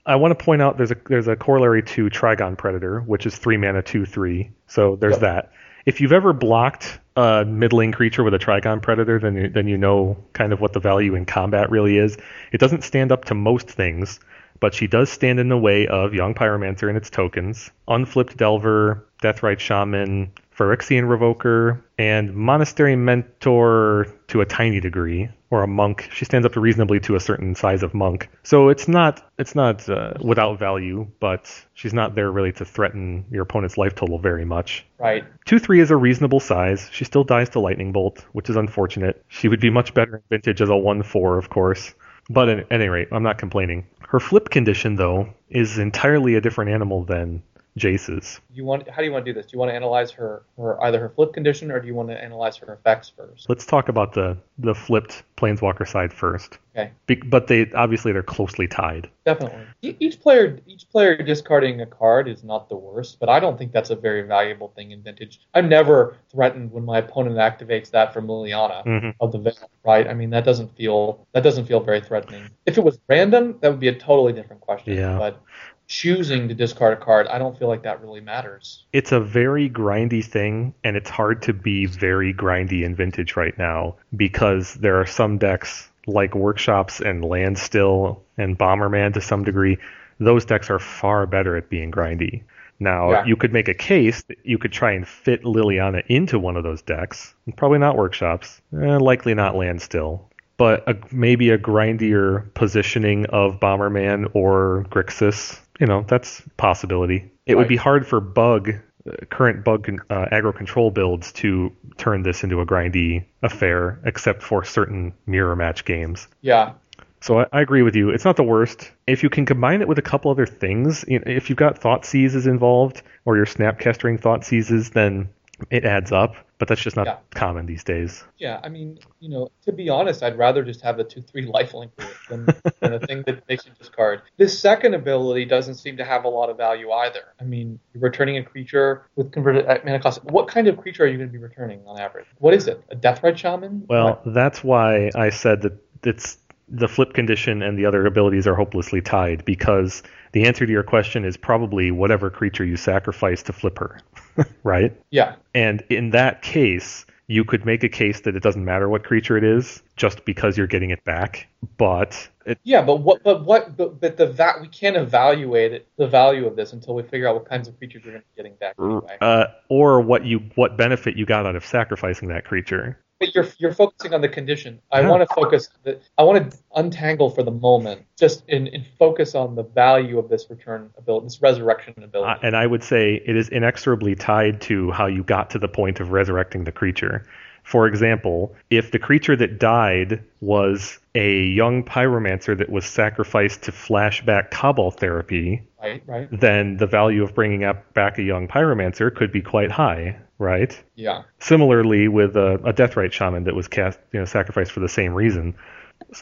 I want to point out there's a there's a corollary to Trigon Predator, which is three mana two three. So there's Yep. that. If you've ever blocked a middling creature with a Trigon Predator, then you, then you know kind of what the value in combat really is. It doesn't stand up to most things, but she does stand in the way of Young Pyromancer and its tokens, Unflipped Delver, Deathrite Shaman, Phyrexian Revoker, and Monastery Mentor to a tiny degree, or a monk. She stands up reasonably to a certain size of monk. So it's not it's not uh, without value, but she's not there really to threaten your opponent's life total very much. Right. Two three is a reasonable size. She still dies to lightning bolt, which is unfortunate. She would be much better in vintage as a one four, of course. But at any rate, I'm not complaining. Her flip condition, though, is entirely a different animal than Jace's. You want? How do you want to do this? Do you want to analyze her, her either her flip condition or do you want to analyze her effects first? Let's talk about the the flipped planeswalker side first. Okay. Be- but they obviously they're closely tied. Definitely. E- Each player, each player discarding a card is not the worst, but I don't think that's a very valuable thing in Vintage. I'm never threatened when my opponent activates that from Liliana hmm of the Veil, right? I mean, that doesn't feel that doesn't feel very threatening. If it was random, that would be a totally different question. Yeah. But choosing to discard a card, I don't feel like that really matters. It's a very grindy thing, and it's hard to be very grindy in vintage right now because there are some decks like Workshops and Landstill and Bomberman to some degree. Those decks are far better at being grindy. Now, Yeah. you could make a case that you could try and fit Liliana into one of those decks. Probably not Workshops, eh, likely not Landstill, but a, maybe a grindier positioning of Bomberman or Grixis. You know, that's a possibility. It would be hard for Bug, uh, current Bug uh, aggro control builds, to turn this into a grindy affair, except for certain mirror match games. Yeah. So I, I agree with you. It's not the worst. If you can combine it with a couple other things, you know, if you've got Thoughtseizes involved or you're snapcastering Thoughtseizes, then it adds up. But that's just not Yeah. common these days. Yeah, I mean, you know, to be honest, I'd rather just have a two three lifelink than, than a thing that makes you discard. This second ability doesn't seem to have a lot of value either. I mean, you're returning a creature with converted at mana cost. What kind of creature are you going to be returning on average? What is it? A Deathrite Shaman? Well, that's why I said that it's the flip condition and the other abilities are hopelessly tied because the answer to your question is probably whatever creature you sacrifice to flip her, right? yeah, And in that case, you could make a case that it doesn't matter what creature it is just because you're getting it back. But it, yeah, but what? But what? But, but the va- we can't evaluate it, the value of this until we figure out what kinds of creatures you're going to be getting back anyway. uh, or what you what benefit you got out of sacrificing that creature. But you're you're focusing on the condition. I Yeah. want to focus. The, I want to untangle for the moment, just in, in focus on the value of this return ability, this resurrection ability. Uh, and I would say it is inexorably tied to how you got to the point of resurrecting the creature. For example, if the creature that died was a young pyromancer that was sacrificed to flashback Cabal therapy, right, right. then the value of bringing up back a young pyromancer could be quite high, right? Yeah, Similarly, with a, a Deathrite shaman that was cast, you know, sacrificed for the same reason,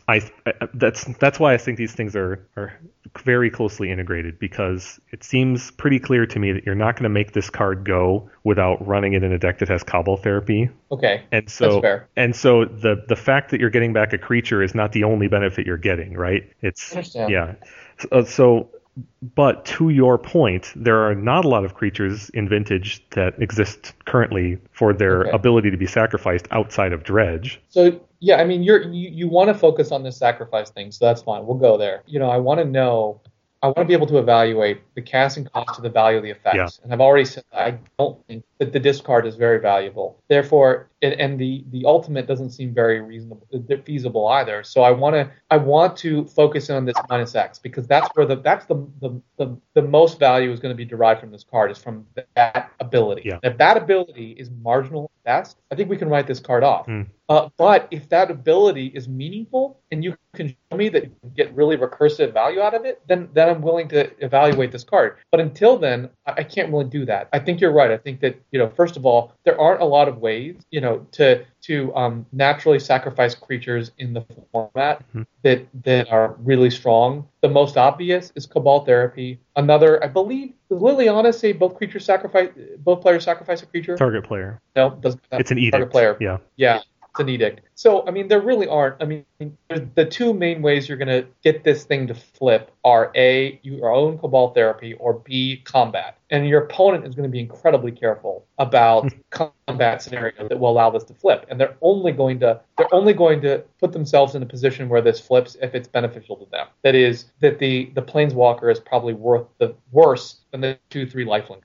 I I- that's that's why I think these things are are very closely integrated because it seems pretty clear to me that you're not going to make this card go without running it in a deck that has Cabal therapy, okay, and so that's fair. and so the the fact that you're getting back a creature is not the only benefit you're getting, right? It's I understand. yeah. So, so, but to your point, there are not a lot of creatures in Vintage that exist currently for their Okay. ability to be sacrificed outside of Dredge. So yeah, I mean, you're you, you want to focus on this sacrifice thing, so that's fine. We'll go there. You know, I want to know. I want to be able to evaluate the casting cost to the value of the effects. Yeah. And I've already said that I don't think that the discard is very valuable. Therefore, and, and the the ultimate doesn't seem very reasonable, uh, feasible either. So I want to I want to focus on this minus X because that's where the that's the the, the, the most value is going to be derived from this card is from that ability. Yeah. If that ability is marginal at best, I think we can write this card off. Hmm. Uh, but if that ability is meaningful and you can show me that you get really recursive value out of it, then then I'm willing to evaluate this card. But until then, I, I can't really do that. I think you're right. I think that you know, first of all, there aren't a lot of ways. You know, know, to to um, naturally sacrifice creatures in the format Mhm. that that are really strong. The most obvious is Cabal Therapy. Another, I believe, does Liliana say both creatures sacrifice, both players sacrifice a creature? Target player. No, doesn't. It's an target player. Yeah. Yeah, it's an edict. So, I mean, there really aren't. I mean, the two main ways you're going to get this thing to flip are A, your own Cabal therapy, or B, combat. And your opponent is going to be incredibly careful about hmm. combat scenarios that will allow this to flip. And they're only going to they're only going to put themselves in a position where this flips if it's beneficial to them. That is, that the the planeswalker is probably worth the worse than the two three lifelink.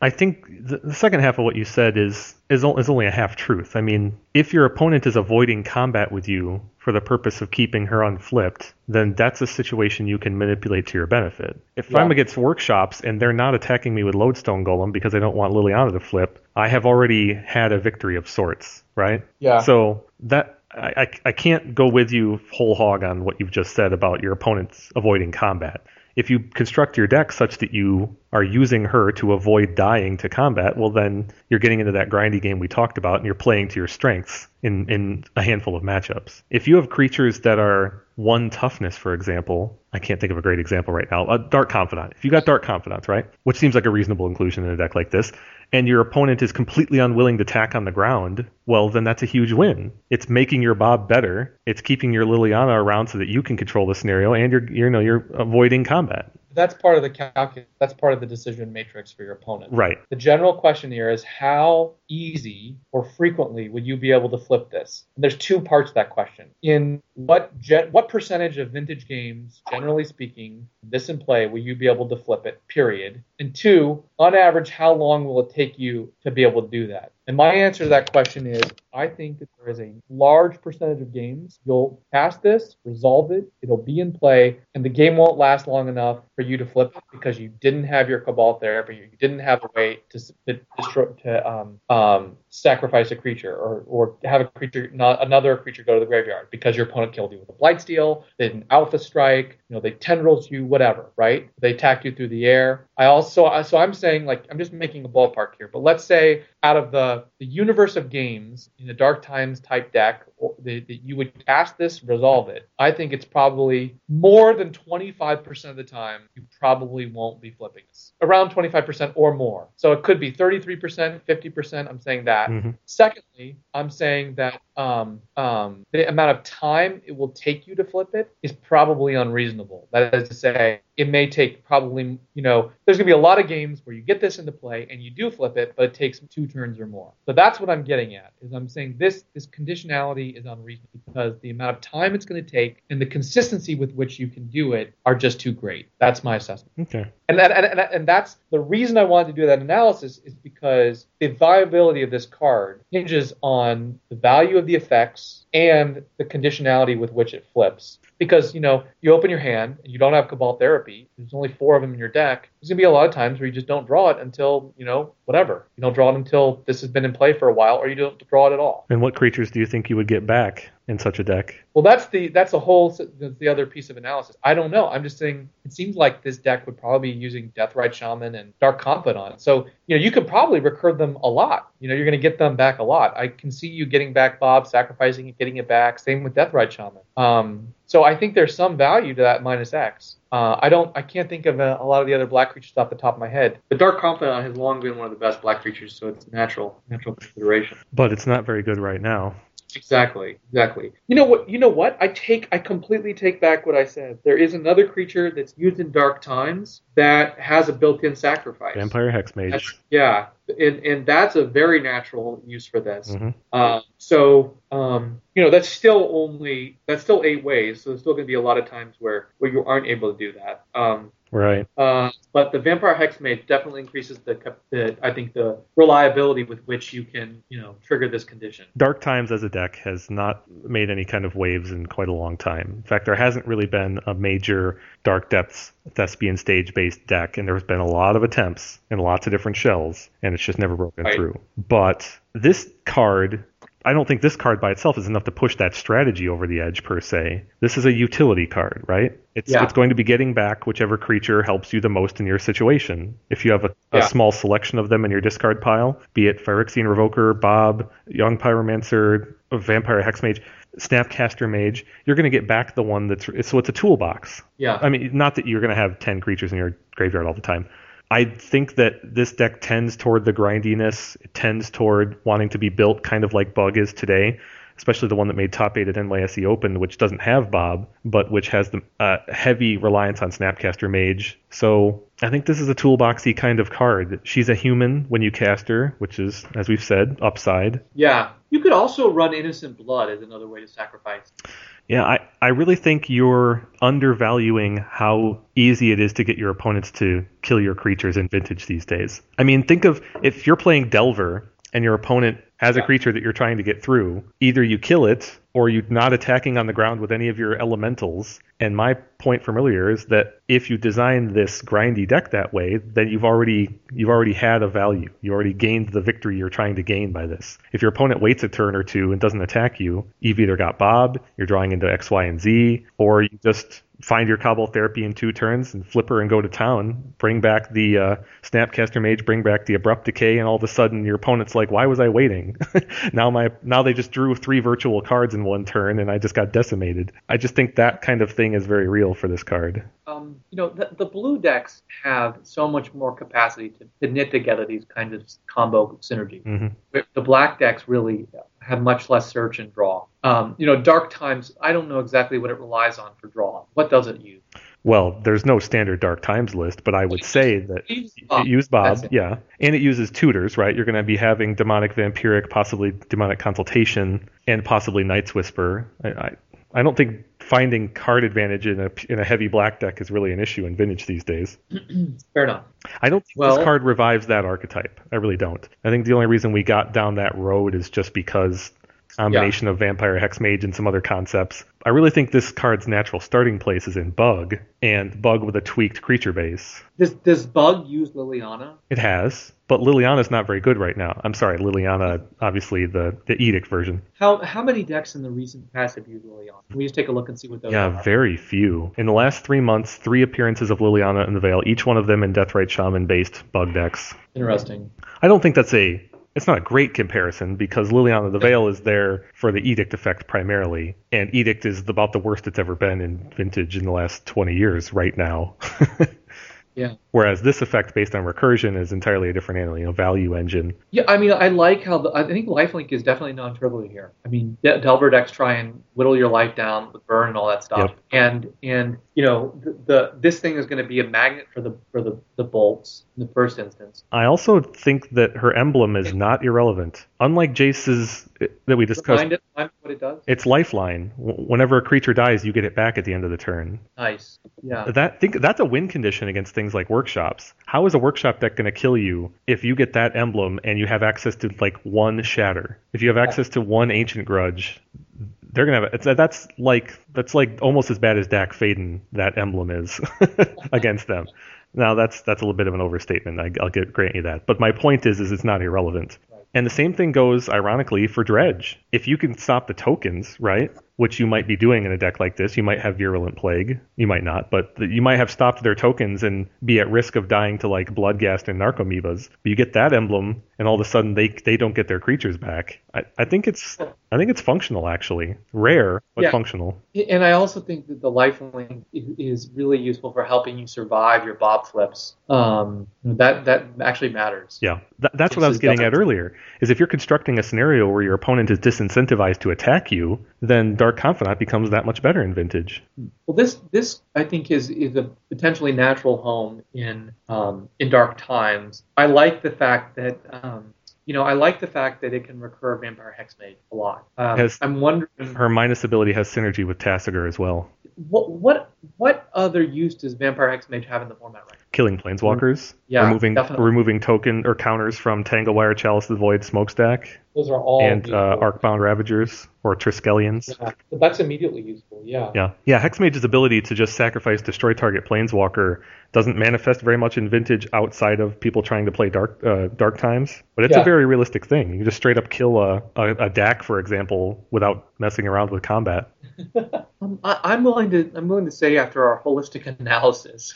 I think the, second half of what you said is is, is only a half truth. I mean, if your opponent is avoiding combat with you for the purpose of keeping her unflipped, then that's a situation you can manipulate to your benefit. If Yeah. I'm against workshops and they're not attacking me with Lodestone Golem because they don't want Liliana to flip, I have already had a victory of sorts, right? Yeah. So that I, I, I can't go with you whole hog on what you've just said about your opponent's avoiding combat. If you construct your deck such that you are using her to avoid dying to combat, well then you're getting into that grindy game we talked about and you're playing to your strengths in, in a handful of matchups. If you have creatures that are one toughness, for example, I can't think of a great example right now. A Dark Confidant. If you got Dark Confidant, right? Which seems like a reasonable inclusion in a deck like this, and your opponent is completely unwilling to tack on the ground, well, then that's a huge win. It's making your Bob better. It's keeping your Liliana around so that you can control the scenario, and you're, you know you're avoiding combat. That's part of the calculus. That's part of the decision matrix for your opponent. Right. The general question here is how easy or frequently would you be able to flip this? And there's two parts to that question. In what gen- what percentage of vintage games, generally speaking, this in play, will you be able to flip it? Period. And two, on average, how long will it take you to be able to do that? And my answer to that question is I think that there is a large percentage of games you'll cast this, resolve it, it'll be in play, and the game won't last long enough for you to flip it because you didn't have your cabal therapy, you didn't have a way to, to to um, um, sacrifice a creature or or have a creature not another creature go to the graveyard because your opponent killed you with a Blightsteel, they did an alpha strike, you know they tendrils you, whatever, right? They attacked you through the air. I also so I'm saying like I'm just making a ballpark here, but let's say out of the the universe of games in a Dark Times type deck that that you would cast this, resolve it. I think it's probably more than 25% of the time you probably won't be flipping this. Around 25% or more. So it could be 33%, 50%. I'm saying that. Mhm. Secondly, I'm saying that um, um, the amount of time it will take you to flip it is probably unreasonable. That is to say, it may take probably, you know, there's going to be a lot of games where you get this into play and you do flip it, but it takes two turns or more. So that's what I'm getting at. Is I'm saying this this conditionality is unreasonable because the amount of time it's going to take and the consistency with which you can do it are just too great. That's my assessment. Okay. And, that, and, and, and that's the reason I wanted to do that analysis is because the viability of this card hinges on the value of the effects and the conditionality with which it flips. Because, you know, you open your hand and you don't have Cabal Therapy, there's only four of them in your deck. There's going to be a lot of times where you just don't draw it until, you know, whatever. You don't draw it until this has been in play for a while or you don't draw it at all. And what creatures do you think you would get back in such a deck? Well, that's the that's a whole that's the other piece of analysis. I don't know. I'm just saying it seems like this deck would probably be using Deathrite Shaman and Dark Confidant. So you know you could probably recur them a lot. You know you're going to get them back a lot. I can see you getting back Bob, sacrificing it, getting it back. Same with Deathrite Shaman. Um, so I think there's some value to that minus X. Uh, I don't. I can't think of a, a lot of the other black creatures off the top of my head. The Dark Confidant has long been one of the best black creatures, so it's natural, natural consideration. But it's not very good right now. Exactly, exactly. You know what? You know what? I take. I completely take back what I said. There is another creature that's Used in Dark Times that has a built-in sacrifice. Vampire Hexmage. That's- yeah, and and that's a very natural use for this. Mhm. Uh, so um, you know that's still only that's still eight ways. So there's still going to be a lot of times where where you aren't able to do that. Um, Right. uh, but the Vampire Hexmage definitely increases the, the I think the reliability with which you can you know trigger this condition. Dark Times as a deck has not made any kind of waves in quite a long time. In fact, there hasn't really been a major Dark Depths Thespian stage based deck, and there's been a lot of attempts in lots of different shells, and it's just never broken Right. through. But this card, I don't think this card by itself is enough to push that strategy over the edge per se. This is a utility card, right? It's Yeah. it's going to be getting back whichever creature helps you the most in your situation. If you have a, a Yeah. small selection of them in your discard pile, be it Phyrexian Revoker, Bob, Young Pyromancer, Vampire Hexmage, Snapcaster Mage, you're going to get back the one that's so it's a toolbox. Yeah. I mean, not that you're going to have 10 creatures in your graveyard all the time. I think that this deck tends toward the grindiness. It tends toward wanting to be built kind of like Bug is today, especially the one that made top eight at NYSE Open, which doesn't have Bob, but which has the uh, heavy reliance on Snapcaster Mage. So I think this is a toolboxy kind of card. She's a human when you cast her, which is, as we've said, upside. Yeah. You could also run Innocent Blood as another way to sacrifice. Yeah, I, I really think you're undervaluing how easy it is to get your opponents to kill your creatures in Vintage these days. I mean, think of if you're playing Delver and your opponent has a creature that you're trying to get through, either you kill it or you're not attacking on the ground with any of your elementals. And my point from earlier is that if you design this grindy deck that way, then you've already you've already had a value. You already gained the victory you're trying to gain by this. If your opponent waits a turn or two and doesn't attack you, you've either got Bob, you're drawing into X, Y, and Z, or you just find your Cabal Therapy in two turns and flip her and go to town. Bring back the uh, Snapcaster Mage, bring back the Abrupt Decay, and all of a sudden your opponent's like, "Why was I waiting?" now my now they just drew three virtual cards in one turn, and I just got decimated. I just think that kind of thing is very real for this card. Um, you know, the, the blue decks have so much more capacity to, to knit together these kinds of combo synergy. hmm The black decks really have much less search and draw. Um, you know, Dark Times, I don't know exactly what it relies on for draw. What does it use? Well, there's no standard Dark Times list, but I would say that It uses Bob. used Bob, it. yeah, and it uses tutors, right? You're going to be having demonic vampiric, possibly demonic consultation, and possibly Night's Whisper. I, I, I don't think finding card advantage in a in a heavy black deck is really an issue in Vintage these days. Fair enough. I don't think Well- this card revives that archetype. I really don't. I think the only reason we got down that road is just because combination of vampire hexmage and some other concepts. I really think this card's natural starting place is in bug and bug with a tweaked creature base. Does, does Bug use Liliana? It has, but Liliana's not very good right now. I'm sorry, Liliana, obviously the the edict version. How how many decks in the recent past have used Liliana? Can we just take a look and see what those Yeah, are? very few. In the last three months, three appearances of Liliana in the Veil, each one of them in Deathrite Shaman based bug decks. Interesting. I don't think that's a it's not a great comparison because Liliana the Veil is there for the Edict effect primarily, and Edict is about the worst it's ever been in Vintage in the last 20 years right now. Yeah. Whereas this effect based on recursion is entirely a different animal, you know, value engine. Yeah, I mean, I like how the, I think Lifelink is definitely non-trivial here. I mean, De- Delver decks try and whittle your life down with burn and all that stuff, Yep. and and you know the, the this thing is going to be a magnet for the for the the bolts in the first instance. I also think that her emblem is not irrelevant. Unlike Jace's uh, that we discussed, Remind it, remind what it does. it's lifeline. Whenever a creature dies, you get it back at the end of the turn. Nice. Yeah. That think that's a win condition against things like workshops. How is a workshop deck going to kill you if you get that emblem and you have access to like one shatter? If you have access to one ancient grudge, they're gonna have it's, that's like that's like almost as bad as Dack Fayden that emblem is against them. Now that's that's a little bit of an overstatement. I, I'll get grant you that. But my point is, is it's not irrelevant. And the same thing goes, ironically, for Dredge. If you can stop the tokens, right, which you might be doing in a deck like this, you might have Virulent Plague. You might not, but you might have stopped their tokens and be at risk of dying to like Bloodgast and Narcomoebas. But you get that emblem, and all of a sudden they they don't get their creatures back. I, I think it's I think it's functional actually, rare but Yeah. functional. And I also think that the lifelink is really useful for helping you survive your bob flips. Um, that that actually matters. Yeah, Th- that's what I was getting at earlier. Is if you're constructing a scenario where your opponent is disincentivized to attack you, then Dark Confidant becomes that much better in Vintage. Well, this this I think is is a potentially natural home in um, in dark times. I like the fact that um, you know I like the fact that it can recur Vampire Hexmage a lot. Um, Has- I'm wondering Her minus ability has synergy with Tasigur as well. what what what other use does Vampire Hexmage have in the format right? Killing planeswalkers, Yeah, removing definitely. removing token or counters from Tanglewire, Chalice of the Void, Smokestack, Those are all and uh. Arcbound Ravagers or Triskelions. Yeah, but that's immediately useful. Yeah. Yeah, yeah. Hexmage's ability to just sacrifice destroy target planeswalker doesn't manifest very much in Vintage outside of people trying to play dark uh, dark times, but it's Yeah. a very realistic thing. You can just straight up kill a, a, a Dack, for example, without messing around with combat. Um, I, I'm willing to I'm willing to say after our holistic analysis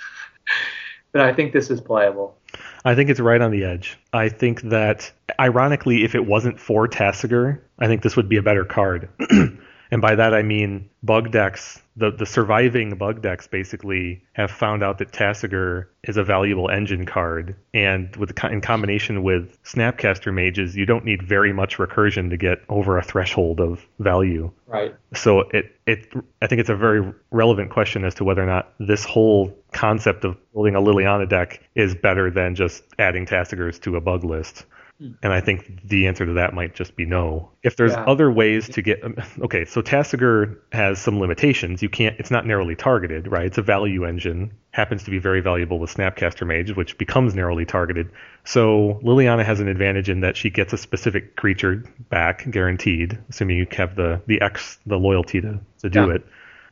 that I think this is playable. I think it's right on the edge. I think that, ironically, if it wasn't for Tasigur, I think this would be a better card. and by that I mean bug decks, the, the surviving bug decks basically have found out that Tasigur is a valuable engine card. And with in combination with Snapcaster Mages, you don't need very much recursion to get over a threshold of value. Right. So it, it I think it's a very relevant question as to whether or not this whole concept of building a Liliana deck is better than just adding Tasigurs to a bug list. Hmm. And I think the answer to that might just be no. If there's Yeah. other ways to get um, okay, so Tasigur has some limitations. You can't it's not narrowly targeted, right? It's a value engine. Happens to be very valuable with Snapcaster Mage, which becomes narrowly targeted. So Liliana has an advantage in that she gets a specific creature back, guaranteed, assuming you have the the X the loyalty to, to do Yeah. it.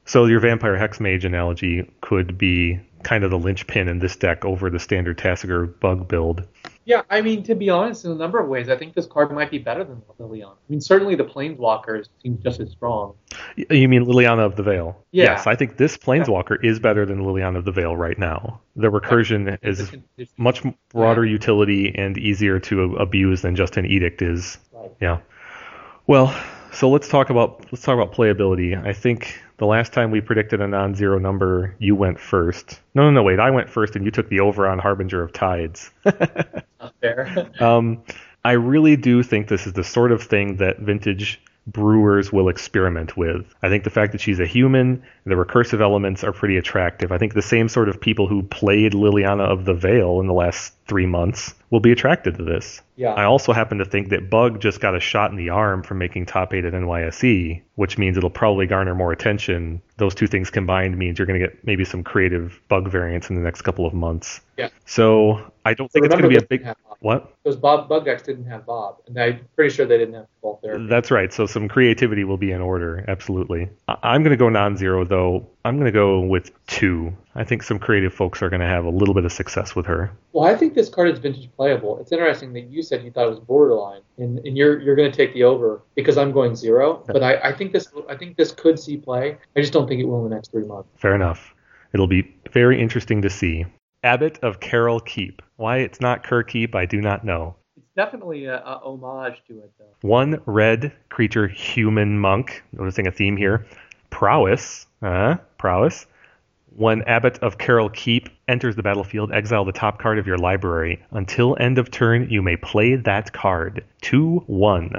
So your Vampire Hex Mage analogy could be kind of the linchpin in this deck over the standard Tasigur bug build. Yeah, I mean, to be honest, in a number of ways, I think this card might be better than Liliana. I mean, certainly the Planeswalkers seem just as strong. You mean Liliana of the Veil? Yeah. Yes, I think this Planeswalker is better than Liliana of the Veil right now. The recursion is much broader utility and easier to abuse than just an edict is. Right. Yeah. Well, so let's talk about let's talk about playability. I think the last time we predicted a non-zero number, you went first. No, no, no, wait. I went first, and you took the over on Harbinger of Tides. Not fair. Um, I really do think this is the sort of thing that vintage brewers will experiment with. I think the fact that she's a human, the recursive elements are pretty attractive. I think the same sort of people who played Liliana of the Veil in the last three months will be attracted to this. Yeah. I also happen to think that Bug just got a shot in the arm from making top eight at NYSE, which means it'll probably garner more attention. Those two things combined means you're going to get maybe some creative Bug variants in the next couple of months. Yeah. So I don't think it's going to be a big Bob. What. Those Bob bug decks didn't have Bob, and I'm pretty sure they didn't have ball therapy. That's right. So some creativity will be in order. Absolutely. I- I'm going to go non-zero though. I'm going to go with two. I think some creative folks are going to have a little bit of success with her. Well, I think this card is vintage playable. It's interesting that you said you thought it was borderline, and, and you're you're going to take the over because I'm going zero. But I, I think this I think this could see play. I just don't think it will in the next three months. Fair enough. It'll be very interesting to see. Abbot of Keral Keep. Why it's not Kher Keep, I do not know. it's definitely a, a homage to it, though. One red creature human monk. Noticing a theme here. Prowess. Uh, prowess. When Abbot of Keral Keep enters the battlefield, exile the top card of your library. Until end of turn, you may play that card. 2 1.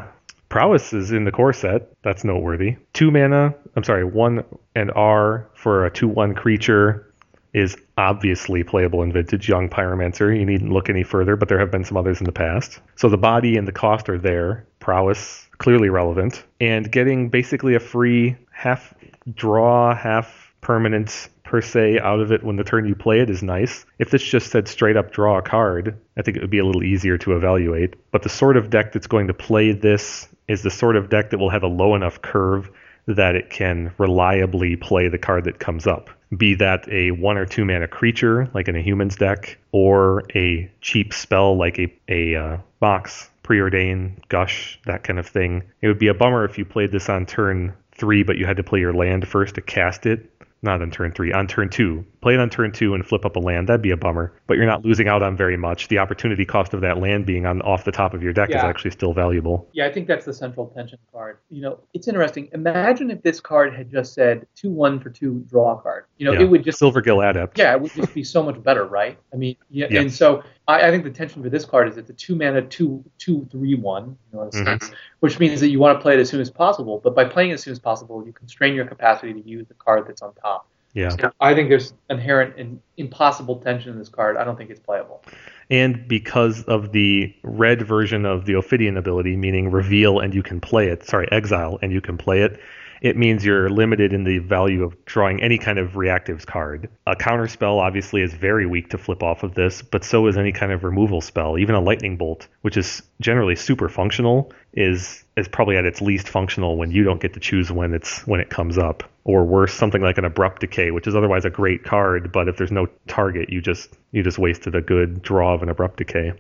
Prowess is in the core set. That's noteworthy. 2 mana, I'm sorry, 1 and R for a 2 1 creature is obviously playable in Vintage Young Pyromancer. You needn't look any further, but there have been some others in the past. So the body and the cost are there. Prowess, clearly relevant. And getting basically a free half draw, half permanent per se out of it when the turn you play it is nice. If this just said straight up draw a card, I think it would be a little easier to evaluate. But the sort of deck that's going to play this is the sort of deck that will have a low enough curve that it can reliably play the card that comes up. Be that a one or two mana creature, like in a human's deck, or a cheap spell like a, a uh, box, preordain, gush, that kind of thing. It would be a bummer if you played this on turn three, but you had to play your land first to cast it. Not on turn three, on turn two. Play it on turn two and flip up a land. That'd be a bummer. But you're not losing out on very much. The opportunity cost of that land being on off the top of your deck is actually still valuable. Yeah, I think that's the central tension card. You know, it's interesting. Imagine if this card had just said two one for two draw card. You know, Yeah. it would just Silvergill Adept. yeah, it would just be so much better, right? I mean, yeah, Yeah. and so I, I think the tension for this card is it's a two mana two two three one, you know, Mhm. sense, which means that you want to play it as soon as possible. But by playing it as soon as possible, you constrain your capacity to use the card that's on top. Yeah. So I think there's inherent and impossible tension in this card. I don't think it's playable. and because of the red version of the Ophidian ability, meaning reveal and you can play it, sorry, exile and you can play it, it means you're limited in the value of drawing any kind of reactives card. A counter spell obviously is very weak to flip off of this, but so is any kind of removal spell. Even a lightning bolt, which is generally super functional, is is probably at its least functional when you don't get to choose when it's when it comes up. Or worse, something like an abrupt decay, which is otherwise a great card, but if there's no target, you just you just wasted a good draw of an abrupt decay.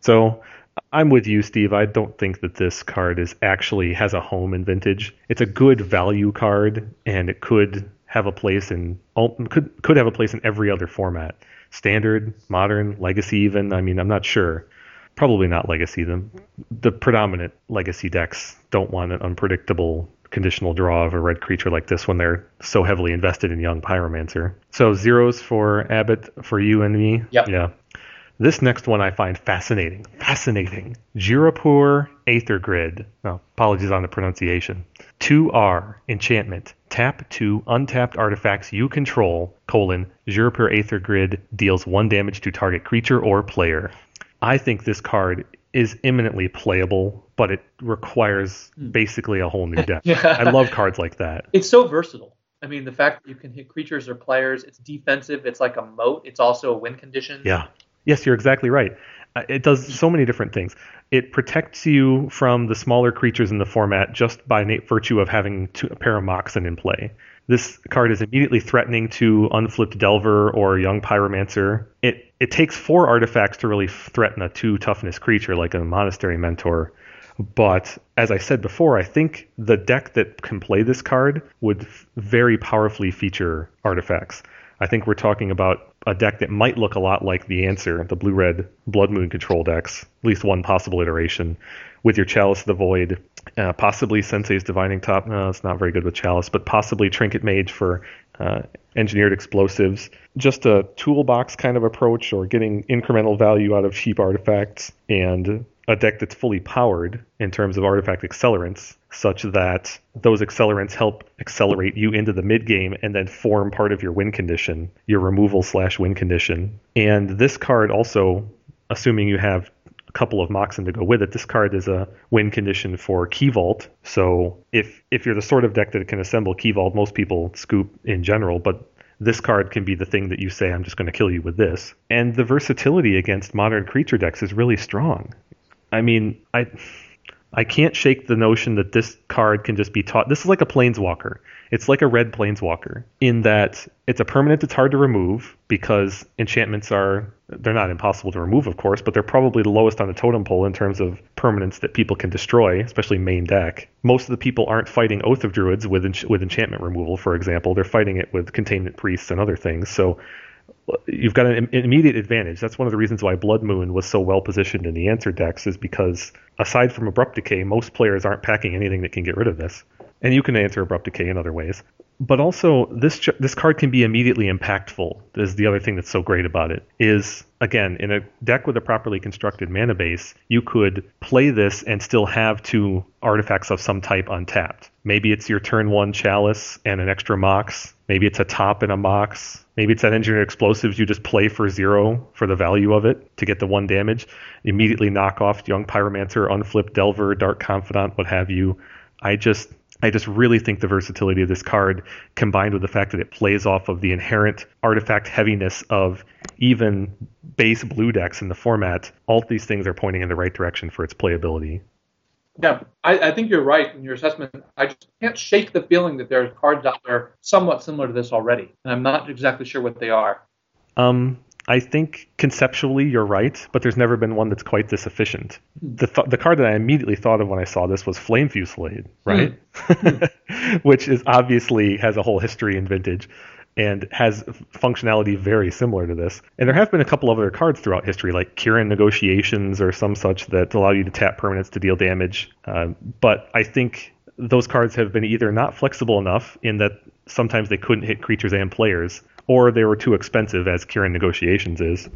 So I'm with you, Steve. I don't think that this card is actually has a home in vintage. It's a good value card, and it could have a place in oh, could could have a place in every other format. Standard, modern, legacy, even. I mean, I'm not sure. Probably not legacy. The the predominant legacy decks don't want an unpredictable conditional draw of a red creature like this when they're so heavily invested in young pyromancer. So zeros for Abbot for you and me. Yep. Yeah. This next one I find fascinating. Fascinating. Ghirapur Aether Grid. Oh, apologies on the pronunciation. 2R enchantment. Tap two untapped artifacts you control, colon, Ghirapur Aether Grid deals one damage to target creature or player. I think this card is imminently playable, but it requires basically a whole new deck. Yeah. I love cards like that. It's so versatile. I mean, the fact that you can hit creatures or players, it's defensive, it's like a moat, it's also a win condition. Yeah. Yes, you're exactly right. Uh, It does so many different things. It protects you from the smaller creatures in the format just by virtue of having two, a pair of Moxen in play. This card is immediately threatening to unflipped Delver or Young Pyromancer. It it takes four artifacts to really threaten a two toughness creature like a Monastery Mentor. But as I said before, I think the deck that can play this card would very powerfully feature artifacts. I think we're talking about a deck that might look a lot like the answer, the blue red Blood Moon control decks, at least one possible iteration, with your Chalice of the Void, uh, possibly Sensei's Divining Top. No, it's not very good with Chalice, but possibly Trinket Mage for uh, engineered explosives. Just a toolbox kind of approach or getting incremental value out of cheap artifacts and a deck that's fully powered in terms of artifact accelerants, such that those accelerants help accelerate you into the mid game and then form part of your win condition, your removal slash win condition. And this card also, assuming you have a couple of Moxen to go with it, this card is a win condition for Key Vault. So if if you're the sort of deck that can assemble Key Vault, most people scoop in general, but this card can be the thing that you say, I'm just going to kill you with this. And the versatility against modern creature decks is really strong. I mean, I I can't shake the notion that this card can just be taught. This is like a planeswalker. It's like a red planeswalker in that it's a permanent that's hard to remove because enchantments are they're not impossible to remove, of course, but they're probably the lowest on the totem pole in terms of permanents that people can destroy, especially main deck. Most of the people aren't fighting Oath of Druids with with enchantment removal, for example. They're fighting it with containment priests and other things. So you've got an immediate advantage. That's one of the reasons why Blood Moon was so well positioned in the answer decks, is because aside from Abrupt Decay, most players aren't packing anything that can get rid of this. And you can answer Abrupt Decay in other ways. But also, this this card can be immediately impactful. Is the other thing that's so great about it is again in a deck with a properly constructed mana base, you could play this and still have two artifacts of some type untapped. Maybe it's your turn one chalice and an extra mox. Maybe it's a top and a mox. Maybe it's that engineered explosives you just play for zero for the value of it to get the one damage. Immediately knock off young pyromancer, unflip delver, dark confidant, what have you. I just I just really think the versatility of this card, combined with the fact that it plays off of the inherent artifact heaviness of even base blue decks in the format, all these things are pointing in the right direction for its playability. Yeah, I, I think you're right in your assessment. I just can't shake the feeling that there's cards out there somewhat similar to this already, and I'm not exactly sure what they are. Um, I think conceptually you're right, but there's never been one that's quite this efficient. Hmm. The th- the card that I immediately thought of when I saw this was Flame Fusillade, right? Hmm. Hmm. Which is obviously has a whole history in Vintage and has functionality very similar to this. And there have been a couple other cards throughout history, like Kyren Negotiations or some such, that allow you to tap permanents to deal damage. Uh, but I think those cards have been either not flexible enough in that sometimes they couldn't hit creatures and players, or they were too expensive, as Kyren Negotiations is.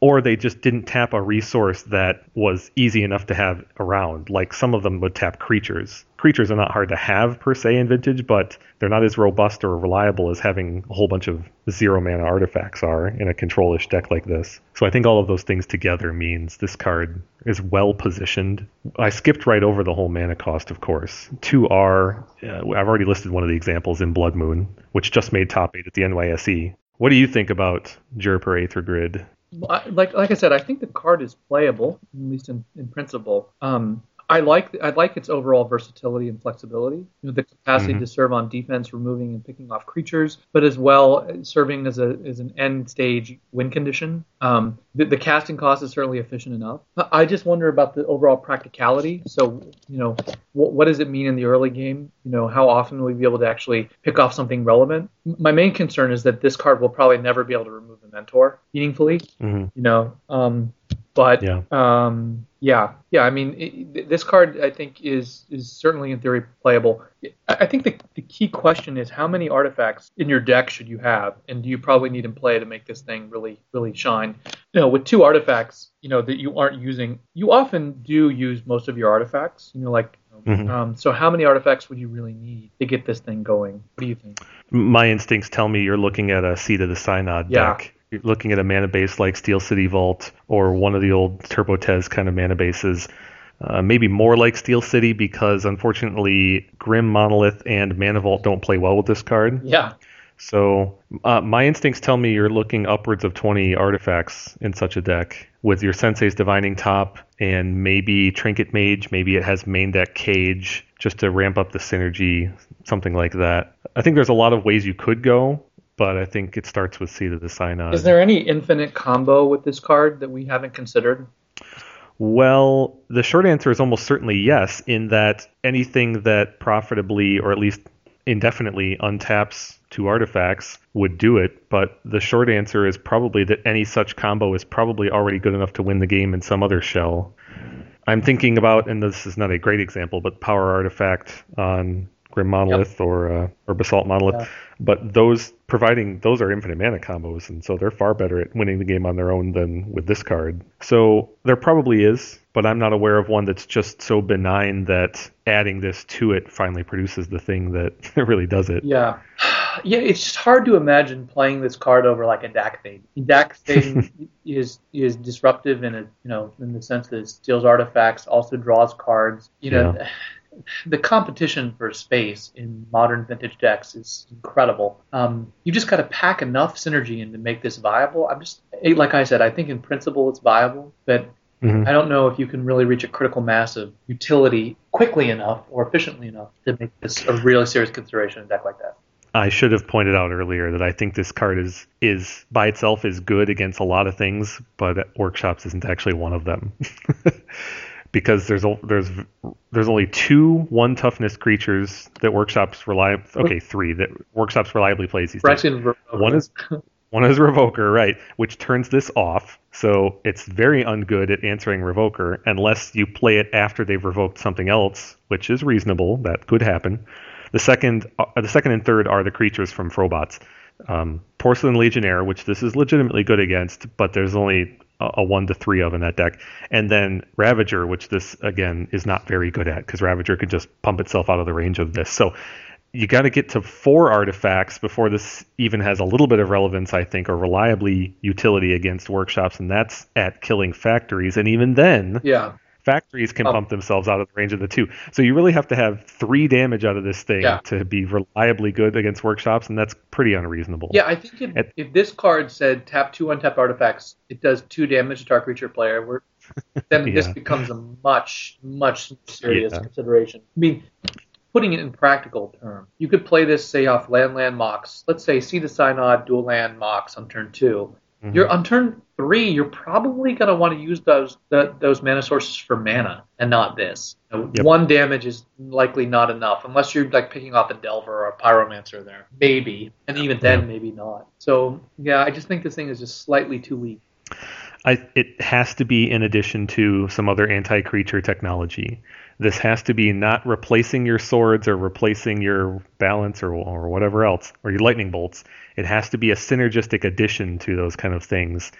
Or they just didn't tap a resource that was easy enough to have around. Like some of them would tap creatures. Creatures are not hard to have per se in Vintage, but they're not as robust or reliable as having a whole bunch of zero mana artifacts are in a controlish deck like this. So I think all of those things together means this card is well positioned. I skipped right over the whole mana cost, of course. Two are, uh, I've already listed one of the examples in Blood Moon, which just made top eight at the NYSE. What do you think about Ghirapur Aether Grid? Like like I said, I think the card is playable, at least in, in principle. Um, I like I like its overall versatility and flexibility. You know, the capacity mm-hmm. to serve on defense, removing and picking off creatures, but as well serving as a as an end stage win condition. Um, the, the, casting cost is certainly efficient enough. I just wonder about the overall practicality. So you know, what, what does it mean in the early game? You know, how often will we be able to actually pick off something relevant? My main concern is that this card will probably never be able to remove the mentor meaningfully. Mm-hmm. You know, um, but yeah. Um, yeah, yeah. I mean, it, this card I think is is certainly in theory playable. I think the, the key question is how many artifacts in your deck should you have, and do you probably need in play to make this thing really really shine? You know, with two artifacts, you know that you aren't using, you often do use most of your artifacts. You know, like Mm-hmm. Um, so how many artifacts would you really need to get this thing going? What do you think? My instincts tell me you're looking at a Seat of the Synod yeah. deck looking at a mana base like Steel City Vault or one of the old Turbo Tez kind of mana bases. Uh, maybe more like Steel City because unfortunately Grim Monolith and Mana Vault don't play well with this card. Yeah. So uh, my instincts tell me you're looking upwards of 20 artifacts in such a deck with your Sensei's Divining Top and maybe Trinket Mage. Maybe it has main deck Cage just to ramp up the synergy, something like that. I think there's a lot of ways you could go but I think it starts with Seat of the Synod. Is there any infinite combo with this card that we haven't considered? Well, the short answer is almost certainly yes, in that anything that profitably or at least indefinitely untaps two artifacts would do it, but the short answer is probably that any such combo is probably already good enough to win the game in some other shell. I'm thinking about, and this is not a great example, but Power Artifact on Grim Monolith yep. or uh, or Basalt Monolith. Yeah. But those providing those are infinite mana combos, and so they're far better at winning the game on their own than with this card. So there probably is, but I'm not aware of one that's just so benign that adding this to it finally produces the thing that really does it. Yeah. Yeah, it's just hard to imagine playing this card over like a Dack Fade. Dack Fade is is disruptive in a you know in the sense that it steals artifacts, also draws cards. You know, yeah the competition for space in modern vintage decks is incredible. Um, you just got to pack enough synergy in to make this viable. I'm just like I said, I think in principle it's viable, but mm-hmm. I don't know if you can really reach a critical mass of utility quickly enough or efficiently enough to make this a really serious consideration in a deck like that. I should have pointed out earlier that I think this card is is by itself is good against a lot of things, but workshops isn't actually one of them. because there's there's there's only two one toughness creatures that workshops rely okay three that workshops reliably plays these days. One is one is Revoker, right, which turns this off. So it's very ungood at answering Revoker unless you play it after they've revoked something else, which is reasonable. That could happen. The second, uh, the second and third are the creatures from Frobots. Um, Porcelain Legionnaire, which this is legitimately good against, but there's only a one to three of in that deck, and then Ravager, which this again is not very good at because Ravager could just pump itself out of the range of this. So you got to get to four artifacts before this even has a little bit of relevance, I think, or reliably utility against workshops, and that's at killing factories. And even then, yeah, factories can um, pump themselves out of the range of the two. So you really have to have three damage out of this thing yeah. to be reliably good against workshops, and that's pretty unreasonable. Yeah, I think if, At, if this card said tap two untapped artifacts, it does two damage to our creature player. then yeah. this becomes a much, much serious yeah. consideration. I mean, putting it in practical terms, you could play this, say, off land land mox. Let's say Seat of Synod dual land mox on turn two. Mm-hmm. You're on turn three. You're probably going to want to use those the, those mana sources for mana and not this. You know, yep. One damage is likely not enough unless you're like picking off a Delver or a Pyromancer there, maybe, and even then yeah. maybe not. So yeah, I just think this thing is just slightly too weak. I, it has to be in addition to some other anti-creature technology. This has to be not replacing your swords or replacing your balance or, or whatever else, or your lightning bolts. It has to be a synergistic addition to those kind of things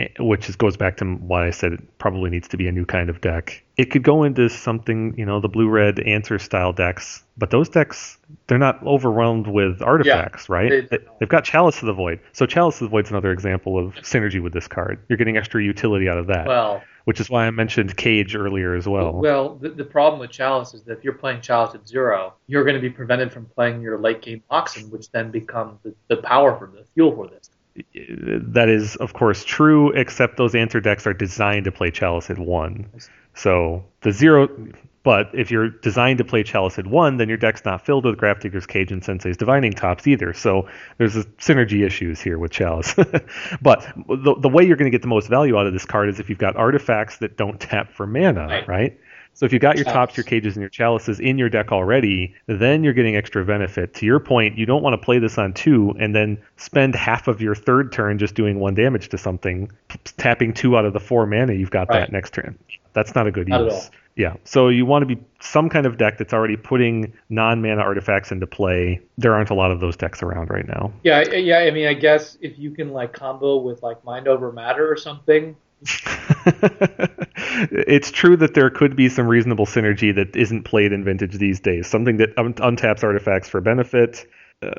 Eh, which is, goes back to why I said it probably needs to be a new kind of deck. It could go into something, you know, the blue red answer style decks, but those decks they're not overwhelmed with artifacts, right? they- They, have got Chalice of the Void. So Chalice of the Void's another example of synergy with this card. You're getting extra utility out of that, Well, which is why I mentioned Cage earlier as well. well, the, the problem with Chalice is that if you're playing Chalice at zero, you're going to be prevented from playing your late game Moxen, which then becomes the, the power for the fuel for this. That is, of course, true, except those answer decks are designed to play Chalice at one. So the zero, but if you're designed to play Chalice at one, then your deck's not filled with Grafdigger's Cage and Sensei's Divining Tops either. So there's a synergy issues here with Chalice. but the, the way you're going to get the most value out of this card is if you've got artifacts that don't tap for mana, Right. right? So if you've got your tops, your cages, and your chalices in your deck already, then you're getting extra benefit. To your point, you don't want to play this on two and then spend half of your third turn just doing one damage to something, tapping two out of the four mana you've got Right. that next turn. That's not a good Not use. Yeah. So you want to be some kind of deck that's already putting non-mana artifacts into play. There aren't a lot of those decks around right now. Yeah, yeah. I mean, I guess if you can like combo with like Mind Over Matter or something, it's true that there could be some reasonable synergy that isn't played in vintage these days. Something that un- untaps artifacts for benefit. Uh,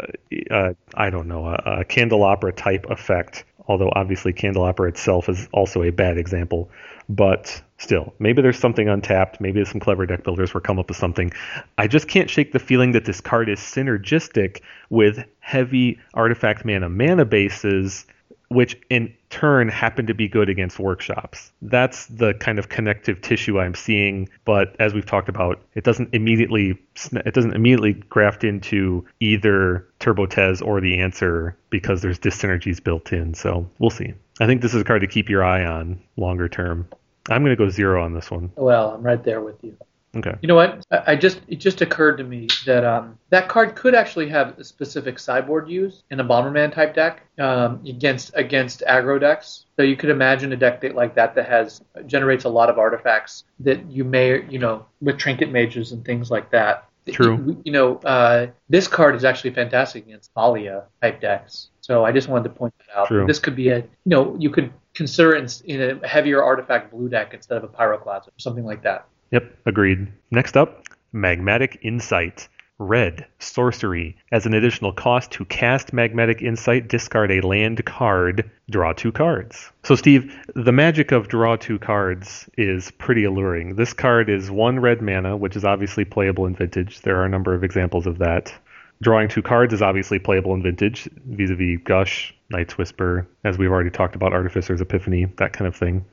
uh, I don't know a, a candelabra type effect. Although obviously candelabra itself is also a bad example, but still, maybe there's something untapped. Maybe some clever deck builders will come up with something. I just can't shake the feeling that this card is synergistic with heavy artifact mana mana bases which in turn happen to be good against workshops. That's the kind of connective tissue I'm seeing, but as we've talked about, it doesn't immediately it doesn't immediately graft into either Turbo Tez or the answer because there's dyssynergies built in. So we'll see. I think this is a card to keep your eye on longer term. I'm going to go zero on this one. well, I'm right there with you. Okay. You know what? I I just it just occurred to me that um, that card could actually have a specific sideboard use in a Bomberman type deck um, against against aggro decks. So you could imagine a deck that, like that that has generates a lot of artifacts that you may you know with trinket mages and things like that. True. You know, uh, this card is actually fantastic against Thalia type decks. So I just wanted to point that out. True. This could be a you know you could consider it in, in a heavier artifact blue deck instead of a pyroclasm or something like that. Yep, agreed. Next up, Magmatic Insight. Red, sorcery. As an additional cost to cast Magmatic Insight, discard a land card, draw two cards. So, Steve, the magic of draw two cards is pretty alluring. This card is one red mana, which is obviously playable in Vintage. There are a number of examples of that. Drawing two cards is obviously playable in Vintage, vis a vis Gush, Night's Whisper, as we've already talked about, Artificer's Epiphany, that kind of thing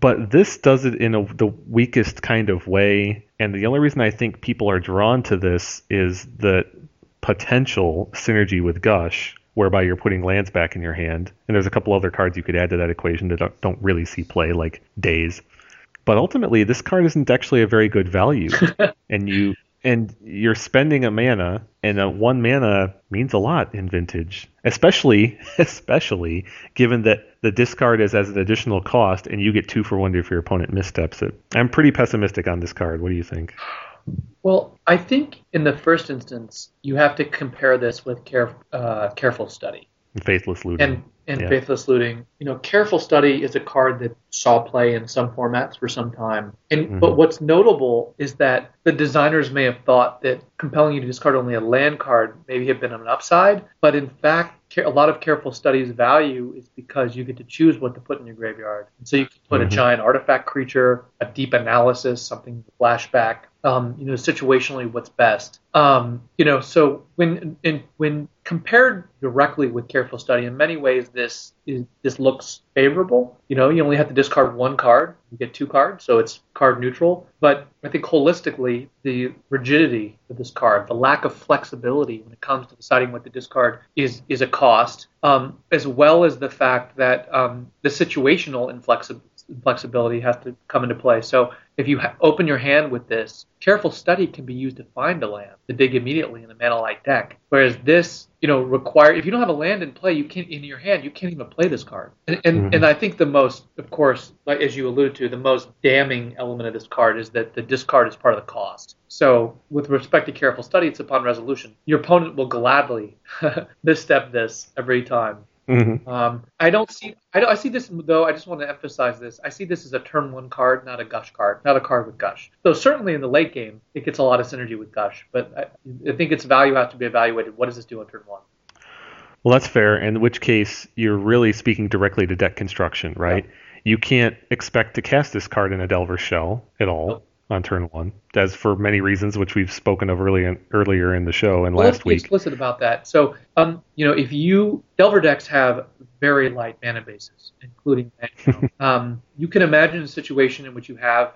but this does it in a, the weakest kind of way. And the only reason I think people are drawn to this is the potential synergy with Gush, whereby you're putting lands back in your hand. And there's a couple other cards you could add to that equation that don't, don't really see play, like Days. But ultimately, this card isn't actually a very good value, and you and you're spending a mana, and a one mana means a lot in Vintage, especially especially given that the discard is as an additional cost, and you get two for one if your opponent missteps it. I'm pretty pessimistic on this card. What do you think? Well, I think in the first instance, you have to compare this with care, uh, careful study Faithless looting. and and Yeah. faithless looting. You know, careful study is a card that saw play in some formats for some time. And Mhm. but what's notable is that the designers may have thought that compelling you to discard only a land card maybe have been an upside, but in fact. A lot of careful studies value is because you get to choose what to put in your graveyard. And so you can put Mhm. a giant artifact creature, a deep analysis, something flashback, um, you know, situationally what's best. Um, you know, so when in, when compared directly with careful study, in many ways this is this looks favorable. You know, you only have to discard one card, you get two cards, so it's card neutral. But I think holistically, the rigidity of this card, the lack of flexibility when it comes to deciding what to discard, is is a cost, um, as well as the fact that um, the situational inflexi- flexibility has to come into play. So if you ha- open your hand with this, careful study can be used to find a land to dig immediately in mana light deck. Whereas this, you know, require if you don't have a land in play, you can't in your hand, you can't even play this card. And and, Mhm. and I think the most, of course, like as you alluded to, the most damning element of this card is that the discard is part of the cost. So with respect to careful study, it's upon resolution. Your opponent will gladly misstep this every time. Mhm. Um, I don't see. I, don't, I see this though. I just want to emphasize this. I see this as a turn one card, not a gush card, not a card with gush. So certainly in the late game, it gets a lot of synergy with gush. But I, I think its value has to be evaluated. What does this do on turn one? Well, that's fair. In which case, you're really speaking directly to deck construction, right? You can't expect to cast this card in a Delver Shell at all Nope. On turn one, as for many reasons, which we've spoken of earlier earlier in the show and Well, let's last be week. explicit about that. So, um, you know, if you Delver decks have very light mana bases, including um, you can imagine a situation in which you have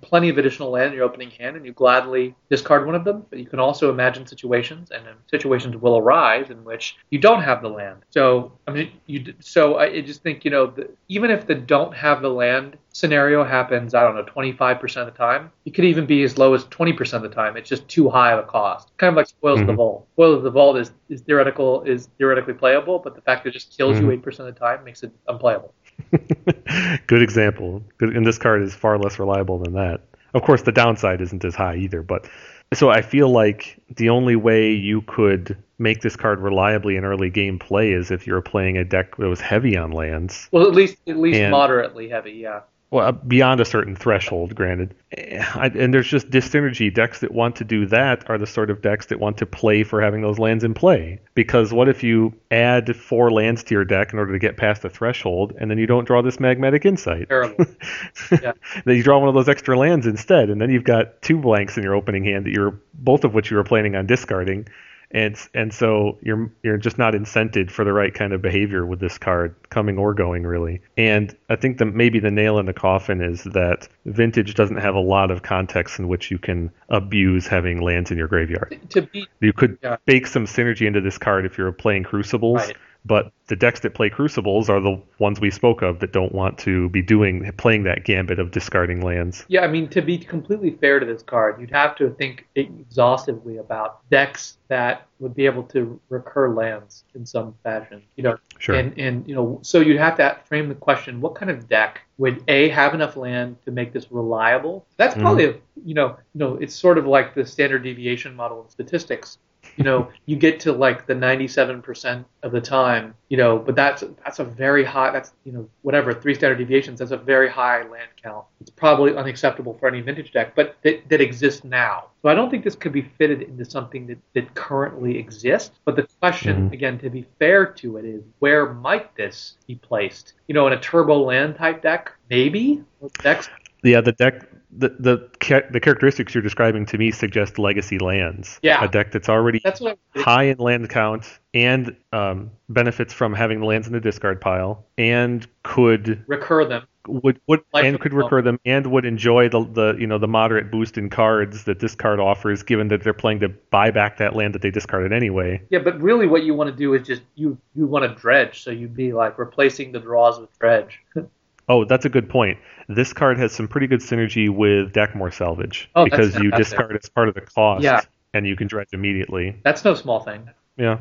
plenty of additional land in your opening hand, and you gladly discard one of them. But you can also imagine situations, and uh, situations will arise in which you don't have the land. So, I mean, you. So I just think you know, the, even if the don't have the land scenario happens, I don't know, 25% of the time, it could even be as low as 20% of the time. It's just too high of a cost. Kind of like Spoils of the. Mm-hmm. Vault. Spoils of the Vault is, is theoretical is theoretically playable, but the fact that it just kills you mm-hmm. 8% of the time makes it unplayable. Good example. And this card is far less reliable than that. Of course, the downside isn't as high either. But so I feel like the only way you could make this card reliably in early game play is if you're playing a deck that was heavy on lands. Well, at least at least And- moderately heavy, yeah. Well, uh, beyond a certain threshold, granted. I, and there's just dissynergy. Decks that want to do that are the sort of decks that want to play for having those lands in play. Because what if you add four lands to your deck in order to get past the threshold, and then you don't draw this Magmatic Insight? Terrible. Yeah. then you draw one of those extra lands instead, and then you've got two blanks in your opening hand that you're both of which you were planning on discarding, and and so you're you're just not incented for the right kind of behavior with this card, coming or going really. And I think that maybe the nail in the coffin is that Vintage doesn't have a lot of context in which you can abuse having lands in your graveyard. be You could Yeah. bake some synergy into this card if you're playing Crucibles, Right. But the decks that play Crucibles are the ones we spoke of that don't want to be doing playing that gambit of discarding lands. Yeah, I mean, to be completely fair to this card, you'd have to think exhaustively about decks that would be able to recur lands in some fashion. You know, Sure. and and you know, so you'd have to frame the question: What kind of deck would a have enough land to make this reliable? That's Mhm. probably a, you know, you know, it's sort of like the standard deviation model in statistics. You know, you get to like the 97% of the time, you know, but that's that's a very high. That's you know, whatever three standard deviations. That's a very high land count. It's probably unacceptable for any vintage deck, but that, that exists now. So I don't think this could be fitted into something that, that currently exists. But the question, Mhm. again, to be fair to it, is where might this be placed? You know, in a turbo land type deck, maybe decks. Yeah, the deck, the the the characteristics you're describing to me suggest legacy lands. Yeah. a deck that's already That's high in land count and um, benefits from having the lands in the discard pile, and could recur them. would would Life and could recur them and would enjoy the the you know the moderate boost in cards that this card offers, given that they're playing to buy back that land that they discarded anyway. Yeah, but really, what you want to do is just you you want to dredge, so you'd be like replacing the draws with dredge. Oh, that's a good point. This card has some pretty good synergy with Dakmor Salvage Oh, because you discard as part of the cost, Yeah. and you can dredge immediately. That's no small thing. Yeah.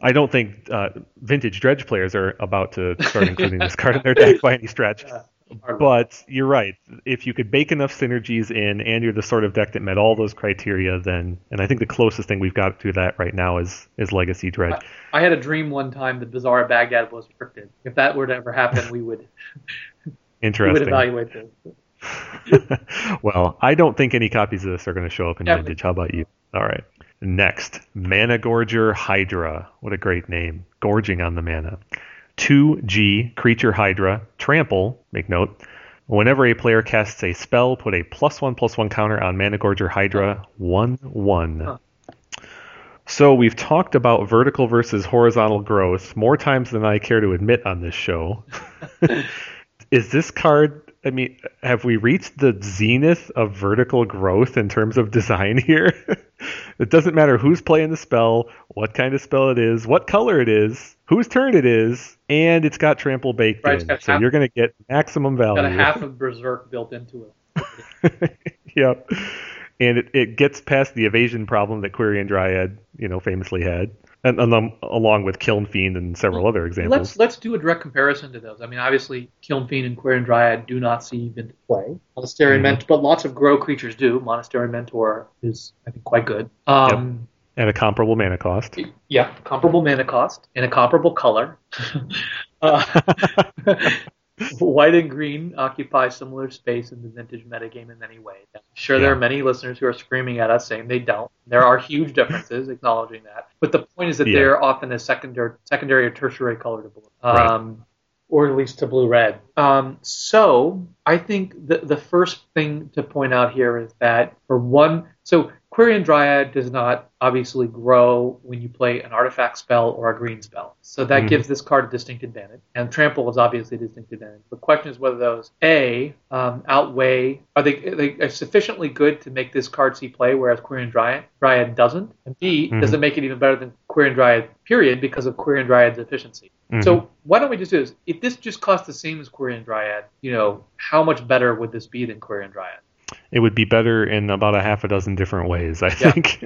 I don't think uh, vintage dredge players are about to start including this card in their deck by any stretch. Yeah. But you're right. If you could bake enough synergies in, and you're the sort of deck that met all those criteria, then and I think the closest thing we've got to that right now is is Legacy Dredge. I had a dream one time that Bazaar of Baghdad was restricted. If that were to ever happen, we would interesting. we would evaluate this. well, I don't think any copies of this are going to show up in Yeah. Vintage. How about you? All right. Next, Mana Gorger Hydra. What a great name. Gorging on the mana. 2G Creature Hydra. Trample. Make note. Whenever a player casts a spell, put a plus one plus one counter on Mana Gorger Hydra. 1 1. Huh. So we've talked about vertical versus horizontal growth more times than I care to admit on this show. Is this card? I mean, have we reached the zenith of vertical growth in terms of design here? it doesn't matter who's playing the spell, what kind of spell it is, what color it is, whose turn it is, and it's got trample baked Right, in. So half- you're going to get maximum value. Got a half of Berserk built into it. yep. And it, it gets past the evasion problem that Quirion Dryad, you know, famously had, and, and along with Kiln Fiend and several other examples. Let's let's do a direct comparison to those. I mean, obviously, Kiln Fiend and Quirion Dryad do not see vintage play. Monastery Mhm. Mentor, but lots of grow creatures do. Monastery Mentor is, I think, quite good. Um, At a comparable mana cost. Yeah, comparable mana cost in a comparable color. uh, white and green occupy similar space in the vintage metagame in many ways. I'm sure there are many listeners who are screaming at us saying they don't. There are huge differences, acknowledging that. But the point is that Yeah. they're often a secondary, secondary or tertiary color to blue. Right. Um, or at least to blue red. Um, so I think the the first thing to point out here is that for one, so Quirion Dryad does not obviously grow when you play an artifact spell or a green spell. So that Mhm. gives this card a distinct advantage. And Trample is obviously a distinct advantage. The question is whether those A um, outweigh are they, are they are sufficiently good to make this card see play, whereas Quirion Dryad, Dryad doesn't. And B does Mhm. it make it even better than Quirion Dryad period because of Quirion Dryad's efficiency. Mhm. So why don't we just do this? If this just costs the same as Quirion Dryad, you know, how much better would this be than Quirion Dryad? It would be better in about a half a dozen different ways, I Yeah. think.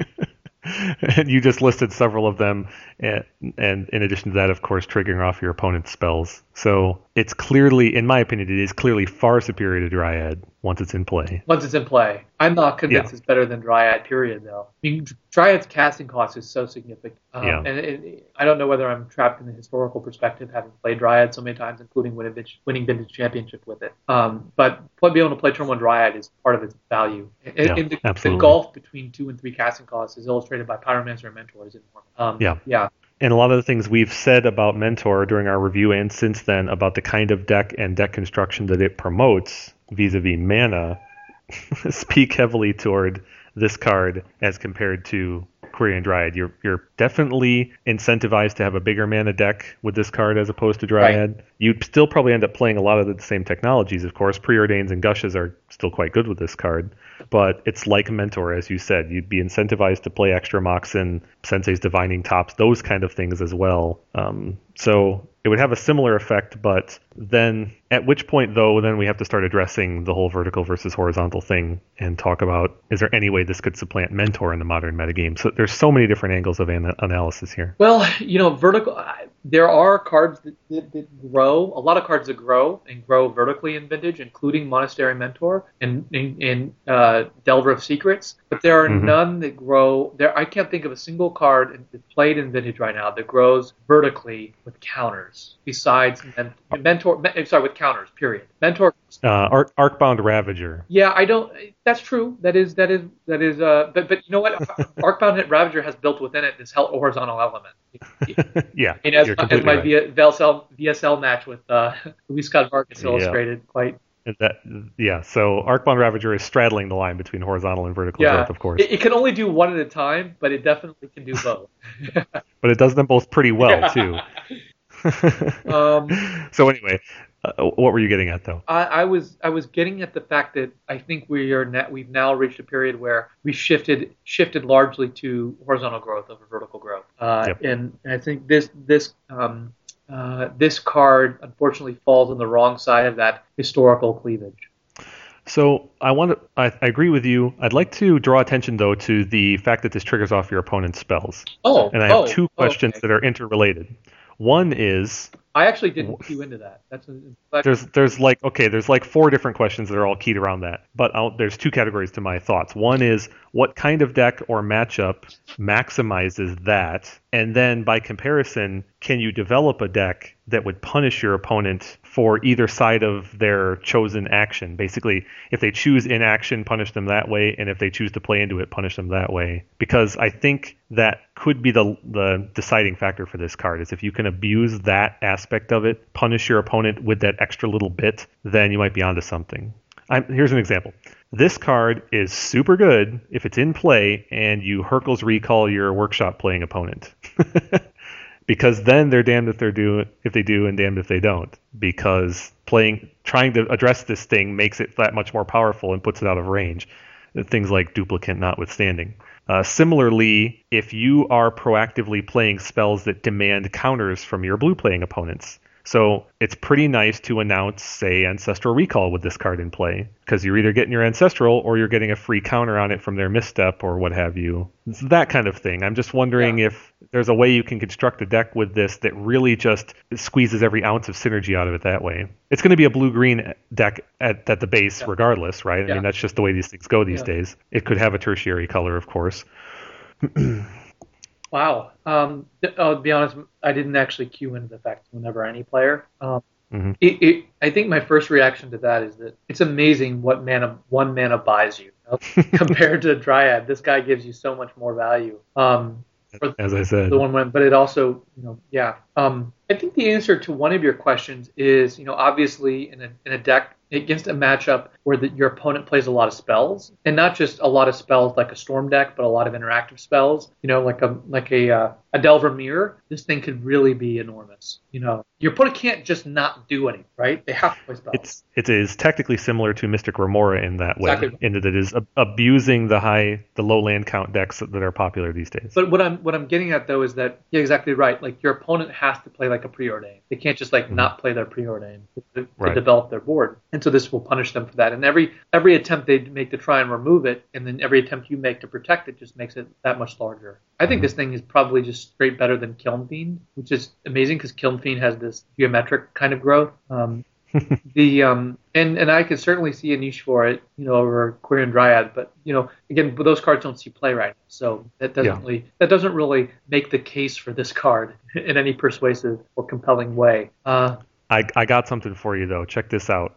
and you just listed several of them, and, and in addition to that, of course, triggering off your opponent's spells. So it's clearly, in my opinion, it is clearly far superior to Dryad once it's in play. Once it's in play, I'm not convinced Yeah. it's better than Dryad. Period, though. I mean, Dryad's casting cost is so significant, um, Yeah. and it, I don't know whether I'm trapped in the historical perspective, having played Dryad so many times, including winning vintage, winning vintage championship with it. Um, but being able to play turn one Dryad is part of its value. And, Yeah, and the, the gulf between two and three casting costs is illustrated by Pyromancer and Mentor is enormous. Um, Yeah. yeah, And a lot of the things we've said about Mentor during our review and since then about the kind of deck and deck construction that it promotes vis-a-vis mana speak heavily toward this card as compared to Quirion Dryad. You're you're definitely incentivized to have a bigger mana deck with this card as opposed to Dryad. You'd still probably end up playing a lot of the same technologies, of course. Preordains and Gushes are still quite good with this card, but it's like Mentor, as you said. You'd be incentivized to play extra Moxen, Sensei's Divining Tops, those kind of things as well. Um, so it would have a similar effect, but then at which point, though, then we have to start addressing the whole vertical versus horizontal thing and talk about is there any way this could supplant Mentor in the modern metagame? So there's so many different angles of ana- analysis here. Well, you know, vertical. There are cards that, that, that grow. A lot of cards that grow and grow vertically in Vintage, including Monastery Mentor and and, and uh, Delver of Secrets. But there are Mhm. none that grow. There, I can't think of a single card that's played in Vintage right now that grows vertically with counters. Besides Men- Mentor, Men- sorry, with counters. Period. Mentor Uh, Arc- Arcbound Ravager. yeah, I don't. That's true. That is that is that is. Uh, but but you know what? Arcbound Ravager has built within it this hel- horizontal element. yeah, And as, as my right. VSL, VSL match with uh, Luis Scott Vargas Yeah. illustrated quite. That, yeah, so Arcbound Ravager is straddling the line between horizontal and vertical Yeah, growth, of course. It, it can only do one at a time, but it definitely can do both. but it does them both pretty well, too. Um, so anyway, uh, what were you getting at, though? I, I was I was getting at the fact that I think we are na- we've now reached a period where we shifted shifted largely to horizontal growth over vertical growth, uh, Yep. and, and I think this this um, uh, this card unfortunately falls on the wrong side of that historical cleavage. So I want to. I, I agree with you. I'd like to draw attention though to the fact that this triggers off your opponent's spells, Oh, and I have oh, two oh, questions okay. that are interrelated. One is I actually didn't cue into that. That's a, there's there's like okay there's like four different questions that are all keyed around that, but I'll, there's two categories to my thoughts. One is what kind of deck or matchup maximizes that, and then by comparison, can you develop a deck that would punish your opponent for either side of their chosen action? Basically, if they choose inaction, punish them that way, and if they choose to play into it, punish them that way. Because I think that could be the the deciding factor for this card is if you can abuse that aspect of it, punish your opponent with that extra little bit, then you might be onto something. I'm, here's an example. This card is super good if it's in play and you Hurkyl's Recall your workshop playing opponent. because then they're damned if they do if they do and damned if they don't. Because playing trying to address this thing makes it that much more powerful and puts it out of range. Things like Duplicant notwithstanding. Uh, similarly, if you are proactively playing spells that demand counters from your blue playing opponents, so it's pretty nice to announce, say, Ancestral Recall with this card in play, because you're either getting your Ancestral or you're getting a free counter on it from their misstep or what have you. It's that kind of thing. I'm just wondering if there's a way you can construct a deck with this that really just squeezes every ounce of synergy out of it that way. It's going to be a blue green deck at, at the base, Yeah. regardless, right? I Yeah. mean, that's just the way these things go these Yeah. days. It could have a tertiary color, of course. Wow. Um, I'll be honest. I didn't actually cue into the fact whenever any player. Um, Mhm. it, it, I think my first reaction to that is that it's amazing what mana one mana buys you, you know? compared to Dryad. This guy gives you so much more value. Um, for As I said, the one win, but it also, you know, yeah. Um, I think the answer to one of your questions is, you know, obviously in a, in a deck against a matchup where the, your opponent plays a lot of spells, and not just a lot of spells like a storm deck, but a lot of interactive spells. You know, like a like a uh, a Delver Mirror. This thing could really be enormous. You know, your opponent can't just not do anything, right? They have to play spells. it's it is technically similar to Mystic Remora in that way, Exactly. in that it is ab- abusing the high, the low land count decks that are popular these days. But what I'm what I'm getting at though is that yeah, exactly right. Like your opponent has to play like a preordain. They can't just like not play their preordain to, to Mm-hmm. Right. develop their board. And so this will punish them for that. And every every attempt they make to try and remove it, and then every attempt you make to protect it, just makes it that much larger. I Mm-hmm. think this thing is probably just straight better than Kiln Fiend, which is amazing because Kiln Fiend has this geometric kind of growth. Um, the um and and I could certainly see a niche for it, you know, over Quirion Dryad, but you know, again, those cards don't see play right now, so that doesn't Yeah. really that doesn't really make the case for this card in any persuasive or compelling way. Uh, I, I got something for you though. Check this out.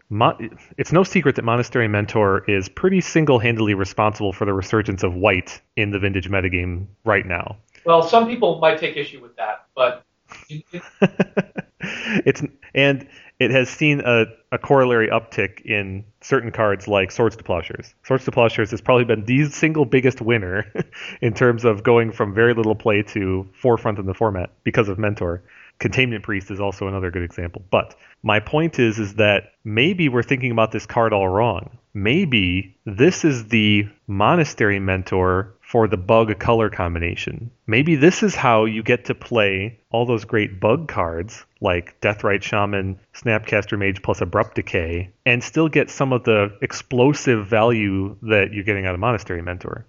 It's no secret that Monastery Mentor is pretty single-handedly responsible for the resurgence of white in the vintage metagame right now. Well, some people might take issue with that, but it's and it has seen a, a corollary uptick in certain cards like Swords to Plowshares. Swords to Plowshares has probably been the single biggest winner in terms of going from very little play to forefront in the format because of Mentor. Containment Priest is also another good example. But my point is is that maybe we're thinking about this card all wrong. Maybe this is the monastery mentor for the bug color combination. Maybe this is how you get to play all those great bug cards like Deathrite Shaman, Snapcaster Mage plus Abrupt Decay, and still get some of the explosive value that you're getting out of Monastery Mentor.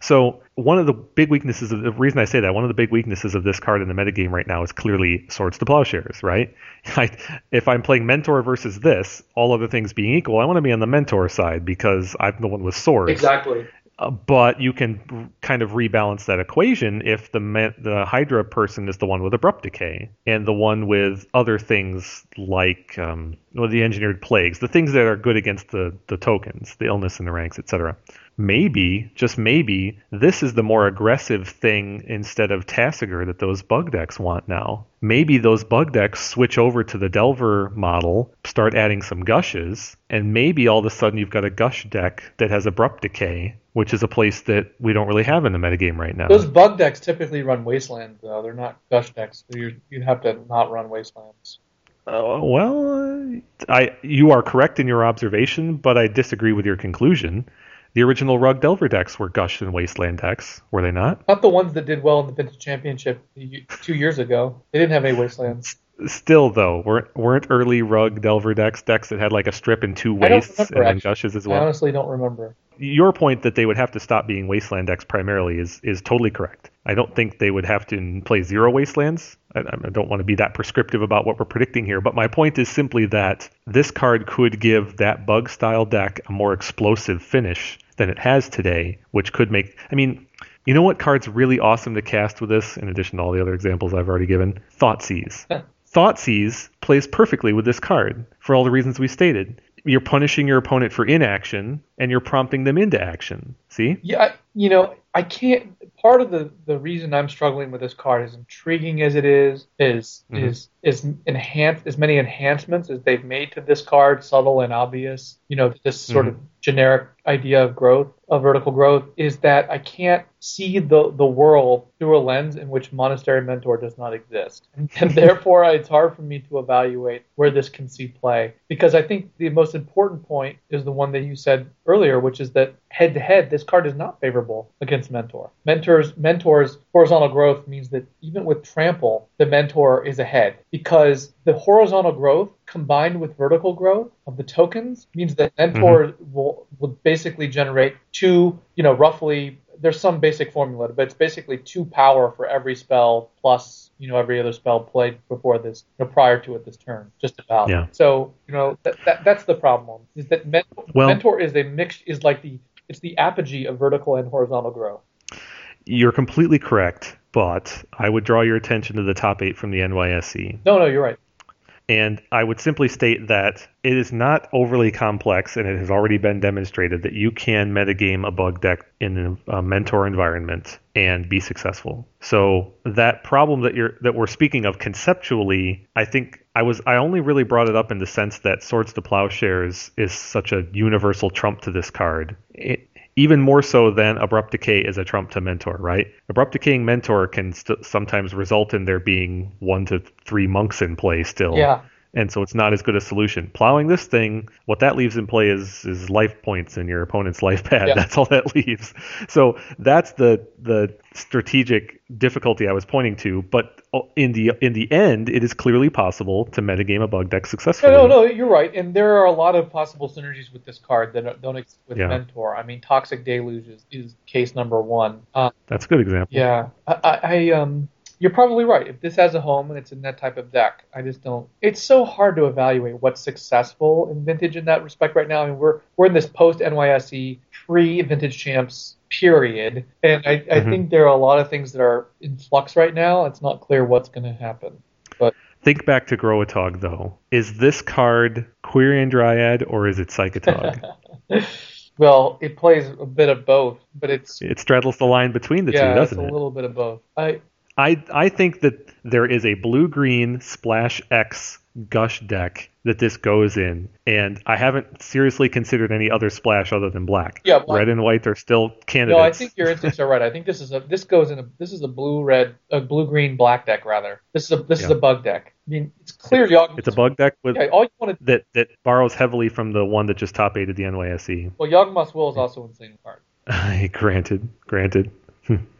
So one of the big weaknesses of the reason I say that one of the big weaknesses of this card in the metagame right now is clearly Swords to Plowshares, right? I, if I'm playing Mentor versus this, all other things being equal, I want to be on the Mentor side because I'm the one with swords. exactly. Uh, but you can kind of rebalance that equation if the the Hydra person is the one with abrupt decay and the one with other things like um, well, the engineered plagues, the things that are good against the the tokens, the illness in the ranks, etc. Maybe, just maybe, this is the more aggressive thing instead of Tasigur that those bug decks want now. Maybe those bug decks switch over to the Delver model, start adding some gushes, and maybe all of a sudden you've got a gush deck that has abrupt decay, which is a place that we don't really have in the metagame right now. Those bug decks typically run wastelands, though. They're not gush decks. So you you'd have to not run wastelands. Uh, well, I you are correct in your observation, but I disagree with your conclusion. The original Rug Delver decks were Gush and Wasteland decks, were they not? Not the ones that did well in the Vintage Championship two years ago. They didn't have any wastelands. Still, though, weren't weren't early Rug Delver decks decks that had like a strip and two wastes and then. Gushes as well? I honestly don't remember. Your point that they would have to stop being Wasteland decks primarily is is totally correct. I don't think they would have to play zero Wastelands. I, I don't want to be that prescriptive about what we're predicting here, but my point is simply that this card could give that bug style deck a more explosive finish than it has today, which could make. I mean, you know what card's really awesome to cast with this, in addition to all the other examples I've already given? Thoughtseize. Thoughtseize plays perfectly with this card for all the reasons we stated. You're punishing your opponent for inaction, and you're prompting them into action. See? Yeah, you know, I can't. Part of the the reason I'm struggling with this card, as intriguing as it is, is Mhm. is is enhance as many enhancements as they've made to this card, subtle and obvious. You know, this sort of mm-hmm. generic idea of growth, of vertical growth, is that I can't see the the world through a lens in which Monastery Mentor does not exist, and, and therefore it's hard for me to evaluate where this can see play. Because I think the most important point is the one that you said earlier, which is that head to head, this card is not favorable against Mentor. Mentors, Mentor's horizontal growth means that even with Trample, the Mentor is ahead because the horizontal growth combined with vertical growth of the tokens means that Mentor mm-hmm. will will basically generate two, you know, roughly. There's some basic formula, but it's basically two power for every spell plus, you know, every other spell played before this, you know, prior to it this turn, just about. Yeah. So, you know, that, that that's the problem is that Mentor, Well- Mentor is a mix, is like the it's the apogee of vertical and horizontal growth. You're completely correct, but I would draw your attention to the top eight from the NYSE. No, no, you're right. And I would simply state that it is not overly complex, and it has already been demonstrated that you can metagame a bug deck in a mentor environment and be successful. So that problem that you're that we're speaking of conceptually, I think I was I only really brought it up in the sense that Swords to Plowshares is such a universal trump to this card. It, even more so than abrupt decay is a trump to mentor, right? Abrupt decaying mentor can st- sometimes result in there being one to three monks in play still. Yeah. And so it's not as good a solution. Plowing this thing, what that leaves in play is is life points in your opponent's life pad. Yeah. That's all that leaves. So that's the the strategic difficulty I was pointing to. But in the in the end, it is clearly possible to metagame a bug deck successfully. No, no, no, you're right. And there are a lot of possible synergies with this card that don't- exist with Yeah. Mentor. I mean, Toxic Deluge is, is case number one. Uh, That's a good example. yeah, I, I, I um, you're probably right. If this has a home and it's in that type of deck, I just don't. It's so hard to evaluate what's successful in Vintage in that respect right now. I mean, we're we're in this post NYSE pre Vintage Champs period, and I, I Mhm. think there are a lot of things that are in flux right now. It's not clear what's going to happen. But. Think back to Growatog though. Is this card Quirion Dryad or is it Psychotog? well, it plays a bit of both, but it's it straddles the line between the yeah, two, it's doesn't a it? little bit of both. I I I think that there is a blue green splash X gush deck that this goes in, and I haven't seriously considered any other splash other than black. Yeah, black. red and white are still candidates. no, I think your instincts are right. I think this is a this goes in a this is a blue red a blue green black deck rather. This is a this is a bug deck. I mean, it's clear. Yawg- it's a bug deck with Yeah, all you want to that that borrows heavily from the one that just top aided the NYSE. well, Yawgmoth's Will is also insane card. granted, granted.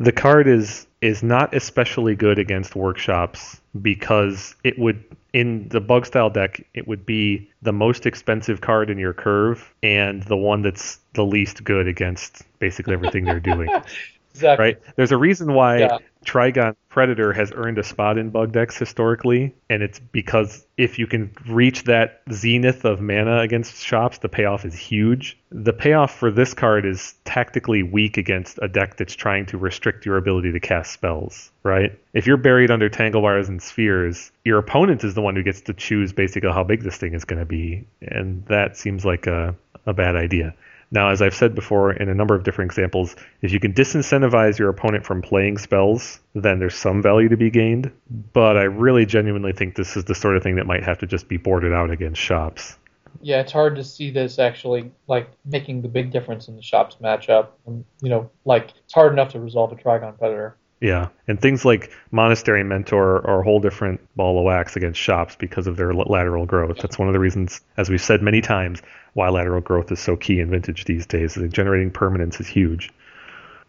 the card is is not especially good against workshops because it would in the bug style deck it would be the most expensive card in your curve and the one that's the least good against basically everything they're doing. Exactly. Right? There's a reason why Yeah. Trigon Predator has earned a spot in bug decks historically, and it's because if you can reach that zenith of mana against shops, the payoff is huge. The payoff for this card is tactically weak against a deck that's trying to restrict your ability to cast spells, right? If you're buried under tangle wires and spheres, your opponent is the one who gets to choose basically how big this thing is going to be, and that seems like a, a bad idea. Now, as I've said before in a number of different examples, if you can disincentivize your opponent from playing spells, then there's some value to be gained. But I really genuinely think this is the sort of thing that might have to just be boarded out against shops. Yeah, it's hard to see this actually like making the big difference in the shops matchup. And, you know, like it's hard enough to resolve a Trigon Predator. Yeah, and things like Monastery Mentor are a whole different ball of wax against shops because of their lateral growth. That's one of the reasons, as we've said many times, why lateral growth is so key in Vintage these days. Generating permanence is huge.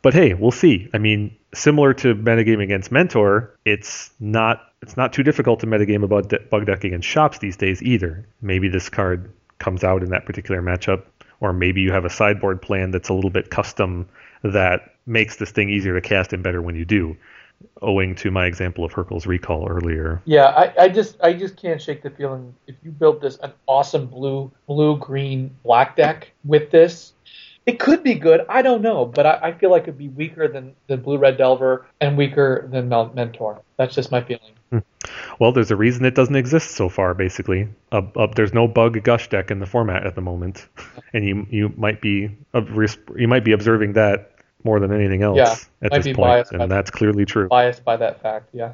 But hey, we'll see. I mean, similar to metagame against Mentor, it's not it's not too difficult to metagame a bug, de- bug deck against shops these days either. Maybe this card comes out in that particular matchup, or maybe you have a sideboard plan that's a little bit custom that makes this thing easier to cast and better when you do. Owing to my example of Hurkyl's Recall earlier. Yeah, I, I just I just can't shake the feeling if you built this an awesome blue blue green black deck with this, it could be good. I don't know, but I, I feel like it'd be weaker than, than blue red delver and weaker than mentor. That's just my feeling. Well, there's a reason it doesn't exist so far. Basically, uh, uh, there's no bug gush deck in the format at the moment, and you you might be you might be observing that more than anything else Yeah, at might this be point, and that. that's clearly true. Biased by that fact, yeah.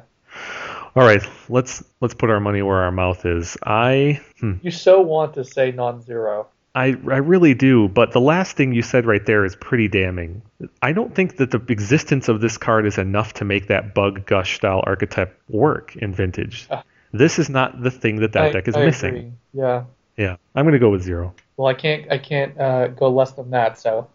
All right, let's let's put our money where our mouth is. I hmm, You so want to say non-zero. I I really do, but the last thing you said right there is pretty damning. I don't think that the existence of this card is enough to make that bug gush style archetype work in vintage. Ah. This is not the thing that that I- deck is I missing. agree. Yeah. Yeah, I'm gonna go with zero. Well, I can't I can't uh, go less than that. So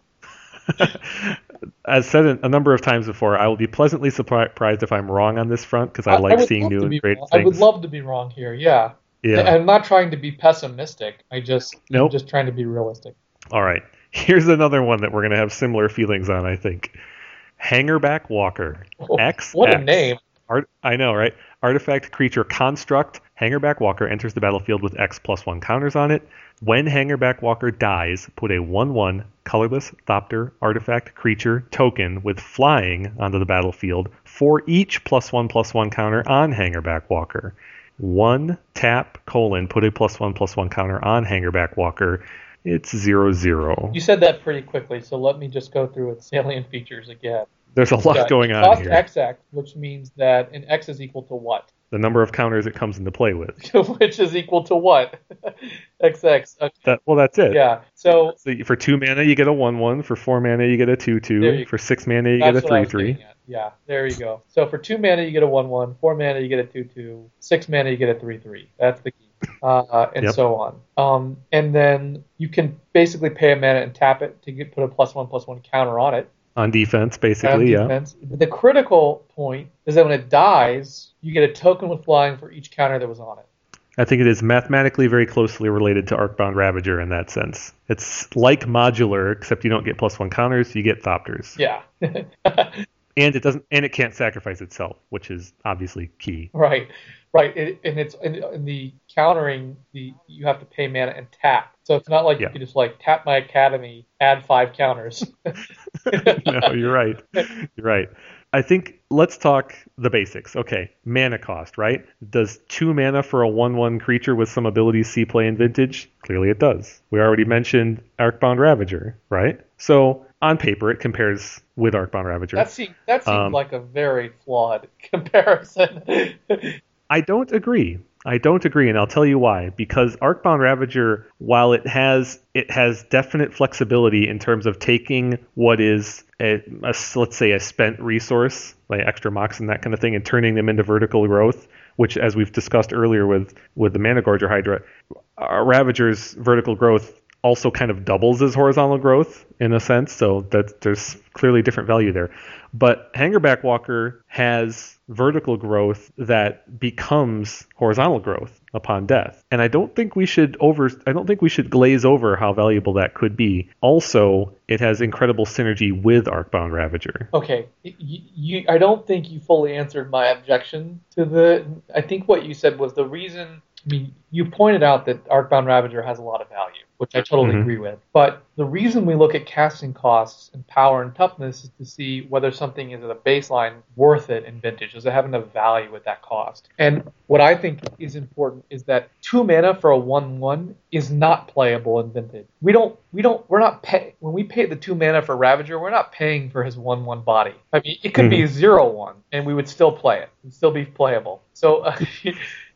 As said a number of times before, I will be pleasantly surprised if I'm wrong on this front because I, like would seeing new and great wrong. things. I would love to be wrong here. Yeah. Yeah. I'm not trying to be pessimistic. I just Nope. I'm just trying to be realistic. All right. Here's another one that we're gonna have similar feelings on. I think. Hangerback Walker. Oh, X. what a name. Art, I know, right? Artifact creature construct. Hangerback Walker enters the battlefield with X plus one counters on it. When Hangerback Walker dies, put a 1 1 colorless Thopter artifact creature token with flying onto the battlefield for each plus 1 plus 1 counter on Hangerback Walker. One tap colon put a plus 1 plus 1 counter on Hangerback Walker. It's 0 0. You said that pretty quickly, so let me just go through its salient features again. There's a lot going on costs here. XX, which means that an X is equal to what? the number of counters it comes into play with. which is equal to what? XX. Okay. That well, that's it. Yeah. So So for two mana, you get a one-one. For four mana, you get a two-two. For six mana, you get a that's what I was three-three. getting at. Yeah. There you go. So for two mana you get a one one. Four mana you get a two two. Six mana you get a three three. That's the key. Uh, and Yep. so on. Um, and then you can basically pay a mana and tap it to get put a plus one plus one counter on it. On defense, on basically, yeah. defense. The critical point is that when it dies, you get a token with flying for each counter that was on it. I think it is mathematically very closely related to Arcbound Ravager in that sense. It's like modular, except you don't get plus one counters, you get Thopters. Yeah. And it doesn't and it can't sacrifice itself, which is obviously key. right. Right. It, and it's in, in the countering the you have to pay mana and tap. So it's not like Yeah. you can just like tap my academy, add five counters. no, you're right. You're right. I think let's talk the basics. Okay, mana cost, right? Does two mana for a one-one creature with some abilities see play in Vintage? Clearly, it does. We already mentioned Arcbound Ravager, right? So on paper, it compares with Arcbound Ravager. that seems that seems Um, like a very flawed comparison. I don't agree. I don't agree, and I'll tell you why. Because Arcbound Ravager, while it has it has definite flexibility in terms of taking what is a, a let's say a spent resource like extra mox and that kind of thing, and turning them into vertical growth, which, as we've discussed earlier with with the Mana Gorger Hydra, Ravager's vertical growth also kind of doubles as horizontal growth in a sense. So that there's clearly different value there. But Hangerback Walker has vertical growth that becomes horizontal growth upon death. And I don't think we should over I don't think we should glaze over how valuable that could be. Also, it has incredible synergy with Arcbound Ravager. Okay, you, you, I don't think you fully answered my objection to the. I think what you said was the reason. I mean, you pointed out that Arcbound Ravager has a lot of value, which I totally Mhm. agree with. But the reason we look at casting costs and power and toughness is to see whether something is at a baseline worth it in vintage. Does it have enough value at that cost? And what I think is important is that two mana for a one-one is not playable in vintage. We don't. We don't. We're not pay when we pay the two mana for Ravager. We're not paying for his one-one body. I mean, it could be zero-one, and we would still play it. It'd still be playable. So. Uh,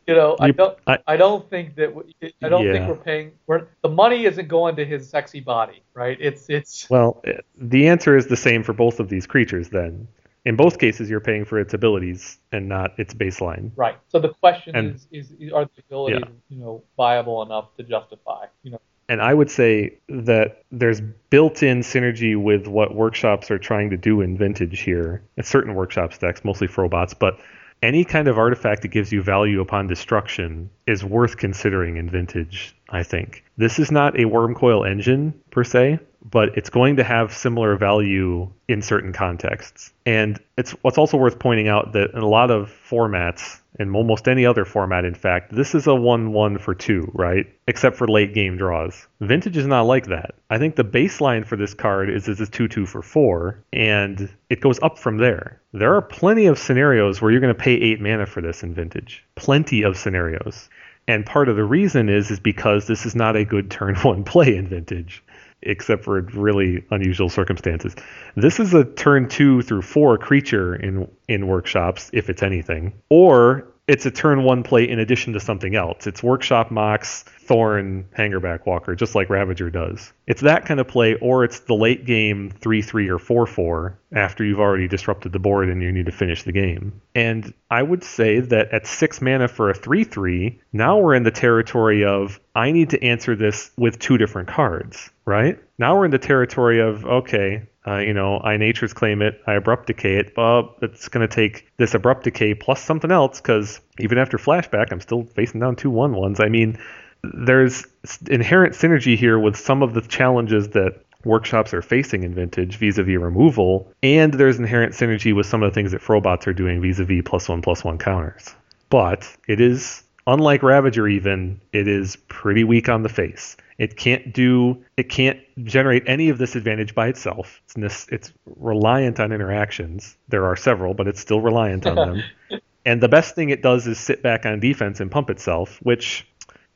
You know, I don't. I- I don't think that. We, I don't Yeah. think we're paying. We're the money isn't going to his sexy body, right? It's it's Well, eh, the answer is the same for both of these creatures then. In both cases you're paying for its abilities and not its baseline. right. So the question And- is, is, are the abilities you know viable enough to justify? You know, And I would say that there's built-in synergy with what workshops are trying to do in Vintage here. It's certain workshops decks, mostly for robots, but any kind of artifact that gives you value upon destruction is worth considering in Vintage, I think. This is not a Wurmcoil Engine per se, but it's going to have similar value in certain contexts. And it's what's also worth pointing out that in a lot of formats, in almost any other format, in fact, this is a 1 1 for 2, right? Except for late game draws. Vintage is not like that. I think the baseline for this card is is a 2 2 for 4, and it goes up from there. There are plenty of scenarios where you're going to pay 8 mana for this in Vintage. Plenty of scenarios. And part of the reason is is because this is not a good turn one play in Vintage except for really unusual circumstances. This is a turn two through four creature in in workshops, if it's anything, or it's a turn one play in addition to something else. It's workshop mox, thorn, hangerback walker, just like Ravager does. It's that kind of play, or it's the late game three three or four four after you've already disrupted the board and you need to finish the game. And I would say that at six mana for a three three, now we're in the territory of I need to answer this with two different cards, right? Now we're in the territory of okay, uh, you know, I nature's claim it, I abrupt decay it. Well, it's going to take this abrupt decay plus something else because even after flashback, I'm still facing down two one ones. I mean, there's inherent synergy here with some of the challenges that workshops are facing in Vintage vis-a-vis removal, and there's inherent synergy with some of the things that Frobots are doing vis-a-vis plus one plus one counters. But it is unlike Ravager even, it is pretty weak on the face. It can't do it can't generate any of this advantage by itself. It's it's reliant on interactions. There are several, but it's still reliant on them. and the best thing it does is sit back on defense and pump itself, which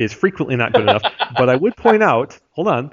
is frequently not good enough. but I would point out, hold on,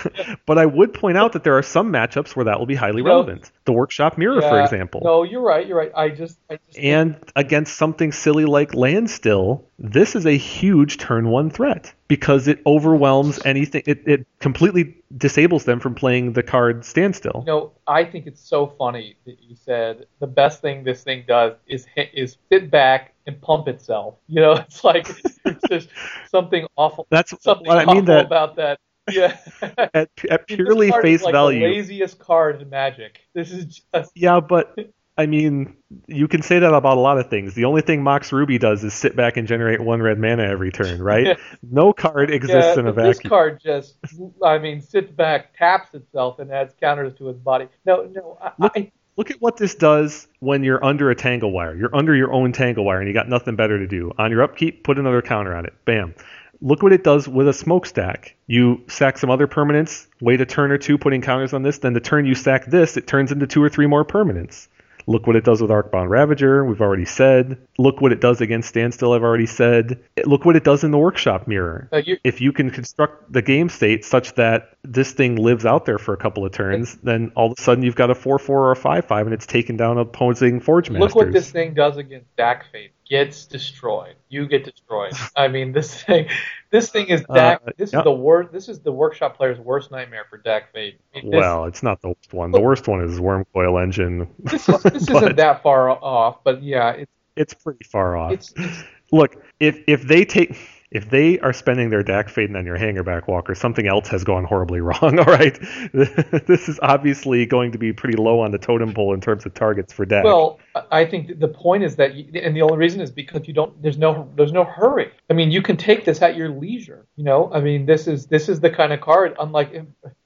but I would point out that there are some matchups where that will be highly no, relevant. The workshop mirror, yeah, for example. No, you're right. You're right. I just, I just and against something silly like Landstill, this is a huge turn one threat because it overwhelms anything. It, it completely disables them from playing the card standstill. You know, I think it's so funny that you said the best thing this thing does is is sit back and pump itself. You know, it's like it's just something awful. That's something what I mean that, about that. Yeah. at, at purely face like value. The laziest card in Magic. This is just. Yeah, but I mean, you can say that about a lot of things. The only thing Mox Ruby does is sit back and generate one red mana every turn, right? no card exists yeah, in a vacuum. This card just, I mean, sits back, taps itself, and adds counters to its body. No, no, I, look, I, look at what this does when you're under a tangle wire. You're under your own tangle wire, and you got nothing better to do. On your upkeep, put another counter on it. Bam. Look what it does with a smokestack. You sack some other permanents, wait a turn or two putting counters on this, then the turn you sack this, it turns into two or three more permanents. Look what it does with Arcbound Ravager, we've already said. Look what it does against Standstill, I've already said. Look what it does in the Workshop Mirror. Uh, if you can construct the game state such that this thing lives out there for a couple of turns, then all of a sudden you've got a 4 4 or a 5 5 and it's taken down opposing Forge Masters. Look what this thing does against Dack Fate. Gets destroyed. You get destroyed. I mean, this thing this thing is Dack. Uh, this is the worst. This is the workshop player's worst nightmare for Dack Fate. I mean, well, it's not the worst one. The worst one is Wurmcoil Engine. This, is, this isn't that far off, but yeah, it's it's pretty far off. It's, it's, Look, if if they take if they are spending their Dack Fayden on your Hangerback Walker, something else has gone horribly wrong. All right, this is obviously going to be pretty low on the totem pole in terms of targets for Dack. Well, I think the point is that, you, and the only reason is because you don't. There's no. There's no hurry. I mean, you can take this at your leisure. You know, I mean, this is this is the kind of card. Unlike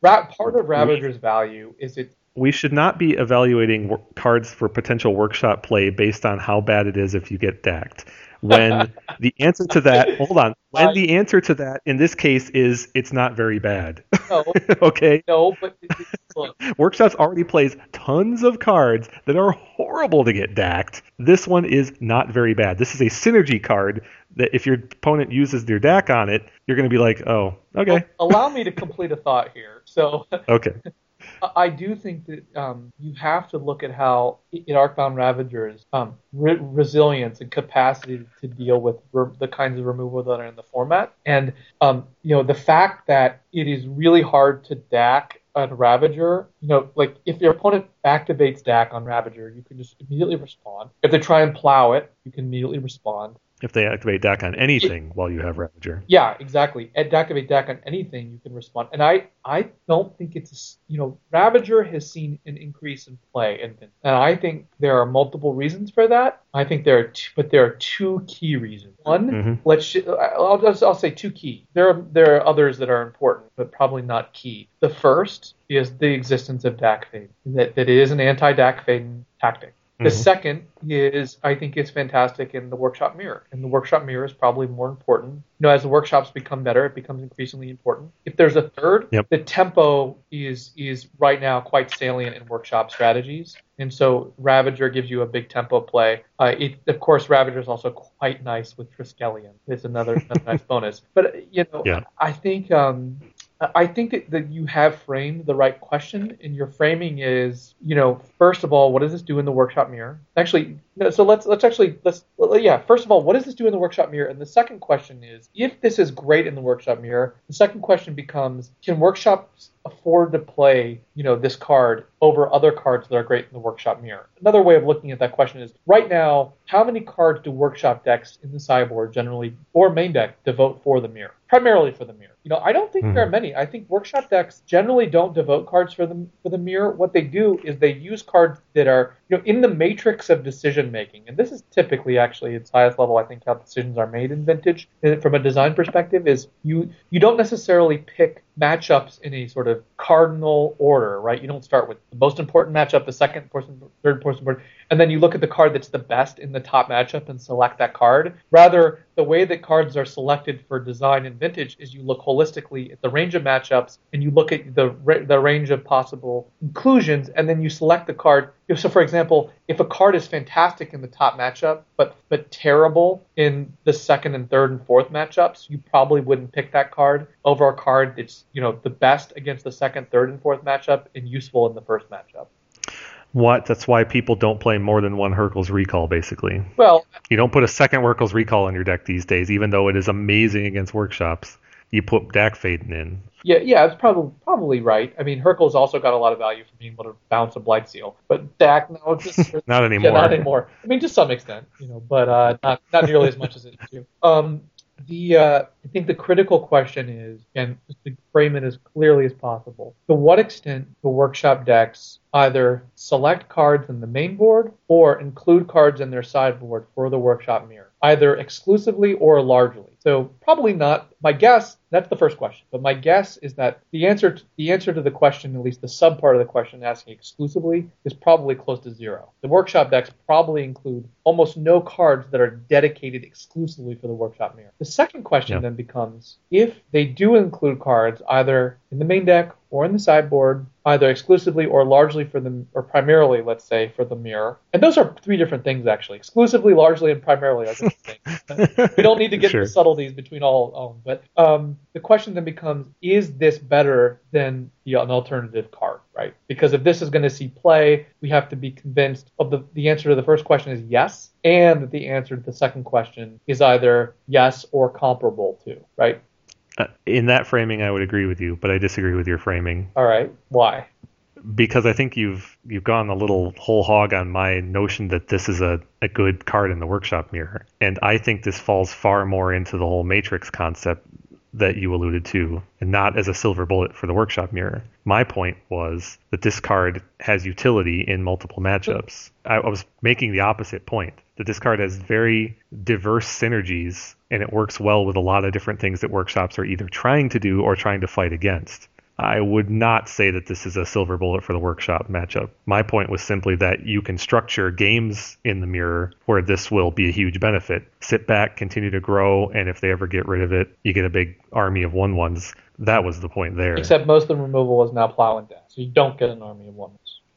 part of Ravager's value is it we should not be evaluating cards for potential workshop play based on how bad it is if you get dacked when the answer to that hold on when the answer to that in this case is it's not very bad. No. Okay? No but look. workshops already plays tons of cards that are horrible to get dacked. This one is not very bad. This is a synergy card that if your opponent uses their Dack on it you're going to be like oh okay. Well, allow me to complete a thought here. So okay I do think that um, you have to look at how in Arcbound Ravagers um, re- resilience and capacity to deal with re- the kinds of removal that are in the format, and um, you know the fact that it is really hard to Dack on Ravager, you know, like if your opponent activates Dack on Ravager, you can just immediately respond. If they try and plow it, you can immediately respond if they activate Dack on anything it, while you have Ravager. Yeah, exactly. At activate Dack on anything, you can respond. And I, I don't think it's you know Ravager has seen an increase in play, and and I think there are multiple reasons for that. I think there are, two, but there are two key reasons. One, mm-hmm. let's I'll just I'll say two key. There are there are others that are important, but probably not key. The first is the existence of Dack fade. That that it is an anti Dack fade tactic. The mm-hmm. second is, I think, it's fantastic in the workshop mirror, and the workshop mirror is probably more important. You know, as the workshops become better, it becomes increasingly important. If there's a third, yep. the tempo is is right now quite salient in workshop strategies, and so Ravager gives you a big tempo play. Uh, it, of course, Ravager is also quite nice with Triskelion. It's another, another nice bonus. But you know, yeah. I think um, I think that, that you have framed the right question, and your framing is, you know, first of all, what does this do in the workshop mirror? Actually, no, so let's let's actually let's yeah. First of all, what does this do in the workshop mirror? And the second question is, if this is great in the workshop mirror, the second question becomes, can workshops afford to play, you know, this card over other cards that are great in the workshop mirror? Another way of looking at that question is, right now, how many cards do workshop decks in the sideboard generally or main deck devote for the mirror? Primarily for the mirror. You know, I don't think mm-hmm. there are many. I think workshop decks generally don't devote cards for the for the mirror. What they do is they use cards that are, know, in the matrix of decision making. And this is typically actually its highest level. I think how decisions are made in vintage uh, from a design perspective is you you don't necessarily pick matchups in a sort of cardinal order, right? You don't start with the most important matchup, the second person, third person, and then you look at the card that's the best in the top matchup and select that card. Rather, the way that cards are selected for design and vintage is you look holistically at the range of matchups and you look at the the range of possible inclusions, and then you select the card. So, for example, if a card is fantastic in the top matchup but but terrible in the second and third and fourth matchups, you probably wouldn't pick that card over a card that's you know the best against the second, third, and fourth matchup and useful in the first matchup. What? That's why people don't play more than one Hurkyl's Recall, basically. Well, you don't put a second Hurkyl's Recall in your deck these days, even though it is amazing against workshops. You put Dack Fayden in. Yeah, yeah, it's probably probably right. I mean, Hurkyl's also got a lot of value for being able to bounce a Blightsteel, but Dack, no, just not anymore. Yeah, not anymore. I mean, to some extent, you know, but uh, not not nearly as much as it used to. Um, the uh, I think the critical question is, and just to frame it as clearly as possible, to what extent the workshop decks either select cards in the main board or include cards in their sideboard for the workshop mirror, either exclusively or largely. So probably not. My guess that's the first question. But my guess is that the answer to, the answer to the question, at least the sub part of the question asking exclusively, is probably close to zero. The workshop decks probably include almost no cards that are dedicated exclusively for the workshop mirror. The second question then becomes if they do include cards either in the main deck or in the sideboard, either exclusively or largely for the, or primarily, let's say, for the mirror. And those are three different things, actually. Exclusively, largely, and primarily are different things. we don't need to get sure. Subtleties between all of them. But um, the question then becomes, is this better than the, an alternative card, right? Because if this is going to see play, we have to be convinced of the, the answer to the first question is yes, and that the answer to the second question is either yes or comparable to, right? Uh, in that framing, I would agree with you, but I disagree with your framing. All right, why? Because I think you've you've gone a little whole hog on my notion that this is a, a good card in the workshop mirror, and I think this falls far more into the whole matrix concept that you alluded to, and not as a silver bullet for the workshop mirror. My point was that this card has utility in multiple matchups. I, I was making the opposite point that this card has very diverse synergies and it works well with a lot of different things that workshops are either trying to do or trying to fight against. I would not say that this is a silver bullet for the workshop matchup. My point was simply that you can structure games in the mirror where this will be a huge benefit. Sit back, continue to grow, and if they ever get rid of it, you get a big army of one ones. That was the point there. Except most of the removal is now plow and dash, so you don't get an army of one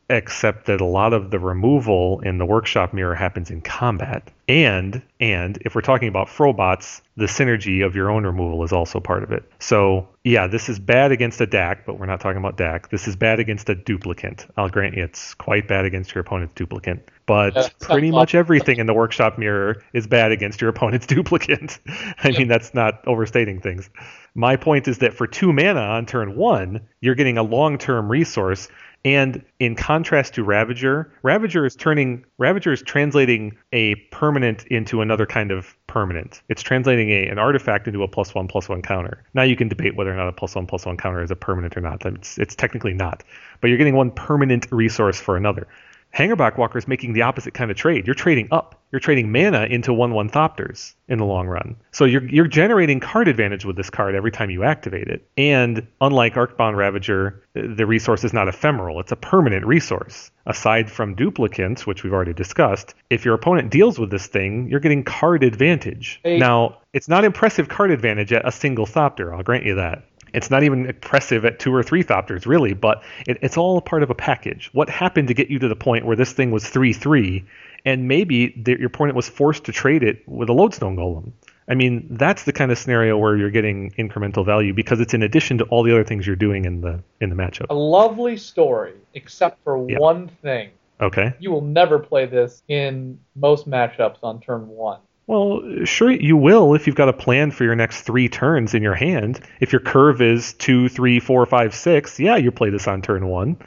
except that a lot of the removal in the workshop mirror happens in combat. And and if we're talking about Frobots, the synergy of your own removal is also part of it. So yeah, this is bad against a Dack, but we're not talking about Dack. This is bad against a duplicant. I'll grant you it's quite bad against your opponent's duplicant. But pretty much everything in the workshop mirror is bad against your opponent's duplicant. I mean that's not overstating things. My point is that for two mana on turn one, you're getting a long term resource and in contrast to Ravager, Ravager is turning Ravager is translating a permanent into another kind of permanent. It's translating a, an artifact into a plus one plus one counter. Now you can debate whether or not a plus one plus one counter is a permanent or not. It's it's technically not. But you're getting one permanent resource for another. Hangerback Walker is making the opposite kind of trade. You're trading up. You're trading mana into 1 1 Thopters in the long run. So you're, you're generating card advantage with this card every time you activate it. And unlike Arcbound Ravager, the resource is not ephemeral, it's a permanent resource. Aside from duplicants, which we've already discussed, if your opponent deals with this thing, you're getting card advantage. Hey. Now, it's not impressive card advantage at a single Thopter, I'll grant you that. It's not even impressive at two or three Thopters, really, but it, it's all part of a package. What happened to get you to the point where this thing was 3 3, and maybe the, your opponent was forced to trade it with a Lodestone Golem? I mean, that's the kind of scenario where you're getting incremental value because it's in addition to all the other things you're doing in the in the matchup. A lovely story, except for yep. one thing. Okay. You will never play this in most matchups on turn one. Well, sure you will if you've got a plan for your next three turns in your hand. If your curve is two, three, four, five, six, yeah, you play this on turn one.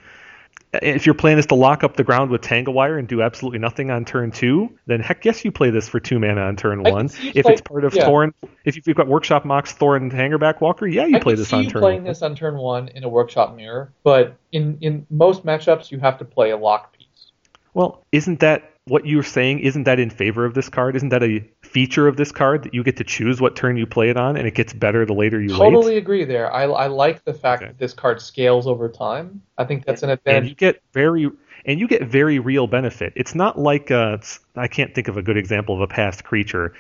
If your plan is to lock up the ground with Tangle Wire and do absolutely nothing on turn two, then heck yes, you play this for two mana on turn one. If play, it's part of yeah. Thorn, if you've got Workshop Mox, Thorn, Hangerback Walker, yeah, you I play this on turn. playing one. this on turn one in a Workshop Mirror, but in in most matchups you have to play a lock piece. Well, isn't that what you're saying isn't that in favor of this card? Isn't that a feature of this card that you get to choose what turn you play it on, and it gets better the later you totally wait. agree there. I, I like the fact Okay. that this card scales over time. I think that's an advantage. And you get very and you get very real benefit. It's not like uh, it's- I can't think of a good example of a past creature.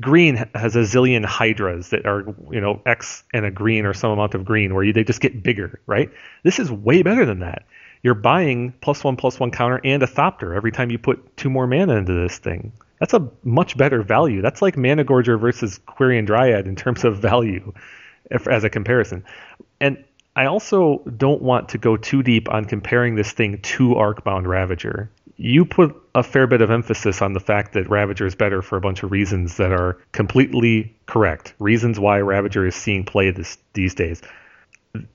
Green has a zillion hydras that are you know X and a green or some amount of green where you, they just get bigger, right? This is way better than that. You're buying plus one plus one counter and a Thopter every time you put two more mana into this thing. That's a much better value. That's like Mana Gorger versus Quirion Dryad in terms of value, if, as a comparison. And I also don't want to go too deep on comparing this thing to Arcbound Ravager. You put a fair bit of emphasis on the fact that Ravager is better for a bunch of reasons that are completely correct. Reasons why Ravager is seeing play this these days.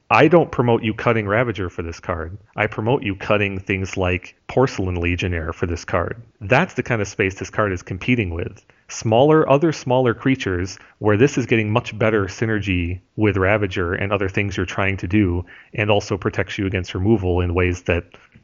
I don't promote you cutting Ravager for this card. I promote you cutting things like Porcelain Legionnaire for this card. That's the kind of space this card is competing with. Smaller, other smaller creatures where this is getting much better synergy with Ravager and other things you're trying to do, and also protects you against removal in ways that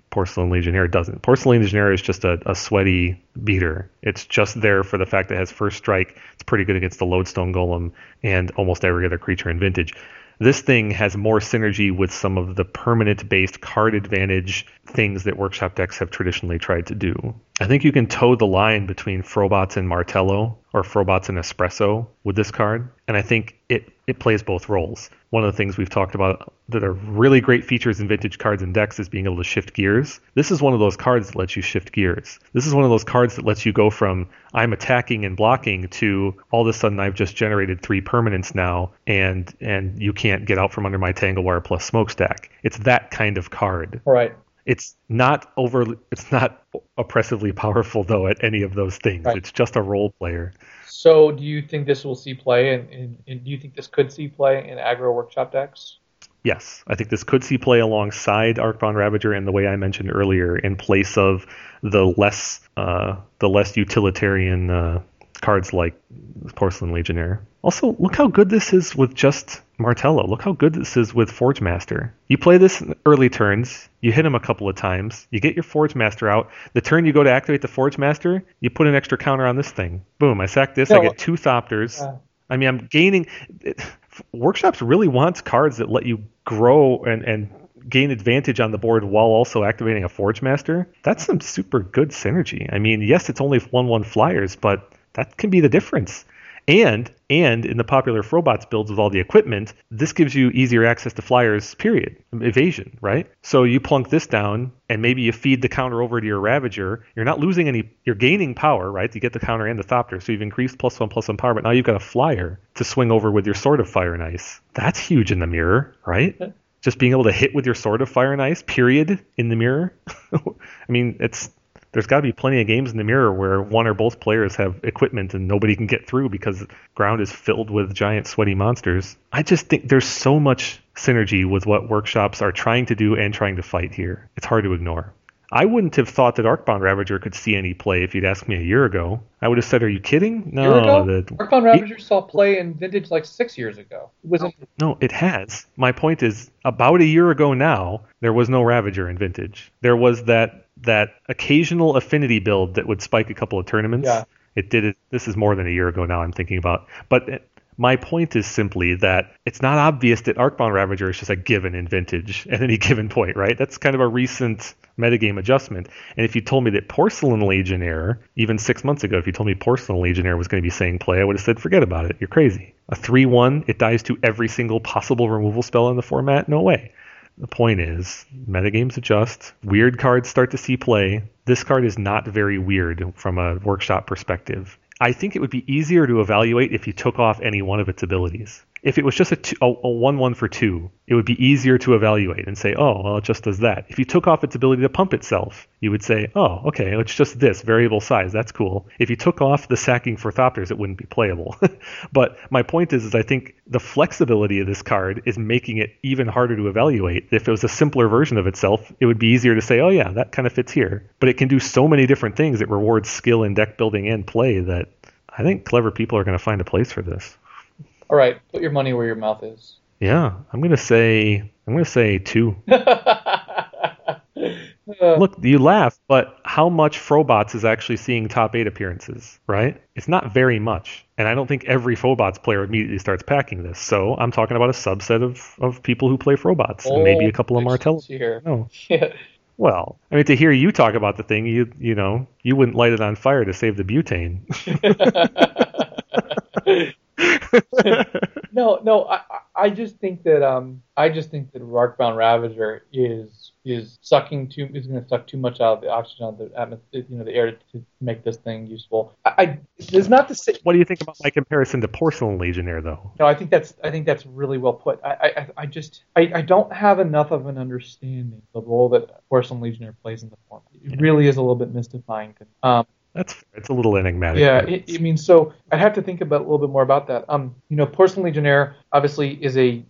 Porcelain Legionnaire doesn't. Porcelain Legionnaire is just a, a sweaty beater. It's just there for the fact that it has first strike. It's pretty good against the Lodestone Golem and almost every other creature in Vintage. This thing has more synergy with some of the permanent based card advantage things that workshop decks have traditionally tried to do. I think you can toe the line between Frobots and Martello or Frobots and Espresso with this card, and I think it, it plays both roles. One of the things we've talked about that are really great features in vintage cards and decks is being able to shift gears. This is one of those cards that lets you shift gears. This is one of those cards that lets you go from I'm attacking and blocking to all of a sudden I've just generated three permanents now and and you can't get out from under my Tanglewire plus smokestack. It's that kind of card. Right. It's not over. It's not oppressively powerful though at any of those things. Right. It's just a role player. So, do you think this will see play, and, and, and do you think this could see play in aggro workshop decks? Yes, I think this could see play alongside Arcbound Ravager in the way I mentioned earlier, in place of the less uh, the less utilitarian uh, cards like Porcelain Legionnaire. Also, look how good this is with just Martello. Look how good this is with Forge Master. You play this in early turns, you hit him a couple of times, you get your Forge Master out. The turn you go to activate the Forge Master, you put an extra counter on this thing. Boom! I sack this. I get two Thopters. uh, I mean, I'm gaining. Workshops really wants cards that let you grow and and gain advantage on the board while also activating a Forge Master. That's some super good synergy. I mean, yes, it's only one one flyers, but that can be the difference. And and in the popular Frobots builds with all the equipment, this gives you easier access to flyers. Period. Evasion, right? So you plunk this down, and maybe you feed the counter over to your Ravager. You're not losing any. You're gaining power, right? You get the counter and the Thopter, so you've increased plus one plus one power. But now you've got a flyer to swing over with your Sword of Fire and Ice. That's huge in the mirror, right? Just being able to hit with your Sword of Fire and Ice, period, in the mirror. I mean, it's there's got to be plenty of games in the mirror where one or both players have equipment and nobody can get through because ground is filled with giant sweaty monsters. I just think there's so much synergy with what workshops are trying to do and trying to fight here. It's hard to ignore. I wouldn't have thought that Arcbound Ravager could see any play if you'd asked me a year ago. I would have said, "Are you kidding?" No, year ago? the- Arcbound Ravager saw play in Vintage like six years ago. It was No, it has. My point is, about a year ago now, there was no Ravager in Vintage. There was that that occasional affinity build that would spike a couple of tournaments. Yeah. It did it. This is more than a year ago now. I'm thinking about, but. It, my point is simply that it's not obvious that Arcbound Ravager is just a given in Vintage at any given point, right? That's kind of a recent metagame adjustment. And if you told me that Porcelain Legionnaire, even six months ago, if you told me Porcelain Legionnaire was going to be saying play, I would have said, forget about it. You're crazy. A 3 1, it dies to every single possible removal spell in the format? No way. The point is, metagames adjust, weird cards start to see play. This card is not very weird from a workshop perspective. I think it would be easier to evaluate if you took off any one of its abilities. If it was just a, two, 1 1 for 2, it would be easier to evaluate and say, oh, well, it just does that. If you took off its ability to pump itself, you would say, oh, okay, it's just this variable size. That's cool. If you took off the sacking for Thopters, it wouldn't be playable. but my point is, is I think the flexibility of this card is making it even harder to evaluate. If it was a simpler version of itself, it would be easier to say, oh, yeah, that kind of fits here. But it can do so many different things. It rewards skill in deck building and play that I think clever people are going to find a place for this. All right, put your money where your mouth is. Yeah, I'm gonna say I'm gonna say two. uh, Look, you laugh, but how much Frobots is actually seeing top eight appearances, right? It's not very much. And I don't think every Frobots player immediately starts packing this. So I'm talking about a subset of, of people who play Frobots and maybe a couple of Martell. here. No. Yeah. Well, I mean, to hear you talk about the thing, you you know, you wouldn't light it on fire to save the butane. no, no, I, I- just think that um, I just think that Rockbound Ravager is is sucking too is going to suck too much out of the oxygen out of the atmosphere, you know, the air to, make this thing useful. I, I there's not to say. what do you think about my comparison to Porcelain Legionnaire, though? No, I think that's I think that's really well put. I I, I just I, I don't have enough of an understanding of the role that Porcelain Legionnaire plays in the format. It really is a little bit mystifying to me. Um, That's it's a little enigmatic. Yeah, it, I mean, so I'd have to think about a little bit more about that. Um, you know, Porcelain Legionnaire obviously is a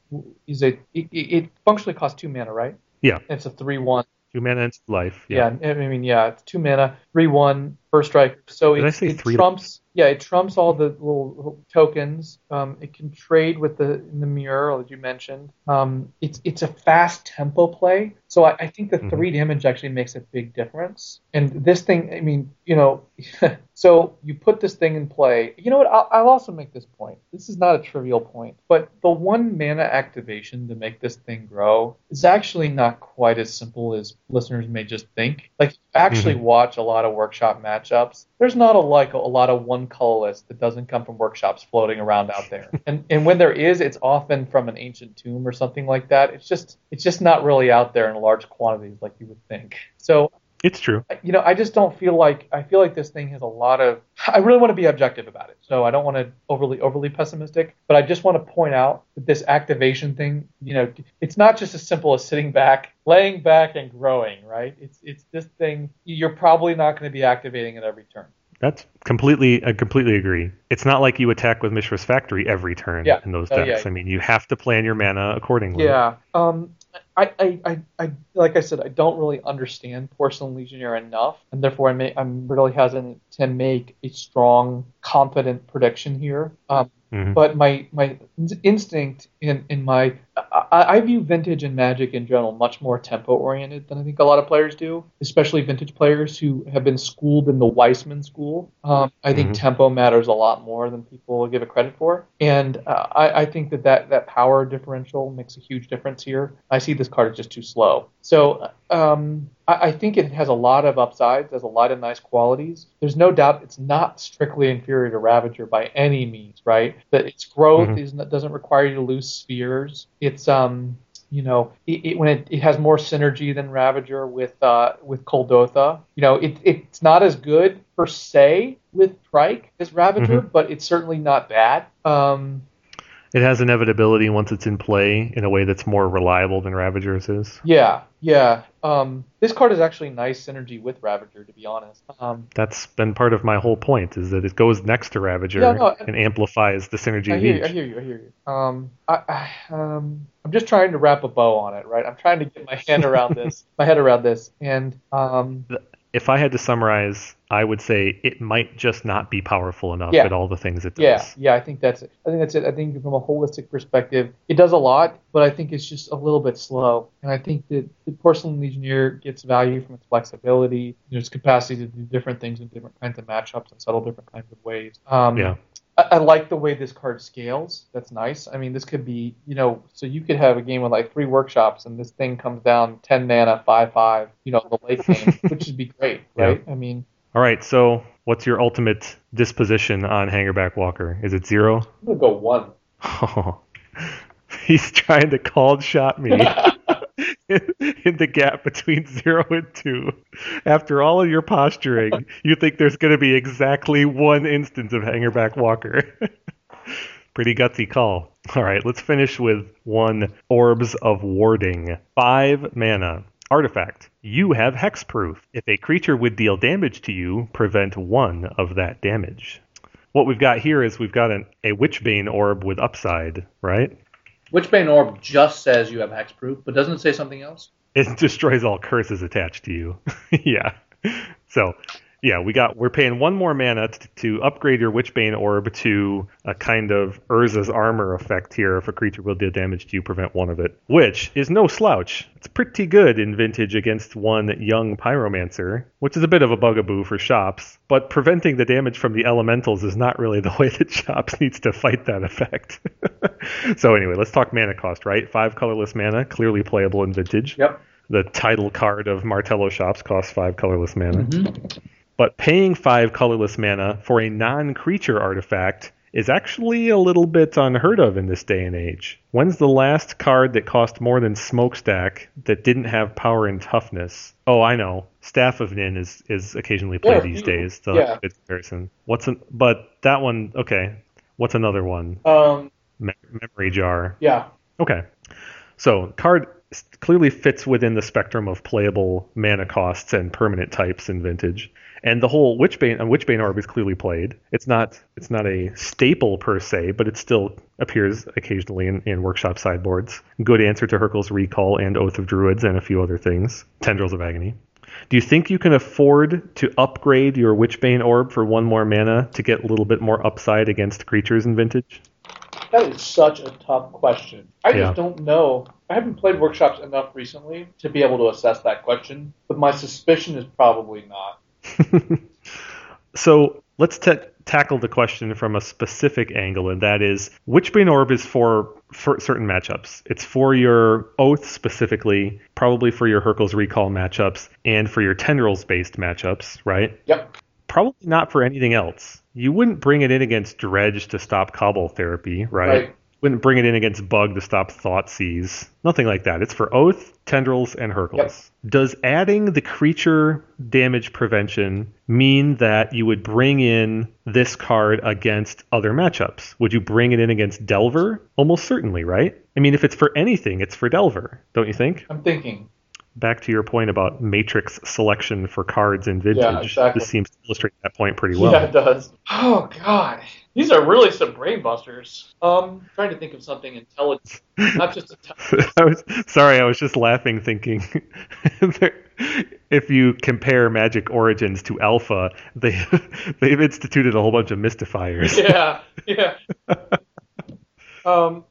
is a it, it functionally costs two mana, right? Yeah. It's a three one. two mana into life. Yeah. I mean, yeah, it's two mana, three one, first striker. So Did it, it trumps. Yeah, it trumps all the little, tokens. Um, it can trade with the in the mirror, as you mentioned. Um, it's it's a fast tempo play. So I, I think the Mhm. three damage actually makes a big difference. And this thing, I mean, you know, so you put this thing in play. You know what? I'll, I'll also make this point. This is not a trivial point, but the one mana activation to make this thing grow is actually not quite as simple as listeners may just think. Like, actually watch a lot of workshop matchups. There's not a like a, lot of one colorless that doesn't come from workshops floating around out there. and and when there is, it's often from an ancient tomb or something like that. It's just it's just not really out there in large quantities like you would think. So It's true. you know, I just don't feel like I feel like this thing has a lot of. I really want to be objective about it, so I don't want to overly overly pessimistic. But I just want to point out that this activation thing, you know, it's not just as simple as sitting back, laying back, and growing, right? It's it's this thing. You're probably not going to be activating at every turn. That's completely. I completely agree. It's not like you attack with Mishra's Factory every turn Yeah. in those Oh, decks. yeah. I mean, you have to plan your mana accordingly. Yeah. Um. I, I, I, I, like I said, I don't really understand Porcelain Legionnaire enough, and therefore I may, I'm really hesitant to make a strong, confident prediction here. Um, Mhm. but my my instinct in in my I, I view vintage and magic in general much more tempo oriented than I think a lot of players do, especially vintage players who have been schooled in the Weissman school. Um, I think Mhm. tempo matters a lot more than people give it credit for, and uh, I, I think that, that that power differential makes a huge difference here. I see this card as just too slow, so um, I, I think it has a lot of upsides, has a lot of nice qualities. There's no doubt it's not strictly inferior to Ravager by any means, right? That its growth Mhm. is doesn't require you to lose spheres. It's um you know, it, it, when it, it has more synergy than Ravager with uh, with Kuldotha. You know, it, it's not as good per se with Trike as Ravager, but it's certainly not bad. Um, It has inevitability once it's in play in a way that's more reliable than Ravager's is. yeah, yeah. Um, this card is actually nice synergy with Ravager, to be honest. Um, That's been part of my whole point is that it goes next to Ravager Yeah, no, and amplifies the synergy I hear, you. I hear you. I hear you. Um, I, I, um, I'm just trying to wrap a bow on it, right? I'm trying to get my hand around this, my head around this, and um, If I had to summarize, I would say it might just not be powerful enough Yeah. at all the things it does. yeah, yeah. I think that's it. I think that's it. I think from a holistic perspective, it does a lot, but I think it's just a little bit slow. And I think that the Porcelain Legionnaire gets value from its flexibility, you know, its capacity to do different things in different kinds of matchups and settle different kinds of ways. Um, Yeah. I, I like the way this card scales. That's nice. I mean, this could be, you know, so you could have a game with like three workshops, and this thing comes down ten mana, five five, you know, the late game, which would be great, right? I mean, All right, so what's your ultimate disposition on Hangerback Walker? Is it zero? I'm gonna go one. Oh, he's trying to called shot me in the gap between zero and two. After all of your posturing, you think there's going to be exactly one instance of Hangerback Walker. Pretty gutsy call. All right, let's finish with one Orbs of Warding. Five mana. Artifact. You have hexproof. If a creature would deal damage to you, prevent one of that damage. What we've got here is we've got an, a Witchbane orb with upside, right? Witchbane Orb just says you have hexproof, but doesn't it say something else? It destroys all curses attached to you. yeah. So Yeah, we got we're paying one more mana t- to upgrade your Witchbane orb to a kind of Urza's armor effect here. If a creature will deal damage to you, prevent one of it, which is no slouch. It's pretty good in Vintage against one young Pyromancer, which is a bit of a bugaboo for shops. But preventing the damage from the elementals is not really the way that shops needs to fight that effect. so anyway, let's talk mana cost. Right, five colorless mana, clearly playable in Vintage. Yep. The title card of Martello shops costs five colorless mana. Mm-hmm. But paying five colorless mana for a non creature artifact is actually a little bit unheard of in this day and age. When's the last card that cost more than Smokestack that didn't have power and toughness? Oh, I know. Staff of Nin is, is occasionally played Yeah, these you- days. So yeah. good comparison. What's an, but that one, okay. What's another one? Um, Me- memory Jar. yeah. Okay. So card clearly fits within the spectrum of playable mana costs and permanent types in Vintage. And the whole Witchbane, uh, Witchbane Orb is clearly played. It's not it's not a staple per se, but it still appears occasionally in, in workshop sideboards. Good answer to Hurkyl's Recall and Oath of Druids and a few other things. Tendrils of Agony. Do you think you can afford to upgrade your Witchbane Orb for one more mana to get a little bit more upside against creatures in Vintage? That is such a tough question. I Yeah. just don't know. I haven't played workshops enough recently to be able to assess that question, but my suspicion is probably not. so let's ta tackle the question from a specific angle, and that is Witchbane Orb is for, for certain matchups. It's for your Oath specifically, probably for your Hurkyl's Recall matchups, and for your Tendrils based matchups, right? Yep. Probably not for anything else. You wouldn't bring it in against Dredge to stop Cabal Therapy, right? Right. Wouldn't bring it in against Bug to stop Thoughtseize. Nothing like that. It's for Oath, Tendrils, and Hurkyl's. Does adding the creature damage prevention mean that you would bring in this card against other matchups? Would you bring it in against Delver? Almost certainly, right? I mean, if it's for anything, it's for Delver, don't you think? I'm thinking. Back to your point about matrix selection for cards in Vintage. Yeah, exactly. This seems to illustrate that point pretty well. Yeah, it does. Oh God, these are really some brain busters. Um, trying to think of something intelligent, not just intelligent. I was sorry, I was just laughing, thinking if you compare Magic Origins to Alpha, they they've instituted a whole bunch of mystifiers. yeah, yeah. Um,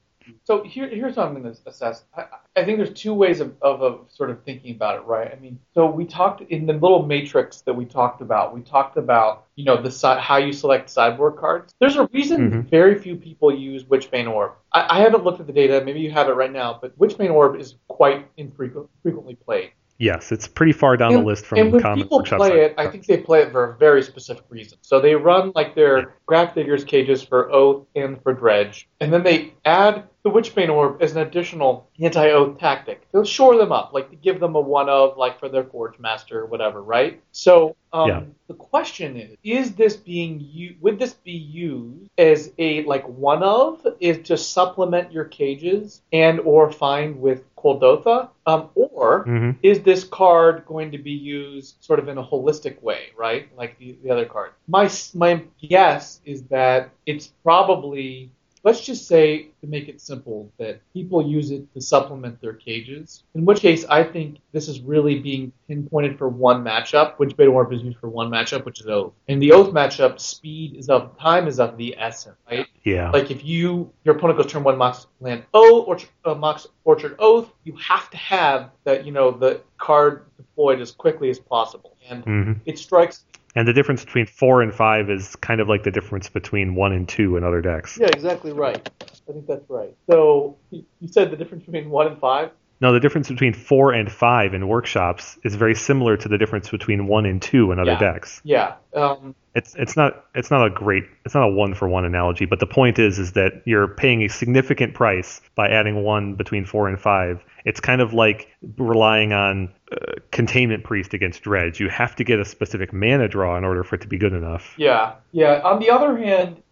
so here, here's how I'm going to assess. I, I think there's two ways of, of, of sort of thinking about it, right? I mean, so we talked in the little matrix that we talked about. We talked about, you know, the how you select sideboard cards. There's a reason Mhm. very few people use Witchbane Orb. I, I haven't looked at the data. Maybe you have it right now, but Witchbane Orb is quite infrequently frequently played. Yes, it's pretty far down the list from and when common people play it, I think they play it for a very specific reason. So they run like their Grafdigger's cages for Oath and for Dredge, and then they add the Witchbane Orb as an additional anti-Oath tactic. They'll shore them up, like to give them a one of, like for their Forge Master or whatever, right? So um, Yeah. the question is: Is this being u- Would this be used as a like one of, is to supplement your cages and or find with Kuldotha, um, or Mhm. is this card going to be used sort of in a holistic way, right? Like the, the other card. My my guess is that it's probably let's just say to make it simple that people use it to supplement their cages. In which case, I think this is really being pinpointed for one matchup, which Beta Warp is used for one matchup, which is Oath. In the Oath matchup, speed is of time is of the essence, right? Yeah. Like if you your opponent goes turn one Mox land O or uh, Mox Orchard Oath, you have to have that you know the card deployed as quickly as possible, and hmm it strikes. And the difference between four and five is kind of like the difference between one and two in other decks. Yeah, exactly right. I think that's right. So you said the difference between one and five. No, the difference between four and five in workshops is very similar to the difference between one and two in other Yeah. decks. Yeah. Um, It's it's not it's not a great it's not a one for one analogy, but the point is is that you're paying a significant price by adding one between four and five. It's kind of like relying on uh, containment priest against dredge. You have to get a specific mana draw in order for it to be good enough. yeah. Yeah. On the other hand,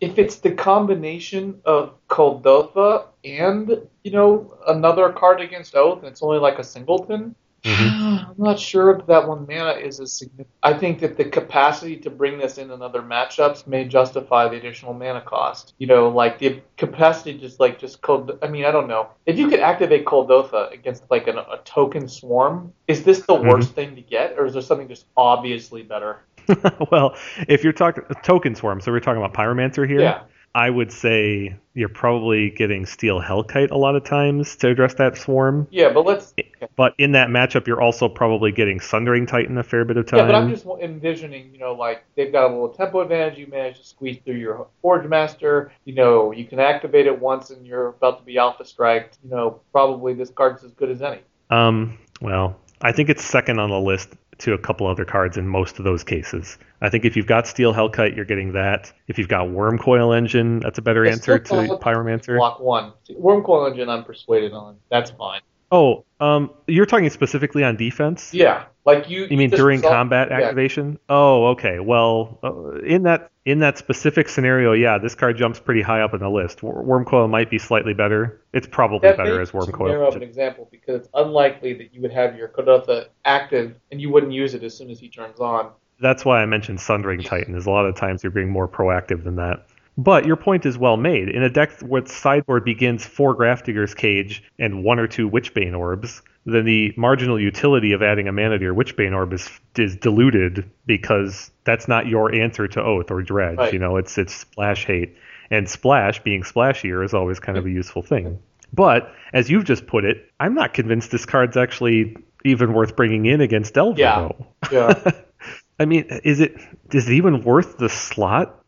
if it's the combination of Kuldotha and you know another card against Oath, and it's only like a singleton. Mm-hmm. I'm not sure if that one mana is as significant. I think that the capacity to bring this in in other matchups may justify the additional mana cost. You know, like the capacity just like just cold. I mean, I don't know if you could activate Kuldotha against like an, a token swarm. Is this the worst mm-hmm. thing to get, or is there something just obviously better? well, if you're talking token swarm, so we're talking about pyromancer here. Yeah. I would say you're probably getting steel hellkite a lot of times to address that swarm. Yeah, but let's. But in that matchup, you're also probably getting sundering titan a fair bit of time. Yeah, but I'm just envisioning, you know, like they've got a little tempo advantage. You manage to squeeze through your Forge Master. You know, you can activate it once and you're about to be alpha striked. You know, probably this card's as good as any. Um, well, I think it's second on the list to a couple other cards in most of those cases. I think if you've got Steel Hellkite, you're getting that. If you've got Wurmcoil Engine, that's a better Yeah, answer to Pyromancer. Block one. Wurmcoil Engine, I'm persuaded on. That's fine. Oh, um, you're talking specifically on defense? Yeah, like you. You mean during result- combat yeah. activation? Oh, okay. Well, uh, in that in that specific scenario, yeah, this card jumps pretty high up in the list. Wor- Wurmcoil might be slightly better. It's probably That better as too narrow of an example because it's unlikely that you would have your Kuldotha active and you wouldn't use it as soon as he turns on. That's why I mentioned Sundering Titan. Is a lot of times you're being more proactive than that. But your point is well made. In a deck where sideboard begins four Grafdigger's Cage and one or two Witchbane Orbs, then the marginal utility of adding a mana to your Witchbane Orb is is diluted because that's not your answer to Oath or Dredge. Right. You know, it's it's Splash Hate, and Splash being splashier is always kind of a useful thing. But as you've just put it, I'm not convinced this card's actually even worth bringing in against Delver. Yeah. though. Yeah. I mean, is it is it even worth the slot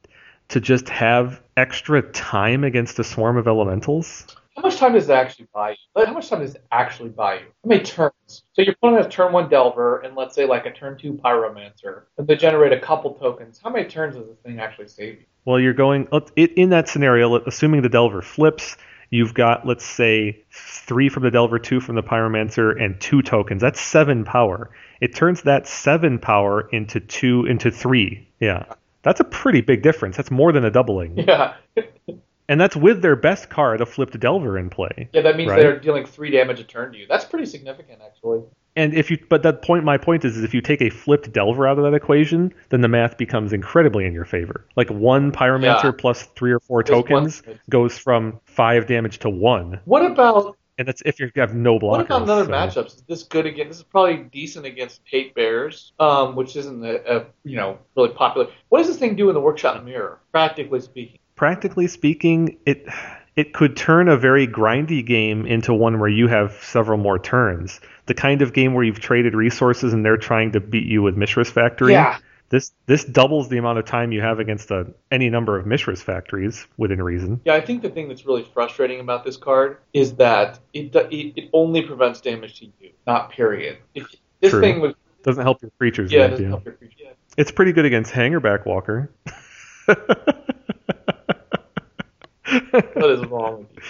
to just have extra time against a swarm of elementals? How much time does it actually buy you? How much time does it actually buy you? How many turns? So your opponent has turn one Delver and let's say like a turn two Pyromancer, and they generate a couple tokens. How many turns does this thing actually save you? Well, you're going uh, in that scenario, assuming the Delver flips, you've got let's say three from the Delver, two from the Pyromancer, and two tokens. That's seven power. It turns that seven power into two into three. Yeah, that's a pretty big difference. That's more than a doubling, Yeah. and that's with their best card, a flipped Delver, in play. Yeah, that means Right. they're dealing three damage a turn to you. That's pretty significant, actually. And if you, but that point, my point is, is if you take a flipped Delver out of that equation, then the math becomes incredibly in your favor. Like one Pyromancer Yeah. plus three or four tokens goes from five damage to one, What about and that's if you have no blockers. what about another so- matchups? Is this good again? This is probably decent against Hate Bears, um, which isn't a, a you know really popular. What does this thing do in the workshop mirror, practically speaking? Practically speaking, it it could turn a very grindy game into one where you have several more turns. The kind of game where you've traded resources and they're trying to beat you with Mishra's Factory. Yeah. This this doubles the amount of time you have against a, any number of Mishra's factories within reason. Yeah, I think the thing that's really frustrating about this card is that it it, it only prevents damage to you, not period. If this True. thing was Doesn't help your creatures. yeah, it doesn't yeah. help your creature. Yeah. It's pretty good against Hangerback Walker. What is wrong with you?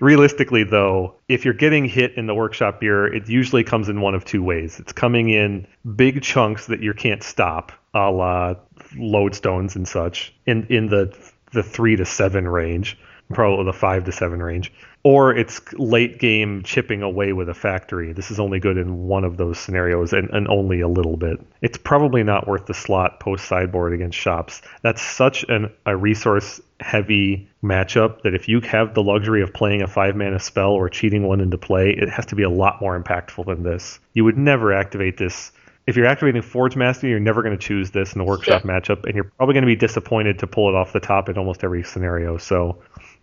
Realistically, though, if you're getting hit in the workshop beer, it usually comes in one of two ways. It's coming in big chunks that you can't stop, a la lodestones and such, in in the the three to seven range, probably the five to seven range, or it's late game chipping away with a factory. This is only good in one of those scenarios, and, and only a little bit. It's probably not worth the slot post sideboard against shops. That's such an a resource heavy matchup that if you have the luxury of playing a five mana spell or cheating one into play, it has to be a lot more impactful than this. You would never activate this. If you're activating Forge Master, you're never going to choose this in a workshop matchup, and you're probably going to be disappointed to pull it off the top in almost every scenario. So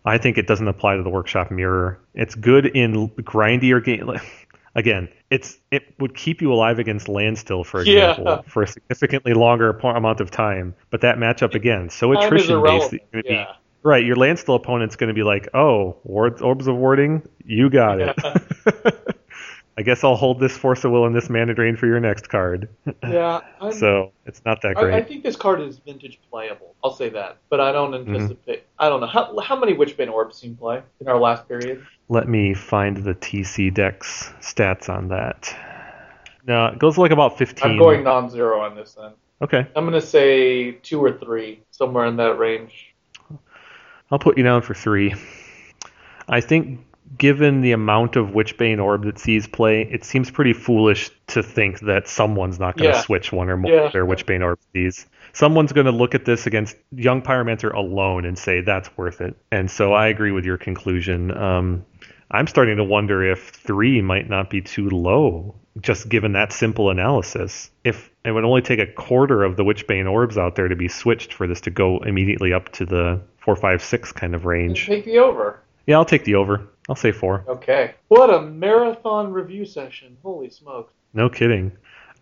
I think it doesn't apply to the workshop mirror. It's good in grindier game. Again, it's it would keep you alive against Landstill, for Yeah. example, for a significantly longer amount of time. But that matchup again, so Time attrition based. irrelevant. that you're gonna be- Right, your Landstill opponent's going to be like, "Oh, orbs of warding, you got it." I guess I'll hold this Force of Will and this Mana Drain for your next card. Yeah, I'm, so it's not that great. I think this card is vintage playable. I'll say that, but I don't Mm-hmm. anticipate. I don't know how how many Witchbane orbs seen play in our last period. Let me find the TCDecks stats on that. No, it goes like about 15. I'm going non-zero on this then. Okay, I'm gonna say two or three, somewhere in that range. I'll put you down for three. I think, given the amount of Witchbane Orb that sees play, it seems pretty foolish to think that someone's not going to Yeah. switch one or more Yeah. of their Witchbane Orb sees. Someone's going to look at this against Young Pyromancer alone and say that's worth it. And so I agree with your conclusion. Um, I'm starting to wonder if three might not be too low just given that simple analysis. If it would only take a quarter of the Witchbane orbs out there to be switched for this to go immediately up to the four, five, six kind of range. Take the over. Yeah, I'll take the over. I'll say four. Okay. What a marathon review session. Holy smokes. No kidding.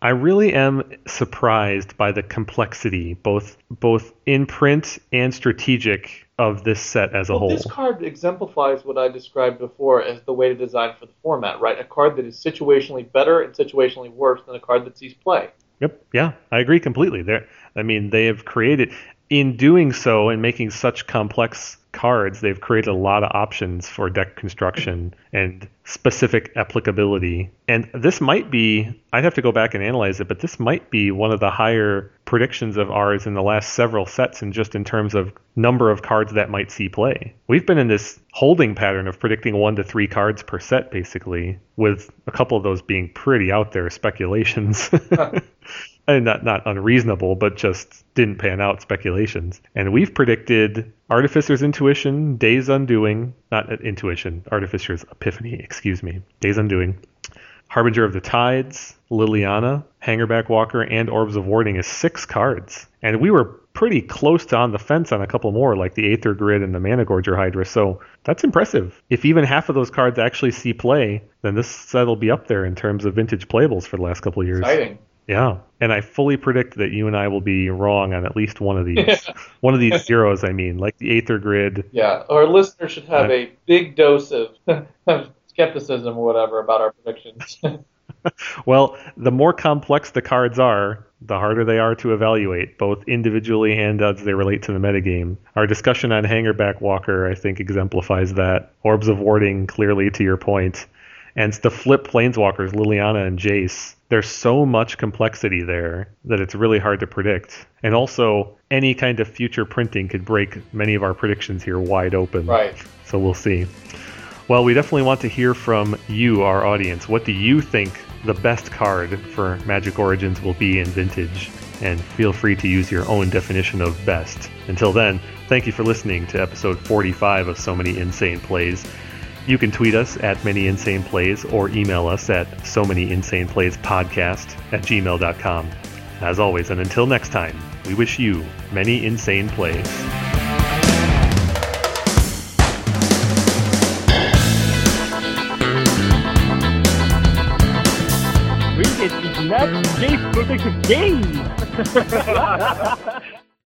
I really am surprised by the complexity, both both in print and strategic, of this set as a well, whole. this card exemplifies what I described before as the way to design for the format, right? A card that is situationally better and situationally worse than a card that sees play. Yep. Yeah, I agree completely. There, I mean, they have created, in doing so and making such complex cards, they've created a lot of options for deck construction and specific applicability. And this might be, I'd have to go back and analyze it, but this might be one of the higher predictions of ours in the last several sets, and just in terms of number of cards that might see play. We've been in this holding pattern of predicting one to three cards per set, basically, with a couple of those being pretty out there speculations. and not not unreasonable, but just didn't pan out speculations. And we've predicted Artificer's Intuition, Day's Undoing, not Intuition, Artificer's Epiphany, excuse me, Day's Undoing, Harbinger of the Tides, Liliana, Hangerback Walker, and Orbs of Warding as six cards. And we were pretty close to on the fence on a couple more, like the Aether Grid and the Mana Gorger Hydra. So that's impressive. If even half of those cards actually see play, then this set will be up there in terms of vintage playables for the last couple of years. Exciting. Yeah, and I fully predict that you and I will be wrong on at least one of these. one of these zeros, I mean, like the Aether Grid. Yeah, our listeners should have a big dose of, of skepticism or whatever about our predictions. well, the more complex the cards are, the harder they are to evaluate, both individually and as they relate to the metagame. Our discussion on Hangerback Walker, I think, exemplifies that. Orbs of Warding, clearly to your point. And the flip Planeswalkers, Liliana and Jace, there's so much complexity there that it's really hard to predict. And also, any kind of future printing could break many of our predictions here wide open. right. So we'll see. Well, we definitely want to hear from you, our audience. What do you think the best card for Magic Origins will be in Vintage? And feel free to use your own definition of best. Until then, thank you for listening to episode 45 of So Many Insane Plays. You can tweet us at Many Insane Plays or email us at So Many Insane Plays Podcast at gmail.com. As always, and until next time, we wish you many insane plays. Bring it, it's not Jace Protective Game!